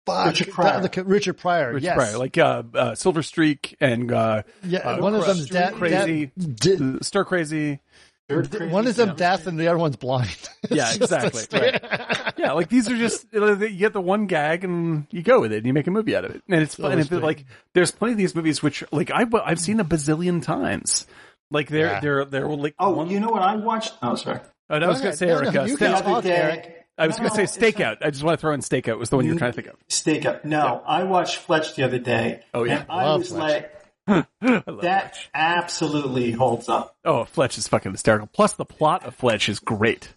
fuck, Richard Pryor. the- the- Richard Pryor. Richard yes, Pryor, like uh, uh, Silver Streak and uh, yeah. uh, one of them's death. Crazy. death- Stir Crazy. Third d- Crazy one is them Seven. death and the other one's blind. Yeah, It's just a exactly. Right. Yeah, like these are just you get the one gag and you go with it and you make a movie out of it, and it's fun. And like, there's plenty of these movies which like I I've seen a bazillion times. Like they're Yeah. they're they're like Oh, one, you know what I watched? Oh, sorry. Oh, no, I was gonna say No, no, Erica. you Sta- can The other talk, day- Eric. I was No, gonna say it's Stakeout. I just want to throw in Stakeout was the one you were trying to think of. Steak up. No, I watched Fletch the other day. Oh, yeah. and I was Fletch. like, I love that Fletch. absolutely holds up. Oh, Fletch is fucking hysterical. Plus, the plot of Fletch is great.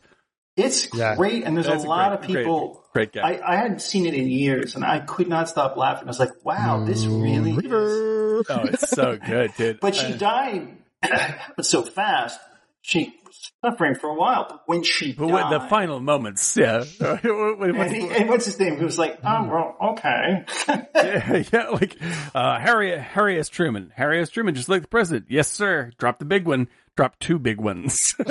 It's Yeah. great, and there's That's a a lot great- of people. great- great guy. I, I hadn't seen it in years, and I could not stop laughing. I was like, "Wow, this really is." Oh, it's so good, dude. But she Uh, died, but so fast. She was suffering for a while, but when she but died, the final moments, yeah. And, what's- he, and what's his name? He was like, "Oh, well, okay." yeah, yeah, like uh, Harry Harry S. Truman. Harry S. Truman, just like the president. Yes, sir. Drop the big one. Drop two big ones.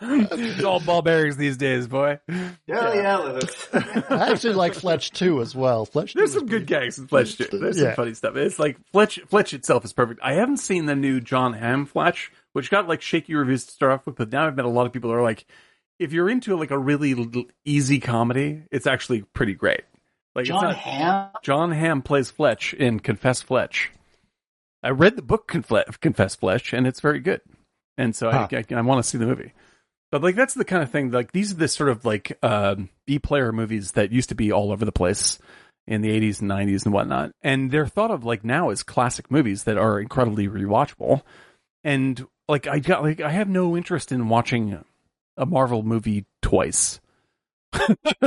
it's all ball bearings these days, boy. Hell yeah, Liv. I actually like Fletch too as well. Fletch. There's some good gags in Fletch too. There's Yeah. some funny stuff. It's like Fletch. Fletch itself is perfect. I haven't seen the new Jon Hamm Fletch, which got like shaky reviews to start off with, but now I've met a lot of people who are like, if you're into like a really easy comedy, it's actually pretty great. Like Jon not, Hamm. Jon Hamm plays Fletch in Confess Fletch. I read the book Confle- Confess Fletch, and it's very good. And so Huh. I, I, I want to see the movie. But like that's the kind of thing. Like these are the sort of like um, B player movies that used to be all over the place in the 80s and 90s and whatnot, and they're thought of like now as classic movies that are incredibly rewatchable. And like I got like I have no interest in watching a Marvel movie twice.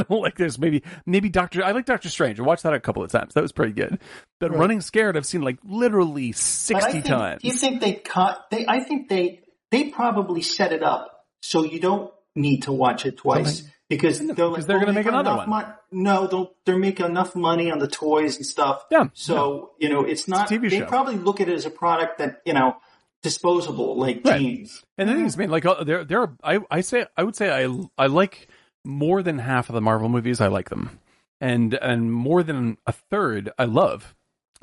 like there's maybe maybe Doctor I like Doctor Strange. I watched that a couple of times. That was pretty good. But Right. Running Scared I've seen like literally sixty think, times. Do you think they cut? They, I think they they probably set it up so you don't need to watch it twice because they're, like, they're gonna make another one." mon-" no, they're making enough money on the toys and stuff. Yeah, So you know, it's not. TV they show. probably look at it as a product that you know disposable like Right. jeans. And the thing is, man, like uh, there, there are. I, I say, I would say, I, I like more than half of the Marvel movies. I like them, and and more than a third, I love.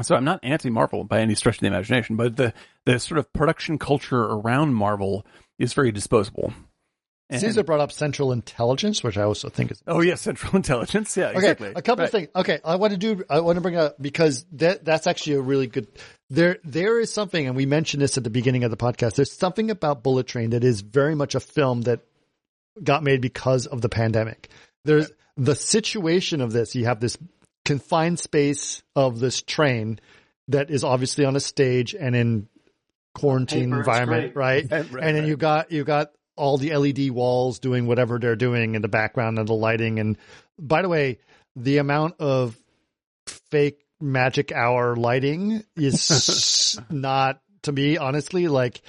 So I'm not anti-Marvel by any stretch of the imagination, but the the sort of production culture around Marvel is very disposable. And- Caesar brought up Central Intelligence, which I also think is oh yeah, Central Intelligence. Yeah, Okay, exactly. a couple Right. of things. Okay, I want to do. I want to bring up because that that's actually a really good. There there is something, and we mentioned this at the beginning of the podcast. There's something about Bullet Train that is very much a film that got made because of the pandemic. There's the situation of this. You have this confined space of this train that is obviously on a stage and in quarantine Paper, environment, right? Right, right, and then you got you got all the LED walls doing whatever they're doing in the background and the lighting. And by the way, the amount of fake magic hour lighting is not to me, honestly, like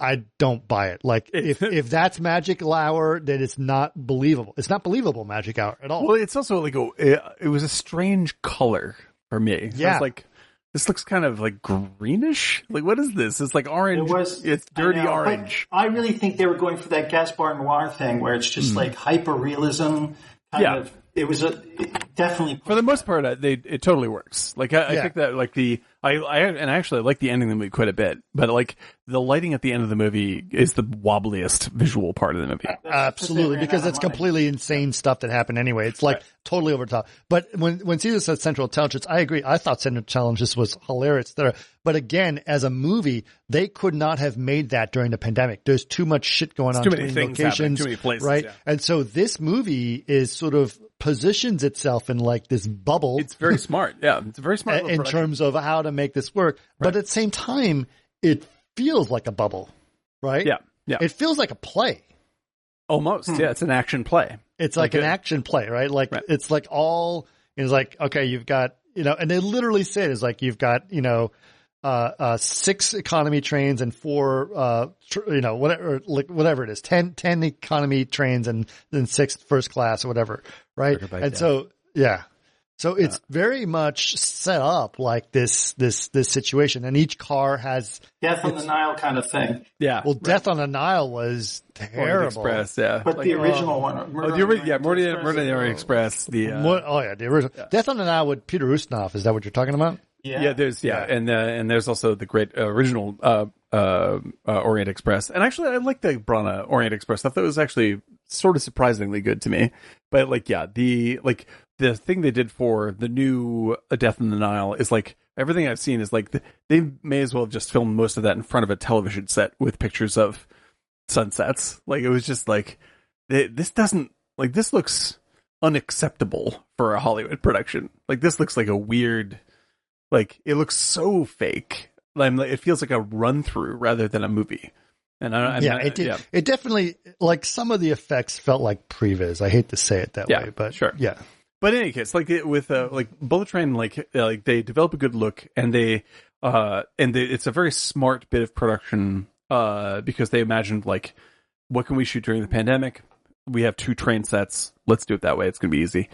I don't buy it. Like if if that's magic hour, then it's not believable. It's not believable magic hour at all. Well, it's also like a, it, it was a strange color for me. Yeah. like this looks kind of like greenish. Like what is this? It's like orange. It was it's I dirty know, orange. I really think they were going for that Gaspar Noé thing where it's just like hyper realism. Yeah. of. It was a it definitely For the most part, uh, they it totally works. Like I, I think that like the I, I and actually I like the ending of the movie quite a bit. But like the lighting at the end of the movie is the wobbliest visual part of the movie. Absolutely, because it's completely insane stuff that happened anyway. It's like totally over the top. But when when Caesar said Central Intelligence, I agree. I thought Central Intelligence was hilarious. There, but again, as a movie, they could not have made that during the pandemic. There's too much shit going on, too many many things happening, locations, too many places, right? yeah. And so this movie is sort of positions itself in like this bubble It's very smart. Yeah, it's a very smart. in production. terms of how to make this work. But at the same time, it feels like a bubble, right? Yeah, yeah, It feels like a play. almost. Hmm. Yeah, it's an action play. It's like, Like an a- action play, right? Like Right. it's like all it's like okay, you've got you know, and they literally say it is like you've got you know, uh, uh, six economy trains and four, uh, tr- you know, whatever, like whatever it is, 10, 10 economy trains and then six first class or whatever, right? Circuit bike, and yeah. so yeah. So it's very much set up like this, this, this situation, and each car has. Death on the Nile kind of thing. Yeah. Well, Death on the Nile was Orient terrible. Express. Yeah. But the original one. Oh, the ori- yeah, Murder, Murder on the Orient Express. The uh, oh yeah, the original Death on the Nile with Peter Ustinov. Is that what you're talking about? Yeah. yeah, there's yeah, and uh, and there's also the great uh, original uh, uh, uh, Orient Express, and actually I like the Branagh Orient Express stuff. That was actually sort of surprisingly good to me. But like, yeah, the like the thing they did for the new A Death in the Nile is like everything I've seen is like th- they may as well have just filmed most of that in front of a television set with pictures of sunsets. Like it was just like th- this doesn't like this looks unacceptable for a Hollywood production. Like this looks like a weird like it looks so fake. Like, it feels like a run through rather than a movie. And I, I'm yeah, not- it did. yeah. It definitely like some of the effects felt like previs. I hate to say it that Yeah, way, but sure. yeah, But in any case, like it, with uh, like Bullet Train, like uh, like they develop a good look, and they uh and they, it's a very smart bit of production uh because they imagined like what can we shoot during the pandemic? We have two train sets. Let's do it that way. It's gonna be easy.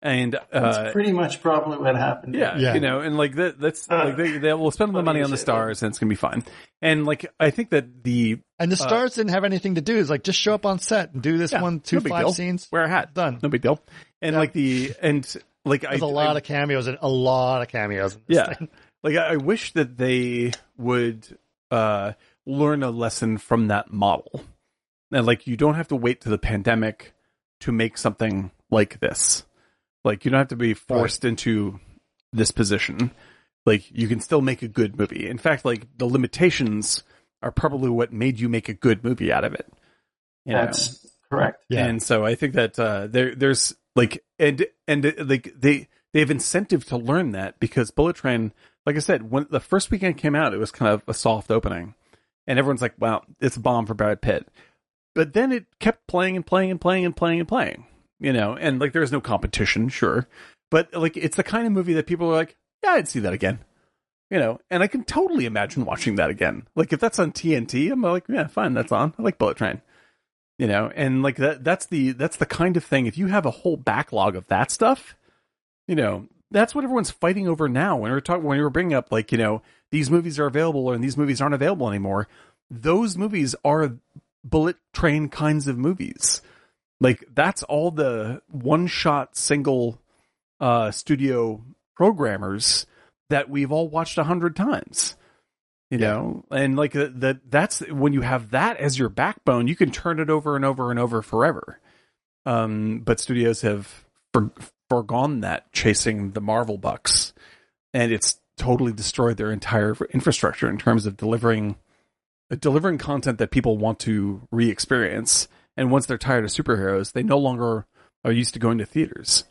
And uh, That's pretty much probably what happened. Yeah, Yeah. you know, and like that, that's Uh, like they they will spend the funny money on the say that. stars, and it's gonna be fine. And like I think that the and the stars didn't have anything to do. It's like just show up on set and do this yeah, one, two, no big five deal. scenes. wear a hat, Done. no big deal. And like the and like I There's a lot of cameos and a lot of cameos. In this yeah, thing. like I, I wish that they would uh learn a lesson from that model, and like you don't have to wait to the pandemic to make something like this. Like you don't have to be forced into this position. Like you can still make a good movie. In fact, like the limitations are probably what made you make a good movie out of it. You know? That's correct. Yeah. And so I think that uh, there there's like and and uh, like they they have incentive to learn that because Bullet Train, like I said, when the first weekend came out, it was kind of a soft opening, and everyone's like, "Wow, it's a bomb for Brad Pitt." But then it kept playing and playing and playing and playing and playing, you know, and like there's no competition, sure, but like it's the kind of movie that people are like, "Yeah, I'd see that again." You know, and I can totally imagine watching that again. Like if that's on TNT, I'm like, yeah, fine, that's on. I like Bullet Train you know and like that that's the that's the kind of thing if you have a whole backlog of that stuff you know that's what everyone's fighting over now when we're talking when we were bringing up like you know these movies are available and these movies aren't available anymore. Those movies are bullet train kinds of movies. Like that's all the one shot single uh, studio programmers that we've all watched a hundred times. You know, and like uh, that, that's when you have that as your backbone, you can turn it over and over and over forever. Um, but studios have for, foregone that chasing the Marvel bucks, and it's totally destroyed their entire infrastructure in terms of delivering delivering content that people want to re-experience. And once they're tired of superheroes, they no longer are used to going to theaters.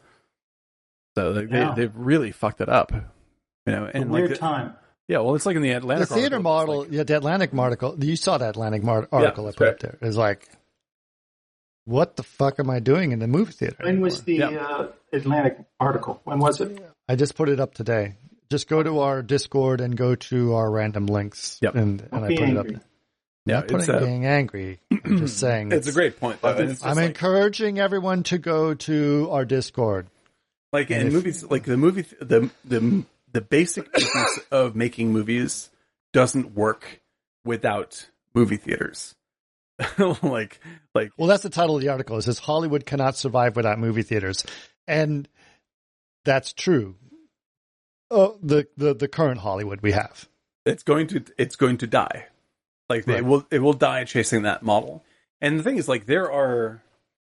So they, Yeah. they, they've really fucked it up. You know, A and weird like, time. yeah, well, it's like in the The Atlantic theater article, model, like- yeah, the Atlantic article. You saw the Atlantic mar- article I put right. up there. It's like, what the fuck am I doing in the movie theater? When was the Yeah. uh, Atlantic article? When was it? I just put it up today. Just go to our Discord and go to our random links. Yep. And, and I be put it up there. Yeah, Not putting a- being angry. I'm just saying. It's a great point, though. and it's just I'm like, encouraging everyone to go to our Discord. like and in if- movies, like the movie, the the the basic business of making movies doesn't work without movie theaters. like, like Well, that's the title of the article. It says Hollywood cannot survive without movie theaters, and that's true. Oh, the the the current Hollywood we have. it's going to it's going to die. Like Right. it will it will die chasing that model. And the thing is, like there are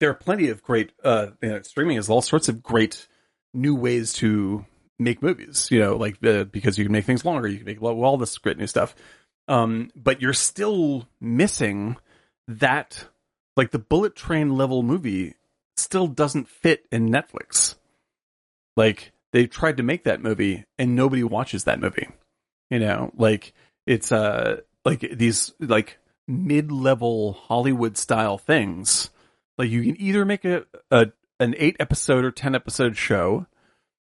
there are plenty of great uh you know, streaming is all sorts of great new ways to make movies. You know, like uh, because you can make things longer, you can make lo- all this great new stuff. Um, but you're still missing that like the bullet train level movie still doesn't fit in Netflix. Like they tried to make that movie and nobody watches that movie. You know, like it's uh like these like mid-level Hollywood style things. Like you can either make a, a an 8 episode or 10 episode show,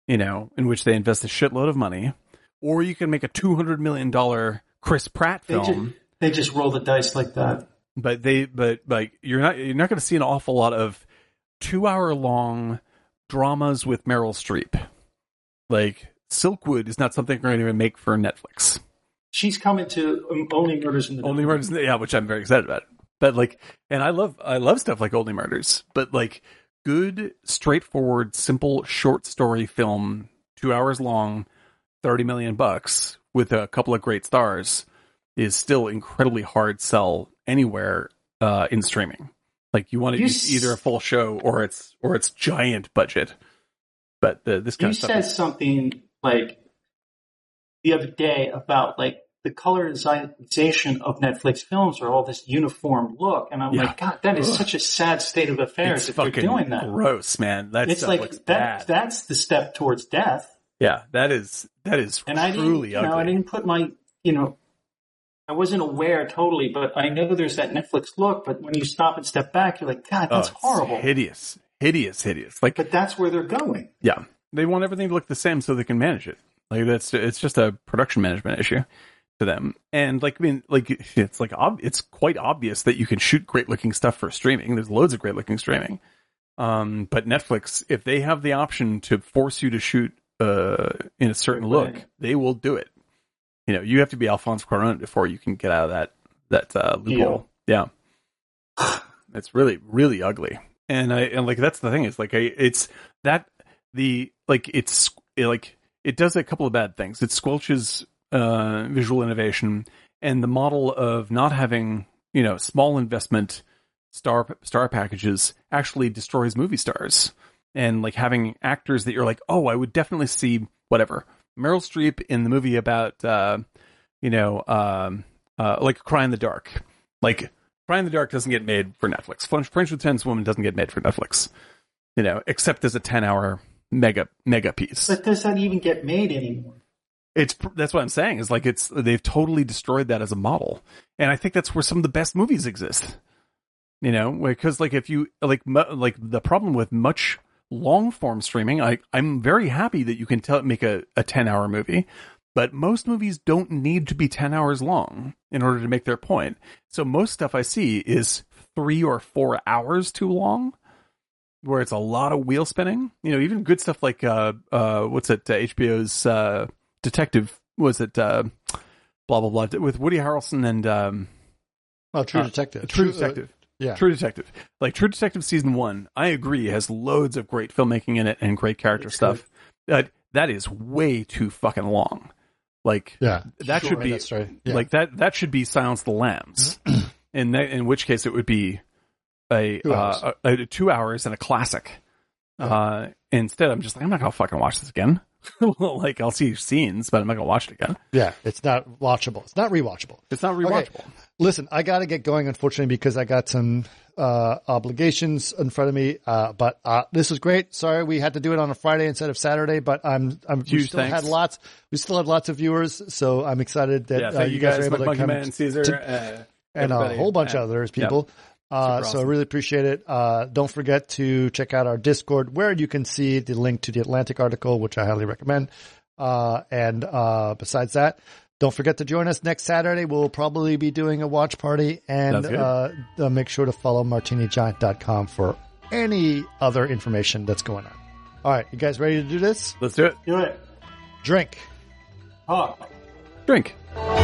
you know, in which they invest a shitload of money, or you can make a 200 million dollar Chris Pratt They film just, they just roll the dice like that. but they but like you're not you're not going to see an awful lot of two hour long dramas with Meryl Streep. Like Silkwood is not something we're going to make for Netflix. She's coming to um, Only Murders in the Only Murders, yeah, which I'm very excited about. But like, and I love I love stuff like Only Murders, but like good, straightforward, simple short story film, two hours long, thirty million bucks with a couple of great stars is still incredibly hard sell anywhere uh, in streaming. Like you want to use either a full show or it's or it's giant budget. But the, this kind You of stuff said is- something like the other day about like the colorization of Netflix films are all this uniform look, and I'm Yeah. like, God, that is Ugh. such a sad state of affairs it's if they're doing that. gross, man. That It's like looks that. bad. That's the step towards death. yeah, that is that is And I didn't, truly you know. I didn't put my, you know, I wasn't aware totally, but I know there's that Netflix look. But when you stop and step back, you're like, God, Oh, that's it's horrible. hideous, hideous, hideous. Like, But that's where they're going. yeah, they want everything to look the same so they can manage it. Like that's it's just a production management issue to them. And like I mean, like it's like ob- it's quite obvious that you can shoot great looking stuff for streaming. There's loads of great looking streaming. Um, but Netflix, if they have the option to force you to shoot uh in a certain Right. look, they will do it. You know, you have to be Alfonso Cuarón before you can get out of that that uh, loophole. Yeah, it's really really ugly. And I and like that's the thing is like I it's that the like it's it, like it does a couple of bad things. It squelches uh, visual innovation and the model of not having you know small investment star star packages actually destroys movie stars. And like having actors that you're like oh I would definitely see whatever. Meryl Streep in the movie about uh, you know um, uh, like Cry in the Dark. Like Cry in the Dark doesn't get made for Netflix. French, French Lieutenant's Woman doesn't get made for Netflix you know except as a 10 hour mega mega piece But does that even get made anymore? it's that's what I'm saying is like it's they've totally destroyed that as a model, and I think that's where some of the best movies exist. You know, because like if you like like the problem with much long form streaming, I I'm very happy that you can tell make a a ten hour movie, but most movies don't need to be ten hours long in order to make their point. So most stuff I see is three or four hours too long where it's a lot of wheel spinning. You know, even good stuff like uh uh what's it uh, HBO's uh detective was it uh blah blah blah with Woody Harrelson and um, Oh, True uh, Detective. True uh, Detective. yeah. True Detective. Like True Detective season one, I agree has loads of great filmmaking in it and great character stuff. But that is way too fucking long. Like Yeah. that Sure, should be right. Yeah. like that. That should be Silence of the Lambs. in that, in which case it would be a Two hours. uh, a, a two hours and a classic. Uh, instead, I'm just like I'm not gonna fucking watch this again. like I'll see scenes, but I'm not gonna watch it again. yeah. It's not watchable. It's not rewatchable. It's not Okay. rewatchable. Listen, I got to get going, unfortunately, because I got some uh, obligations in front of me. Uh, but uh, this was great. Sorry, we had to do it on a Friday instead of Saturday. But I'm, I'm we still thanks. had lots. We still had lots of viewers, so I'm excited that Yeah, uh, you guys, guys, are able Monkey to come Man, Caesar, to- uh, and a whole bunch Uh, of others people. Uh, Super so I really appreciate it. Uh, don't forget to check out our Discord where you can see the link to the Atlantic article, which I highly recommend. Uh, and, uh, besides that, don't forget to join us next Saturday. We'll probably be doing a watch party and, uh, uh, make sure to follow martinigiant.com for any other information that's going on. All right. You guys ready to do this? Let's do it. Do it. Drink. Talk. Drink. Bye.